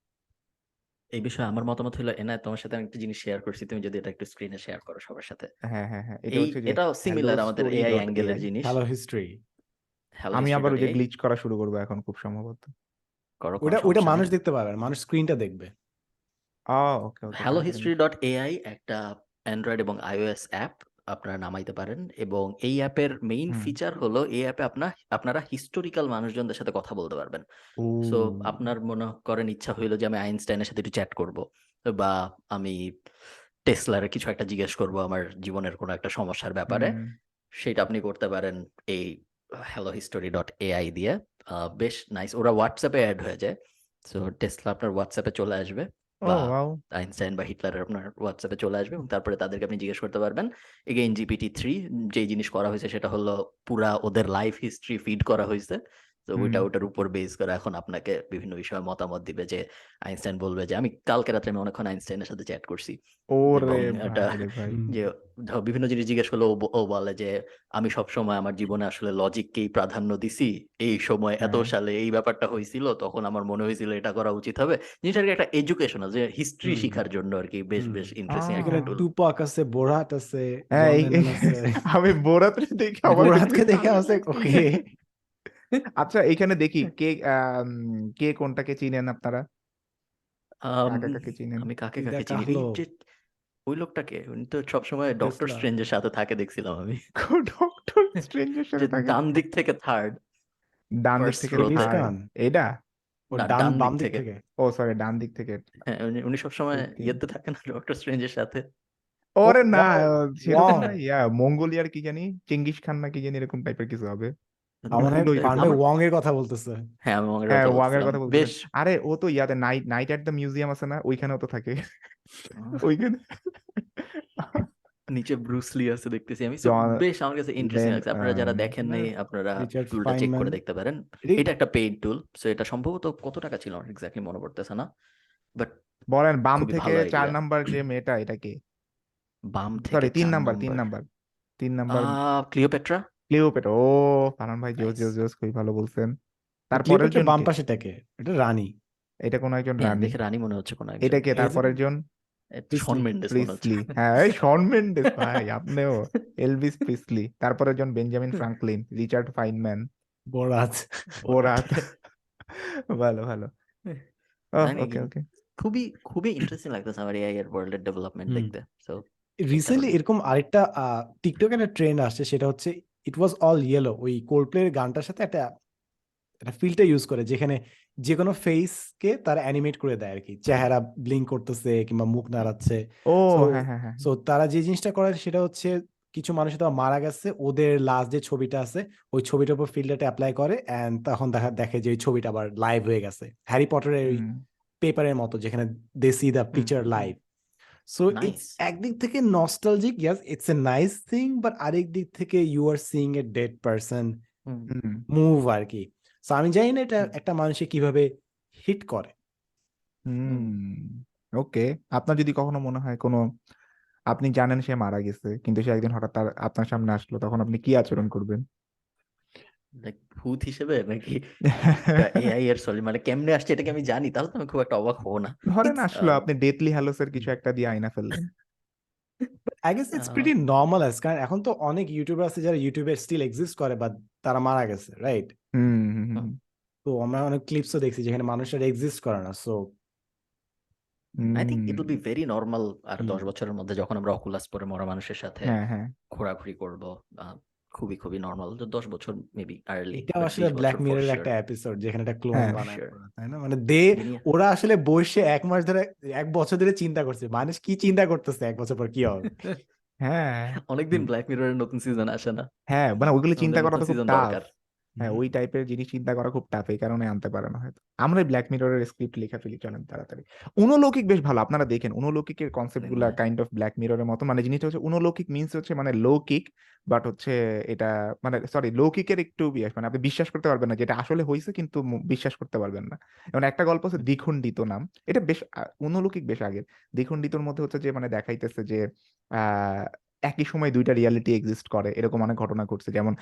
এই বিষয়ে আমার মতামত হলো এনায়েত তোমার সাথে আমি একটা জিনিস শেয়ার করছি তুমি যদি এটা একটু স্ক্রিনে শেয়ার করো সবার সাথে। হ্যাঁ হ্যাঁ হ্যাঁ এটা হচ্ছে এটাও সিমিলার আমাদের এআই অ্যাঙ্গেলের জিনিস। হ্যালো হিস্ট্রি আমি আবার ওই যে গ্লিচ করা শুরু করব এখন খুব সম্ভবত। করো কোনো ওটা মানুষ দেখতে পাবে না, মানুষ স্ক্রিনটা দেখবে। ও ওকে ওকে হ্যালো তাহলে হিস্ট্রি ডট এআই একটা অ্যান্ড্রয়েড এবং আইওএস অ্যাপ আপনারা নামাইতে পারেন এবং এই অ্যাপের মেইন ফিচার হলো এই অ্যাপে আপনার আপনারা হিস্টোরিক্যাল মানুষজনদের সাথে কথা বলতে পারবেন। সো আপনার মনে করেন ইচ্ছা হইল যে আমি আইনস্টাইনের সাথে একটু চ্যাট করব বা আমি টেসলার কিছু একটা জিজ্ঞেস করব আমার জীবনের কোনো একটা সমস্যার ব্যাপারে। সেটা আপনি করতে পারেন এই হ্যালো হিস্টোরি ডট এআই দিয়ে। বেশ নাইস ওরা হোয়াটসঅ্যাপে অ্যাড হয়ে যায়। সো টেসলা আপনার হোয়াটসঅ্যাপে চলে আসবে। বা আইনস্টাইন বা হিটলার আপনার হোয়াটসঅ্যাপে চলে আসবে এবং তারপরে তাদেরকে আপনি জিজ্ঞেস করতে পারবেন। এগেইন জিপিটি থ্রি যে জিনিস করা হয়েছে সেটা হলো পুরা ওদের লাইফ হিস্ট্রি ফিড করা হয়েছে। তো ওইটা ওটার উপর বেস করে এখন আপনাকে বিভিন্ন বিষয়ে মতামত দিবে যে আইনস্টাইন বলবে যে আমি কালকে রাত্রে আমি অনেকক্ষণ আইনস্টাইনের সাথে চ্যাট করছি। হুম। যে বিভিন্ন জিনিস জিজ্ঞেস করলে ও বলে যে আমি সব সময় আমার জীবনে আসলে লজিককেই প্রাধান্য দিছি? এই সময় এত হ্যাঁ। সালে এই ব্যাপারটা হয়েছিল তখন আমার মনে হয়েছিল এটা করা উচিত হবে। জিনিসটা আর কি একটা এডুকেশনাল যে হিস্ট্রি শিখার জন্য আর কি বেশ বেশ ইন্টারেস্টিং একটা টুল টুপাক আছে বোরাত আছে হ্যাঁ আমি বোরাত দেখে বোরাতকে দেখে আছে ওকে আচ্ছা এইখানে দেখি কে আম, কে কোনটাকে চিনেন আপনারা? আম, কাকে কাকে চিনেন? আমি কাকে কাকে চিনি? ওই লোকটাকে? উনি তো সবসময় ডক্টর স্ট্রেঞ্জের সাথে থাকে দেখছিলাম আমি। ডক্টর স্ট্রেঞ্জের সাথে থাকে? ডান দিক থেকে থার্ড ডান দিক থেকে ও ডান বাম দিক থেকে। ও সরি ডান দিক থেকে। হ্যাঁ উনি সবসময় ইয়েতে থাকেন ডক্টর স্ট্রেঞ্জের সাথে। ওরে না ইয়া মঙ্গোলিয়ার কি জানি? চেঙ্গিস খান না কি জানি এরকম টাইপের কিছু হবে। আমার হয় ভুল হইতে পান্ডে ওয়াং এর কথা বলতেছে। হ্যাঁ আমি ওয়াংয়ের হ্যাঁ কথা ওয়াং এর কথা বলতেছেন বেশ। আরে ও তো ইয়াতে night Night at the Museum আছে না? ওইখানেও তো থাকে। ওইখানে নিচে ব্রুস লি আছে দেখতেছি আমি। বেশ আমার কাছে ইন্টারেস্টিং লাগছে। আপনারা যারা দেখেন নাই আপনারা টুলটা চেক করে দেখতে পারেন। এটা একটা পেইড টুল সো এটা সম্ভবত কত টাকা ছিল? আমার এক্স্যাক্টলি মনে পড়তেছে না। বাট বলেন বাম থেকে চার নাম্বার যে মেয়েটা এটা কি? বাম থেকে সরি তিন নাম্বার তিন নাম্বার তিন নাম্বার ক্লিওপেট্রা ক্লিওপেট্রা ও ফারহান ভাই জোস জোস জোস খুবই ভালো বলছেন। তারপরের ক্লিওপেট্রার জন বাম পাশে থাকে এটা রানী। এটা কোন একজন হ্যাঁ রানী? দেখে রানী মনে হচ্ছে কোনো এটা একজন কে তারপরের জন? শন মেন্ডেস প্রিসলি হ্যাঁ এই শন মেন্ডেস ভাই আপনিও। এলভিস প্রিসলি তারপরের জন Benjamin Franklin Richard Feynman Borat Borat ভালো ভালো। ওকে ওকে খুবই খুবই ইন্টারেস্টিং লাগতেছে আমার এআই এর ওয়ার্ল্ডের ডেভেলপমেন্ট দেখতে সো রিসেন্টলি এরকম আরেকটা টিকটক একটা ট্রেন্ড আসছে সেটা হচ্ছে ইট ওয়াজ অল ইয়েলো ওই কোল্ডপ্লে এর গানটার সাথে একটা একটা ফিল্টার ইউজ করে যেখানে যে কোনো ফেসকে তারা অ্যানিমেট করে দেয় আর কি চেহারা ব্লিঙ্ক করতেছে কিংবা মুখ নাড়াচ্ছে। ও হ্যাঁ হ্যাঁ হ্যাঁ। সো তারা যে জিনিসটা করে সেটা হচ্ছে কিছু মানুষ তো মারা গেছে ওদের লাস্ট যে ছবিটা আছে ওই ছবিটার উপর ফিল্টারটা অ্যাপ্লাই করে এন্ড তখন দেখা দেখে যে ওই ছবিটা আবার লাইভ হয়ে গেছে। হ্যারি পটারের ওই পেপারের মতো যেখানে they see the picture live so. একদিক থেকে nostalgic yes it's a nice thing but আরেক দিক থেকে you are seeing a dead person. Move আর কি সো আমি জানি না এটা। একটা মানুষে কীভাবে হিট করে হুম ওকে আপনার যদি কখনো মনে হয় কোনো আপনি জানেন সে মারা গেছে কিন্তু সে একদিন হঠাৎ তার আপনার সামনে আসলো তখন আপনি কি আচরণ করবেন Like, ভূত হিসেবে নাকি এআই এর সরি মানে কেমনে আসছে এটাকে আমি জানি তাহলে তো আমি খুব একটা অবাক হব না। ধরেন It's, আসলো আহ, আপনি ডেথলি হ্যালোসের কিছু একটা দিয়ে আয়না ফেললেন। I guess it's ah, pretty normal কারণ এখন তো অনেক ইউটিউবার আছে যারা ইউটিউবে স্টিল এক্সিস্ট করে বাট তারা মারা গেছে রাইট। তো আমরা অনেক ক্লিপসও দেখছি যেখানে মানুষের এক্সিস্ট করে না so I think it will be very normal আর। দশ বছরের মধ্যে যখন আমরা অকুলাস পরে মরা মানুষের সাথে হ্যাঁ হ্যাঁ। ঘোরাঘুরি করব খুবই খুবই নরমাল তো দশ বছর মেবি আর্লি এটা আসলে ব্ল্যাক মিররের একটা এপিসোড যেখানে একটা ক্লোন হ্যাঁ। বানায় তাই না? মানে দে ওরা আসলে বসে এক মাস ধরে এক বছর ধরে চিন্তা করছে মানুষ কি চিন্তা করতেছে এক বছর পর কি হবে? হ্যাঁ। অনেকদিন। ব্ল্যাক মিররের নতুন সিজন আসে না। হ্যাঁ মানে ওইগুলো চিন্তা করা তো খুব টাফ দরকার। হ্যাঁ ওই টাইপের জিনিস চিন্তা করা খুব টাফ এই কারণে আনতে পারে না হয়তো। আমরা ব্ল্যাক মিররের স্ক্রিপ্ট লেখা ফেলি চলেন তাড়াতাড়ি। অনুলৌকিক বেশ ভালো আপনারা দেখেন অনুলৌকিকের কনসেপ্টগুলা কাইন্ড অফ ব্ল্যাক মিররের মতো। মানে জিনিসটা হচ্ছে অনুলৌকিক মিনস হচ্ছে মানে লৌকিক বাট হচ্ছে এটা মানে সরি লৌকিকের একটু বিয়াস। মানে আপনি বিশ্বাস করতে পারবেন না যেটা আসলে হয়েছে কিন্তু বিশ্বাস করতে পারবেন না। যেমন একটা গল্প হচ্ছে দ্বিখণ্ডিত নাম। এটা বেশ অনুলৌকিক বেশ আগের। দ্বিখণ্ডিতর মধ্যে হচ্ছে যে মানে দেখাইতেছে যে আহ একই সময় দুইটা রিয়ালিটি এক্সিস্ট করে এরকম অনেক ঘটনা ঘটছে। যেমন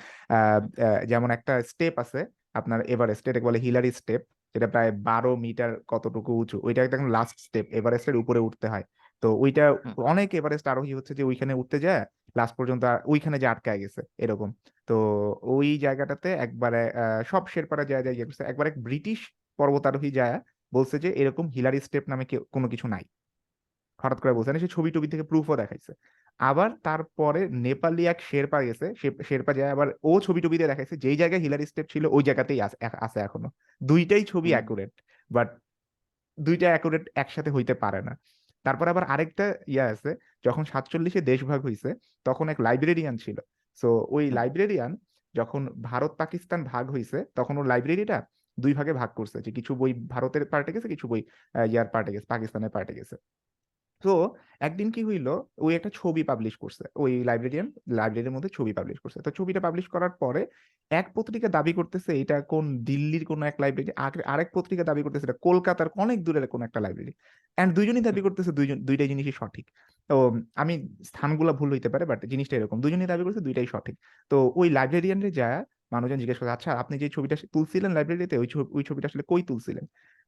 যেমন একটা স্টেপ আছে আপনার এভারেস্ট এটাকে বলে হিলারি স্টেপ যেটা প্রায় বারো মিটার কতটুকু উঁচু ওইটা একদম লাস্ট স্টেপ এভারেস্টের উপরে উঠতে হয়। তো ওইটা অনেক এভারেস্ট আরোহী হচ্ছে যে ওইখানে উঠতে যায় লাস্ট পর্যন্ত ওইখানে যে আটকায় গেছে এরকম। তো ওই জায়গাটাতে একবারে সব শেরপারা যায় যায় করছে একবার এক ব্রিটিশ পর্বতারোহী যায় বলছে যে এরকম হিলারি স্টেপ নামে কোনো কিছু নাই। হঠাৎ করে বলছে সে ছবি টবি থেকে প্রুফও দেখাইছে। আবার তারপরে নেপালি এক শেরপা গেছে শেরপা যায় আবার ও ছবি টবিতে দেখাইছে যেই জায়গায় হিলারি স্টেপ ছিল ওই জায়গাতেই আছে এখনও। দুইটাই ছবি অ্যাকুরেট বাট দুইটা অ্যাকুরেট একসাথে হইতে পারে না। তারপর আবার আরেকটা ইয়ে আছে যখন সাতচল্লিশে দেশভাগ হয়েছে তখন এক লাইব্রেরিয়ান ছিল। সো ওই লাইব্রেরিয়ান যখন ভারত পাকিস্তান ভাগ হয়েছে তখন ওর লাইব্রেরিটা দুই ভাগে ভাগ করছে যে কিছু বই ভারতের পার্টে গেছে কিছু বই ইয়ার পার্টে গেছে পাকিস্তানের পার্টে গেছে। তো একদিন কি হইল ওই একটা ছবি পাবলিশ করছে। ওই লাইব্রেরিয়ান লাইব্রেরির মধ্যে ছবি পাবলিশ করছে। তো ছবিটা পাবলিশ করার পরে এক পত্রিকা দাবি করতেছে এটা কোন দিল্লির কোন এক লাইব্রেরি আরেক পত্রিকা দাবি করতেছে এটা কলকাতার অনেক দূরের কোন একটা লাইব্রেরি অ্যান্ড দুইজনই দাবি করতেছে দুইজন দুইটাই জিনিসই সঠিক। তো আমি স্থানগুলো ভুল হইতে পারে বাট জিনিসটা এরকম। দুজনই দাবি করছে দুইটাই সঠিক। তো ওই লাইব্রেরিয়ানরে যায় মানুষজন জিজ্ঞেস করছে আচ্ছা আপনি যে ছবিটা তুলছিলেন লাইব্রেরিতে ওই ছবি ওই ছবিটা আসলে কই তুলছিলেন?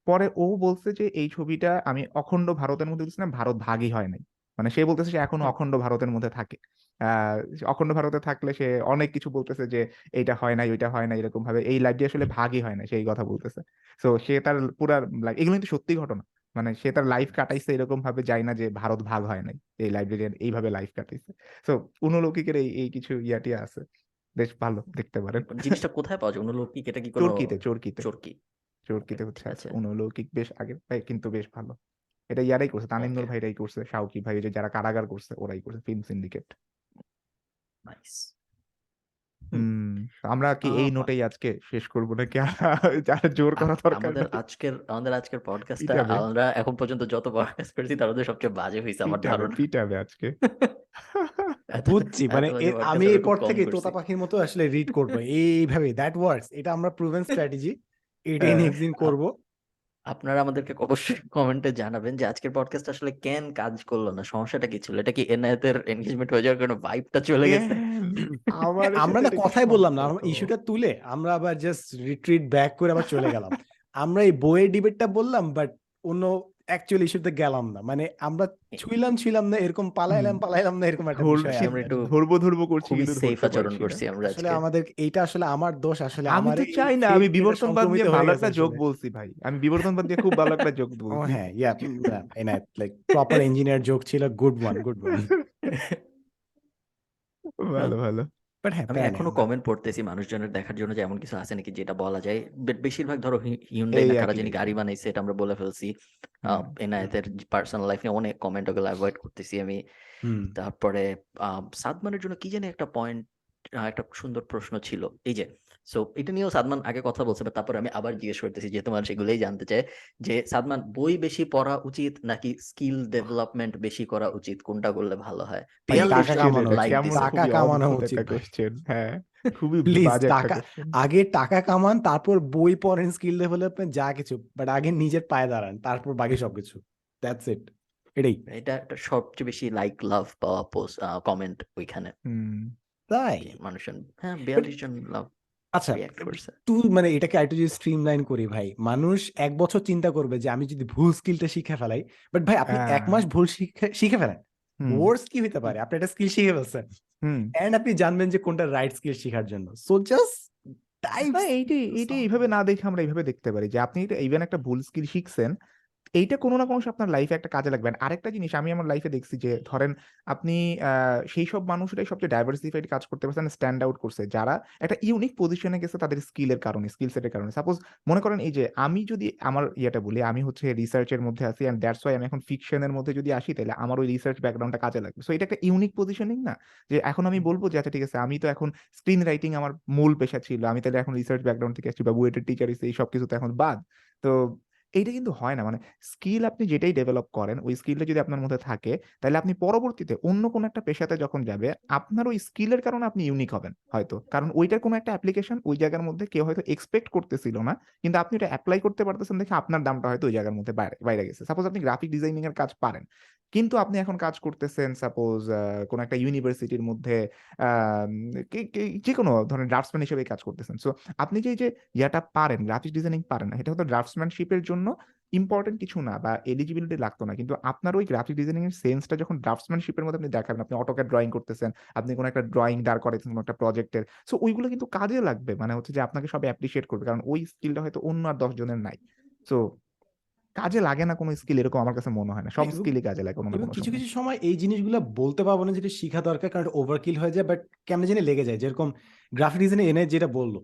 পরে ও বলছে যে এই ছবিটা আমি অখণ্ড ভারতের মধ্যে তুলছিলাম ভারত ভাগই হয় নাই। মানে সে বলতেছে সে এখনও অখণ্ড ভারতের মধ্যে থাকে। অখণ্ড ভারতে থাকলে সে অনেক কিছু বলতেছে যে এইটা হয় নাই ওইটা হয় না এরকম ভাবে এই লাইব্রেরি আসলে ভাগই হয় না সেই কথা বলতেছে। তো সে তার পুরা এগুলো কিন্তু সত্যি ঘটনা। মানে সে তার লাইফ কাটাইছে এরকম ভাবে যায় না যে ভারত ভাগ হয় নাই। এই লাইব্রেরিয়ান এইভাবে লাইফ কাটাইছে। তো অনুলৌকিকের এই এই কিছু ইয়াটি আছে। বেশ ভালো দেখতে পারেন। জিনিসটা কোথায় পাওয়া যায়? অনুলৌকিক এটা কি চরকিতে চরকিতে। চরকি? চরকিতে হচ্ছে আছে। অনুলৌকিক বেশ আগে ভাই কিন্তু বেশ ভালো। এটা ইয়ারাই করছে তামিম নূর. ভাইরাই করছে শাওকি ভাই যে যারা কারাগার করছে ওরাই করছে ফিল্ম সিন্ডিকেট আমরা কি এই নোটেই আজকে শেষ করব নাকি? যারা জোর করা দরকার আমাদের আজকের আমাদের আজকের পডকাস্টটা আমরা এখন পর্যন্ত যত পডকাস্ট করেছি তার মধ্যে সবচেয়ে বাজে হয়েছে আমার ধারণা। পিটাবে আজকে। বুঝছি মানে আমি এরপর থেকে তোতা পাখির মতো আসলে রিড করব। এইভাবে দ্যাট ওয়ার্কস এটা আমরা প্রুভেন স্ট্র্যাটেজি এটাই হ্যাঁ। নেক্সট দিন করব। আপনারা আমাদেরকে অবশ্যই কমেন্টে জানাবেন যে আজকের পডকাস্ট আসলে কেন কাজ করল না? সমস্যাটা কি ছিল? এটা কি এনায়েতের এনগেজমেন্ট হয়ে যাওয়ার কারণে ভাইবটা চলে গেছে? আমরা না কথাই বললাম না। ইস্যুটা তুলে আমরা আবার জাস্ট রিট্রিট ব্যাক করে আবার চলে গেলাম। আমরা এই বইয়ের ডিবেটটা বললাম বাট অন্য অ্যাকচুয়াল ইস্যুতে গেলাম না। মানে আমরা ছুইলাম ছুইলাম না এরকম পালাইলাম। পালাইলাম না এরকম একটা বিষয় আমরা একটু ধরবো ধরবো করছি কিন্তু সেফ আচরণ করছি আমরা আসলে আমাদের এইটা আসলে আমার দোষ আসলে আমি তো চাই না আমি বিবর্তনবাদ দিয়ে ভালো একটা যোগ বলছি ভাই। আমি বিবর্তনবাদ দিয়ে খুব ভালো একটা যোগ ও বলছি। হ্যাঁ yeah like proper engineer joke ছিল গুড ওয়ান গুড ওয়ান ভালো ভালো। বাট হ্যাঁ আমি এখনও কমেন্ট পড়তেছি মানুষজনের দেখার জন্য যে এমন কিছু আছে নাকি যেটা বলা যায়। বাট বেশিরভাগ ধরো হিউন্ডাই না কারা একই গাড়ি বানাইছে এটা আমরা বলে ফেলছি। এনায়েতের পার্সোনাল লাইফ নিয়ে অনেক কমেন্ট ওগুলো অ্যাভয়েড করতেছি আমি। তারপরে আহ, সাদমানের জন্য কি জানি একটা পয়েন্ট একটা সুন্দর প্রশ্ন ছিল। এই যে সো এটা নিয়েও সাদমান আগে কথা বলছে but তারপরে আমি আবার জিজ্ঞেস করতেছি যেহেতু মানুষ এগুলোই জানতে চাই যে সাদমান বই বেশি পড়া উচিত নাকি স্কিল ডেভেলপমেন্ট বেশি করা উচিত? কোনটা করলে ভালো হয়? টাকা কামানো উচিত হ্যাঁ। খুবই টাকা- আগে টাকা কামান তারপর বই পড়েন স্কিল ডেভেলপমেন্ট যা কিছু বাট আগে নিজের পায়ে দাঁড়ান তারপর বাকি সবকিছু। দ্যাটস ইট এটাই। এটা একটা সবচেয়ে বেশি লাইক লাভ পাওয়া পোস্ট কমেন্ট ওইখানে। হুম। তাই? মানুষজন হ্যাঁ বিয়াল্লিশ জন লাভ আচ্ছা একটু মানে এটাকে আরেকটু যদি স্ট্রিমলাইন করি ভাই মানুষ এক বছর চিন্তা করবে যে আমি যদি ভুল স্কিলটা শিখে ফেলাই বাট ভাই আপনি এক হ্যাঁ। মাস ভুল শিখে শিখে ফেলেন। ওয়ার্স কি হতে পারে? আপনি একটা স্কিল শিখে ফেলছেন। এন্ড আপনি জানবেন যে কোনটা রাইট স্কিল শেখার জন্য। সো জাস্ট এইটাই এইভাবে না দেখে আমরা এইভাবে দেখতে পারি যে আপনি ইভেন একটা ভুল স্কিল শিখছেন এইটা কোনো না কোনো আপনার লাইফে একটা কাজে লাগবে। আর আরেকটা জিনিস, আমি আমার লাইফে দেখছি যে, ধরেন আপনি সেই সব মানুষরাই সবচেয়ে ডাইভার্সিফাইড কাজ করতে পারছেন স্ট্যান্ড আউট করছে। যারা একটা ইউনিক পজিশনে গেছে তাদের স্কিলের কারণে স্কিল সেটের কারণে। সাপোজ মনে করেন এই যে, আমি যদি আমার ইয়েটা বলি, আমি হচ্ছে রিসার্চের মধ্যে আছি অ্যান্ড দ্যাটস ওয়াই আমি এখন ফিকশনের মধ্যে যদি আসি, তাহলে আমার ওই রিসার্চ ব্যাকগ্রাউন্ডটা কাজে লাগবে। সো এটা একটা ইউনিক পজিশনিং না? যে এখন আমি বলব যে আচ্ছা ঠিক আছে, আমি তো এখন স্ক্রিন রাইটিং আমার মূল পেশা ছিল। আমি তাহলে এখন রিসার্চ ব্যাকগ্রাউন্ড থেকে আসছি বা বুয়েটের টিচার এই সব কিছু তো এখন বাদ। তো এইটা কিন্তু হয় না। মানে স্কিল আপনি যেটাই ডেভেলপ করেন, ওই স্কিলটা যদি আপনার মধ্যে থাকে, তাহলে আপনি পরবর্তীতে অন্য কোনো একটা পেশাতে যখন যাবে, আপনার ওই স্কিলের কারণে আপনি ইউনিক হবেন হয়তো। কারণ ওইটার কোনো একটা অ্যাপ্লিকেশন ওই জায়গার মধ্যে কেউ হয়তো এক্সপেক্ট করতেছিল না, কিন্তু আপনি ওটা অ্যাপ্লাই করতে পারতেছেন দেখে আপনার দামটা হয়তো ওই জায়গার মধ্যে বাইরে বাইরে গেছে। সাপোজ আপনি গ্রাফিক ডিজাইনিং এর কাজ পারেন। কিন্তু আপনি এখন কাজ করতেছেন সাপোজ কোনো একটা ইউনিভার্সিটির মধ্যে যে কোনো ধরেন ড্রাফটসম্যান হিসেবে কাজ করতেছেন। সো আপনি যে ইয়াটা পারেন গ্রাফিক ডিজাইনিং পারেন না এটা হয়তো ড্রাফটসম্যানশিপের জন্য ইম্পর্টেন্ট কিছু না বা এলিজিবিলিটি লাগতো না। কিন্তু আপনার ওই গ্রাফিক ডিজাইনিং এর সেন্সটা যখন ড্রাফটসম্যানশিপের মধ্যে আপনি দেখাবেন, আপনি অটোকে ড্রয়িং করতেছেন, আপনি কোনো একটা ড্রয়িং দাঁড় করাইছেন কোনো একটা প্রজেক্টের সো ওইগুলো কিন্তু কাজে লাগবে। মানে হচ্ছে যে, আপনাকে সব অ্যাপ্রিসিয়েট করবে, কারণ ওই স্কিলটা হয়তো অন্য আর দশ জনের নাই। সো কাজে লাগে না কোনো স্কিল এরকম আমার কাছে মনে হয় না। সব স্কিলই কাজে লাগে কোনো কোনো কিছু কিছু সময় এই জিনিসগুলো বলতে পারব না যেটা শেখা দরকার কারণ ওভারকিল হয়ে যায় বাট কেমনে জানি লেগে যায়। যেরকম গ্রাফিক ডিজাইনে এনে যেটা বলল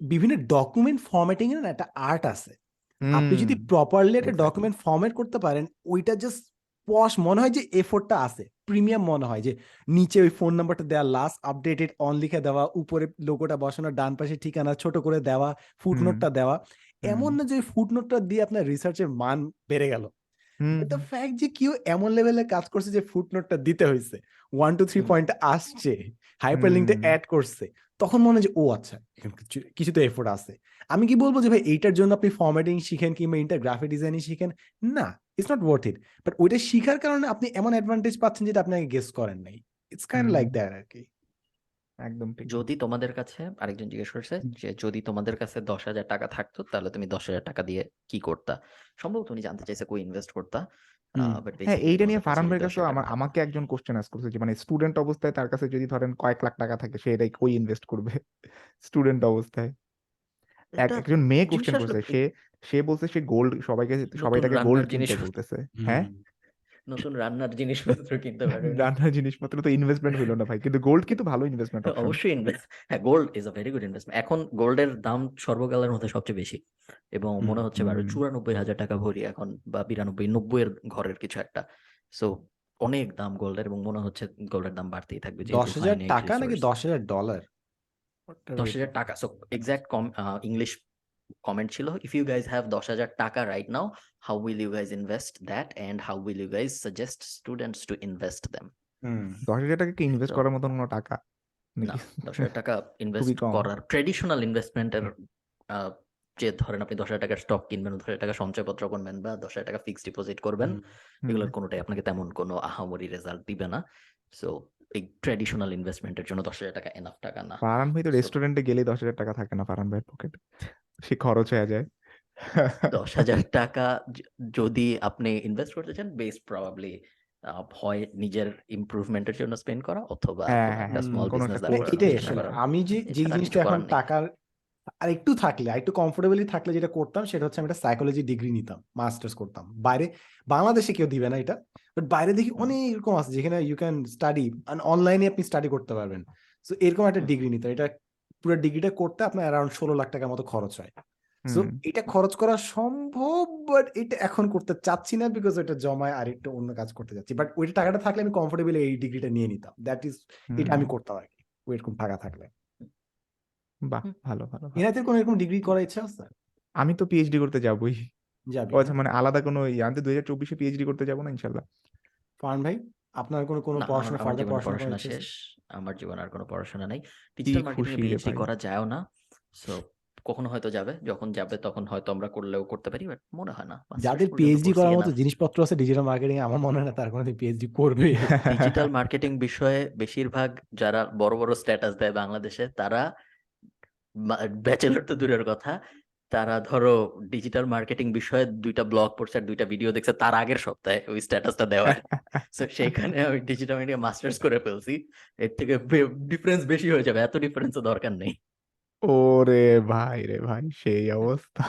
বিভিন্ন ডকুমেন্ট ফরম্যাটিং এর একটা আর্ট আছে। আপনি যদি প্রপারলি একটা ডকুমেন্ট ফরম্যাট করতে পারেন ওইটা জাস্ট পশ মনে হয় যে এফোর্টটা আছে প্রিমিয়াম মনে হয় যে নিচে ওই ফোন নাম্বারটা দেওয়া লাস্ট আপডেটেড অন লিখে দেওয়া উপরে লোগোটা বসানো ডান পাশে ঠিকানা ছোট করে দেওয়া ফুটনোটটা দেওয়া এমন না যে ফুটনোটটা দিয়ে আপনার রিসার্চের মান বেড়ে গেল। দ্য ফ্যাক্ট যে কেউ এমন লেভেলে কাজ করছে যে ফুটনোটটা দিতে হয়েছে ওয়ান টু থ্রি পয়েন্ট আসছে হাইপার অ্যাড করছে তখন মনে হয় যে ও আচ্ছা কিছু তো এফোর্ট আছে। আমি কি বলব যে ভাই এইটার জন্য আপনি ফরম্যাটিং শিখেন কিংবা ইন্টার গ্রাফিক ডিজাইনিং শিখেন? না it's not worth it but ওইটা শিখার কারণে আপনি এমন অ্যাডভান্টেজ পাচ্ছেন যেটা আপনি আগে গেস করেন নাই। ইটস কাইন্ড লাইক দ্যাট আর কি একদম ঠিক। যদি তোমাদের কাছে আরেকজন জিজ্ঞেস করছে যে যদি তোমাদের কাছে দশ হাজার টাকা থাকতো তাহলে তুমি দশ হাজার টাকা দিয়ে কি করতা? সম্ভবত উনি জানতে চাইছে কই ইনভেস্ট করতা। হ্যাঁ এইটা নিয়ে ফারান ভাইয়ের আমার আমাকে একজন কোশ্চেন আস করছে যে মানে স্টুডেন্ট অবস্থায় তার কাছে যদি ধরেন কয়েক লাখ টাকা থাকে সে এটাই কই ইনভেস্ট করবে? স্টুডেন্ট অবস্থায়। এক একজন মেয়ে কোশ্চেন করছে সে সে বলছে সে গোল্ড সবাইকে সবাই তাকে গোল্ড কিনতে বলতেছে। হ্যাঁ? নতুন রান্নার জিনিসপত্র কিনতে পারবে। রান্নার জিনিসপত্র তো ইনভেস্টমেন্ট হইল না ভাই কিন্তু গোল্ড কিন্তু ভালো ইনভেস্টমেন্ট অবশ্যই ইনভেস্ট হ্যাঁ gold is a very good investment এখন গোল্ডের দাম সর্বকালের মধ্যে সবচেয়ে বেশি। এবং মনে হচ্ছে বারো। চুরানব্বই হাজার টাকা ভরি এখন বা বিরানব্বই নব্বই এর ঘরের কিছু একটা। সো অনেক দাম গোল্ডের এবং মনে হচ্ছে গোল্ডের দাম বাড়তেই থাকবে দশ হাজার টাকা নাকি। দশ হাজার ডলার দশ হাজার টাকা সো এক্সাক্ট ইংলিশ কমেন্ট ছিল ইফ ইউ গাইজ হ্যাভ দশ হাজার টাকা right now how will you guys invest that and how will you guys suggest students to invest them দশ হাজার টাকা কি ইনভেস্ট করার মতন কোনো টাকা না দশ হাজার টাকা ইনভেস্ট। করার ট্রেডিশনাল ইনভেস্টমেন্টের যে ধরেন আপনি দশ হাজার টাকা স্টক কিনবেন দশ হাজার টাকা সঞ্চয়পত্র করবেন বা দশ হাজার টাকা ফিক্সড ডিপোজিট করবেন এগুলোর কোনোটাই আপনাকে তেমন কোনো আহামরি রেজাল্ট দিবে না। সো এই ট্রেডিশনাল ইনভেস্টমেন্টের জন্য দশ হাজার টাকা এনাফ টাকা না। ফারান ভাই তো রেস্টুরেন্টে গেলেই দশ হাজার টাকা থাকে না ফারান ভাইয়ের পকেটে সে খরচ হয়ে যায়। দশ হাজার টাকা যদি আপনি ইনভেস্ট করতে চান বেস প্রবাবলি হয় নিজের ইমপ্রুভমেন্টের জন্য স্পেন্ড করা অথবা হ্যাঁ, হ্যাঁ, একটা স্মল বিজনেস করা। আমি যে যে জিনিসটা এখন টাকার আর একটু থাকলে আর একটু কমফোর্টেবলি থাকলে যেটা করতাম সেটা হচ্ছে আমি একটা সাইকোলজি ডিগ্রি নিতাম মাস্টার্স করতাম। বাইরে বাংলাদেশে কেউ দিবে না এটা। বাট বাইরে দেখি অনেক এরকম আছে যেখানে ইউ ক্যান স্টাডি অনলাইনে আপনি স্টাডি করতে পারবেন। সো এরকম একটা ডিগ্রি নিতে এটা পুরো ডিগ্রিটা করতে আপনার অ্যারাউন্ড ষোলো লাখ টাকার মতো খরচ হয়। সো এটা খরচ করা সম্ভব বাট এটা এখন করতে চাচ্ছি না বিকজ ওটা জমায় আর একটু অন্য কাজ করতে যাচ্ছি। বাট ওইটা টাকাটা থাকলে আমি কমফোর্টেবল এই ডিগ্রিটা নিয়ে নিতাম। দ্যাট ইজ এটা আমি করতাম আর কি ওইরকম টাকা থাকলে। বাহ ভালো ভালো ভালো। কোনো এরকম ডিগ্রি করার ইচ্ছা আছে? আমি তো পিএইচডি করতে যাবোই। যাবি আচ্ছা মানে আলাদা কোনো ইয়ে আমি তো দুই হাজার চব্বিশে পিএইচডি করতে যাব না ইনশাল্লাহ। ফান ভাই আপনার কোনো কোনো না আমার পড়াশোনা আমার ফার্দার জীবনে পড়াশোনা করার পড়াশোনা ইচ্ছা আছে? শেষ। আমার জীবনে আর কোনো পড়াশোনা নাই। কি ডিজিটাল মার্কেটিং এ খুশি রে পিএইচডি ভাই করা যায়ও না। সো কখনো হয়তো যাবে। যখন যাবে তখন হয়তো আমরা করলেও করতে পারি বাট মনে হয় না। মাস্টার্স যাদের পর্যন্ত পিএইচডি করছি করার মতো enough। জিনিসপত্র আছে ডিজিটাল মার্কেটিং আমার মনে হয় না তার কোনোদিন পিএইচডি করবে। ডিজিটাল মার্কেটিং বিষয়ে বেশিরভাগ যারা বড় বড় স্ট্যাটাস দেয় বাংলাদেশে তারা ব্যাচেলর তো দূরের কথা। তারা ধরো ডিজিটাল মার্কেটিং বিষয়ে দুইটা ব্লগ পড়ছে আর দুইটা ভিডিও দেখছে তার আগের সপ্তাহে ওই স্ট্যাটাসটা দেওয়ার। তো সেইখানে আমি ডিজিটাল মিডিয়া মাস্টার্স করে ফেলছি। এর থেকে ডিফারেন্স বেশি হয়ে যাবে এত ডিফারেন্স দরকার নেই। ওরে ভাই রে ভাই সেই অবস্থা।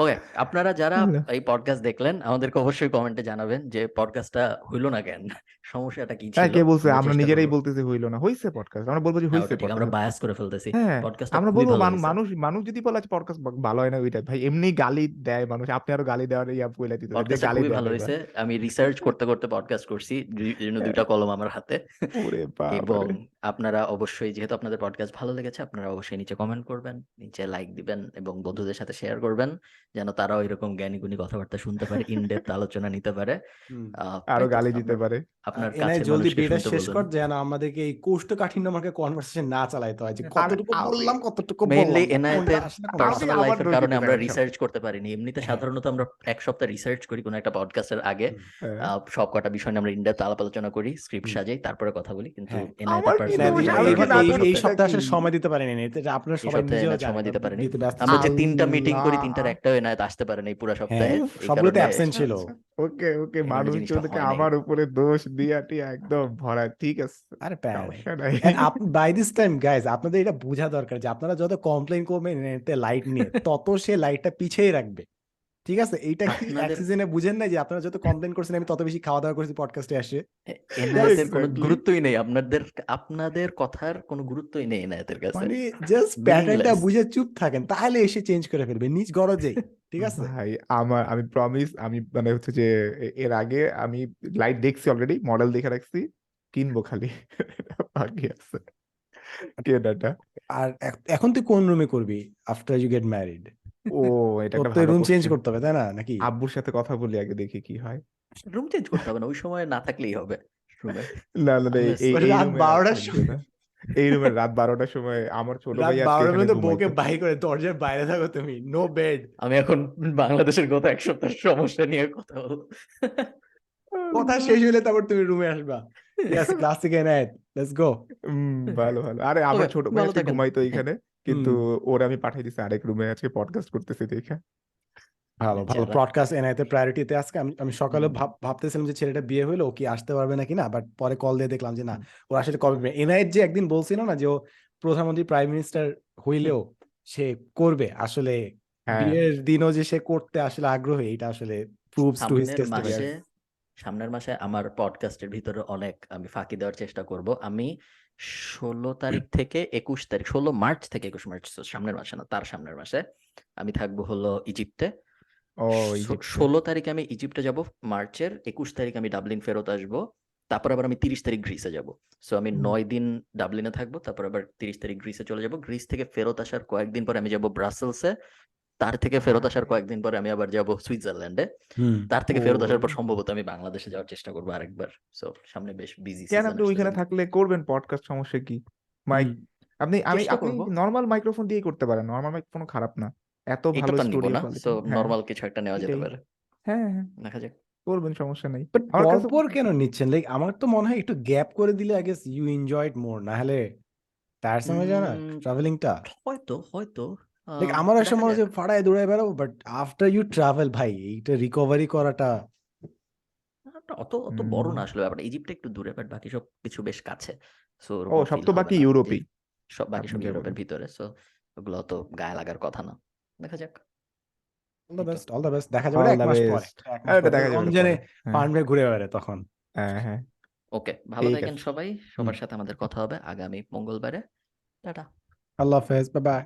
ওকে আপনারা যারা। এই পডকাস্ট দেখলেন আমাদেরকে অবশ্যই কমেন্টে জানাবেন যে পডকাস্টটা হইল না কেন? সমস্যাটা কি হ্যাঁ ছিল? কে বলছে? আমরা নিজেরাই। বলতেছি হইল না। হইছে পডকাস্ট আমরা বলব যে হ্যাঁ, হইছে আমরা বায়াস করে ফেলতেছি। হ্যাঁ পডকাস্টটা আমরা বলব মানু- মানুষ মানুষ যদি বলে পডকাস্ট ভালো হয় না ওইটা ভাই এমনি গালি দেয় মানুষ। আপনি আরও গালি দেওয়ার ইয়া বলে দিতে যে গালি ভালো। হয়েছে। আমি রিসার্চ করতে করতে পডকাস্ট করছি জন্য দুইটা কলম আমার হাতে। ওরে এবং আপনারা অবশ্যই যেহেতু আপনাদের পডকাস্ট ভালো লেগেছে আপনারা অবশ্যই নিচে কমেন্ট করবেন নিচে লাইক দিবেন এবং বন্ধুদের সাথে শেয়ার করবেন। যেন তারাও এরকম জ্ঞানী গুণী কথাবার্তা শুনতে পারে ইন ডেপথ আলোচনা নিতে পারে। আরও গালি দিতে পারে। আপনার কাছের জলদি বিয়েটা শেষ কর যেন আমাদেরকে এই কোষ্ঠকাঠিন্য আমাকে কনভারসেশন না চালাইতে হয়। যে কতটুকু বললাম কতটুকু মেইনলি এনআইতে পার্সোনাল লাইফের কারণে আমরা রিসার্চ করতে পারিনি। এমনিতে হ্যাঁ। সাধারণত আমরা এক সপ্তাহ রিসার্চ করি কোনো একটা পডকাস্টের আগে। হ্যাঁ। সব কটা বিষয় নিয়ে আমরা ইনডেপথ আলাপ আলোচনা করি স্ক্রিপ্ট সাজাই তারপরে কথা বলি। কিন্তু হ্যাঁ। এনআইতে পার্সোনাল এই- সপ্তাহে সময় দিতে পারেনি। আপনারা সবাই নিজেও সময় দিতে পারেনি। আমরা যে তিনটা মিটিং করি তিনটার একটাও এনায়েত আসতে পারে নাই পুরো সপ্তাহে। হ্যাঁ, সবগুলোতে অ্যাবসেন্ট ছিল। ওকে ওকে মানুষ নাই আমার উপরে দোষ দিয়াটি টিয়া একদম ভরা ঠিক আছে। আরে বাই দিস টাইম গাইজ আপনাদের এটা বোঝা দরকার যে আপনারা যত কমপ্লেন করবেন এতে লাইট নিয়ে তত সে লাইটটা পিছিয়ে রাখবে। ঠিক আছে? এইটা কি এক সিজনে বুঝেন না যে আপনারা যত কমপ্লেন করছেন আমি তত বেশি খাওয়া দাওয়া করছি পডকাস্টে আসে। এনায়েতের কোনো গুরুত্বই নেই। আপনাদের আপনাদের কথার কোনো গুরুত্বই নেই এনায়েতের কাছে। মানে জাস্ট প্যাটার্নটা. বুঝে চুপ থাকেন তাহলে এসে চেঞ্জ করে ফেলবে নিজ গরজেই ঠিক আছে? ভাই আমার আমি প্রমিস আমি মানে হচ্ছে যে এর আগে আমি লাইট দেখছি অলরেডি মডেল দেখে রাখছি কিনবো খালি। বাকি আছে। কেনাটা। আর এখন তুই কোন রুমে করবি আফটার ইউ গেট ম্যারিড ও এটা একটা তো ভালো রুম চেঞ্জ. করতে হবে তাই না নাকি আব্বুর সাথে কথা বলি আগে দেখি কি হয় রুম চেঞ্জ করতে হবে না ওই সময় না থাকলেই হবে রুমে না না না, এই এই এই রাত রুমে আর 12টার থাকবে। না। এই রুমে রাত বারোটার সময় আমার ছোট রাত ভাই আজকে বারোটার এখানে মধ্যে বউকে। বাই করে দরজার বাইরে থাকো তুমি নো বেড আমি এখন বাংলাদেশের গত এক সপ্তাহের সমস্যা নিয়ে কথা বলব কথা শেষ হলে তারপর তুমি রুমে আসবা ইয়েস ক্লাস থেকে এনায়েত লেটস গো উম, ভালো ভালো আরে আমার Okay, ছোট ভাই ভালো আজকে থাকেন। ঘুমাইতো এখানে কিন্তু ওর আমি পাঠিয়ে দিছি আরেক রুমে আজকে পডকাস্ট করতেছি দেখে। ভালো ভালো। ব্রডকাস্ট এনআইতে প্রায়োরিটিতে আজকে আমি আমি সকালে ভাব- ভাবতেছিলাম যে ছেলেটা বিয়ে হলো ও কি আসতে পারবে নাকি না? বাট পরে কল দিয়ে দেখলাম যে না ও আসলে কবে এনআইট যে একদিন বলছিল না যে ও প্রধানমন্ত্রী প্রাইম মিনিস্টার হইলেও সে করবে। আসলে হ্যাঁ। বিয়ের দিনও যে সে করতে আসলে আগ্রহী এটা আসলে প্রুভস টু হিজ সামনের মাসে টেস্টিমনি সামনের মাসে আমার পডকাস্টের ভিতরে অনেক আমি ফাঁকি দেওয়ার চেষ্টা করব। আমি ষোলো তারিখ থেকে একুশ তারিখ ষোলো মার্চ থেকে একুশ মার্চ সামনের মাসে না তার সামনের মাসে আমি থাকব হলো ইজিপ্টে। ও ষোলো তারিখে আমি ইজিপ্টে যাব মার্চের একুশ তারিখ আমি ডাবলিন ফেরত আসব তারপর আবার আমি তিরিশ তারিখ গ্রিসে যাব। সো আমি নয় দিন ডাবলিনে থাকব তারপর আবার তিরিশ তারিখ গ্রিসে চলে যাব। গ্রিস থেকে ফেরত আসার কয়েকদিন পর আমি যাব ব্রাসেলসে। তার থেকে ফেরত আসার কয়েকদিন পরে আমি আবার যাব সুইজারল্যান্ডে। তার থেকে ফেরত আসার পর সম্ভবত আমি বাংলাদেশে যাওয়ার চেষ্টা করব আরেকবার। সো সামনে বেশ বিজি কেন আপনি ওইখানে থাকলে করবেন পডকাস্ট সমস্যা কি? মাইক আপনি আমি আপনি। নর্মাল মাইক্রোফোন দিয়ে করতে পারেন নর্মাল মাইক্রোফোন খারাপ না। এত ভালো স্টুডিও না সো হ্যাঁ। নর্মাল কিছু একটা নেওয়া যেতে। পারে। হ্যাঁ হ্যাঁ। দেখা যাক। করবেন সমস্যা নেই। বাট আমার কাছে পরপর কেন নিচ্ছেন? লাইক আমার তো মনে হয় একটু গ্যাপ করে দিলে I guess you enjoyed more না হলে টায়ারসাম হয়ে যায় না ট্রাভেলিংটা হয়তো হয়তো। লাইক আমার আসলে মনে যাক। ফাড়ায় দৌড়ায় বেড়াবো বাট আফটার ইউ ট্রাভেল ভাই এইটা রিকভারি করাটা অত অত বড় না আসলে ব্যাপারটা। ইজিপ্টে একটু দূরে বাট বাকি সব কিছু বেশ কাছে। সো ও সব তো বাকি ইউরোপেই। সব বাকি সব ইউরোপের ভিতরে। সো ওগুলো তো গায়ে লাগার কথা না। দেখা যাক। All the best all the best দেখা যাবে All এক মাস পরে। পরে। দেখা যাবে রমজানে পরে। হ্যাঁ, ঘুরে বেড়ায় তখন। হ্যাঁ হ্যাঁ। ওকে ভালো থাকেন সবাই। সবার সাথে আমাদের কথা হবে। আগামী মঙ্গলবারে। টাটা। আল্লাহ হাফেজ। Bye bye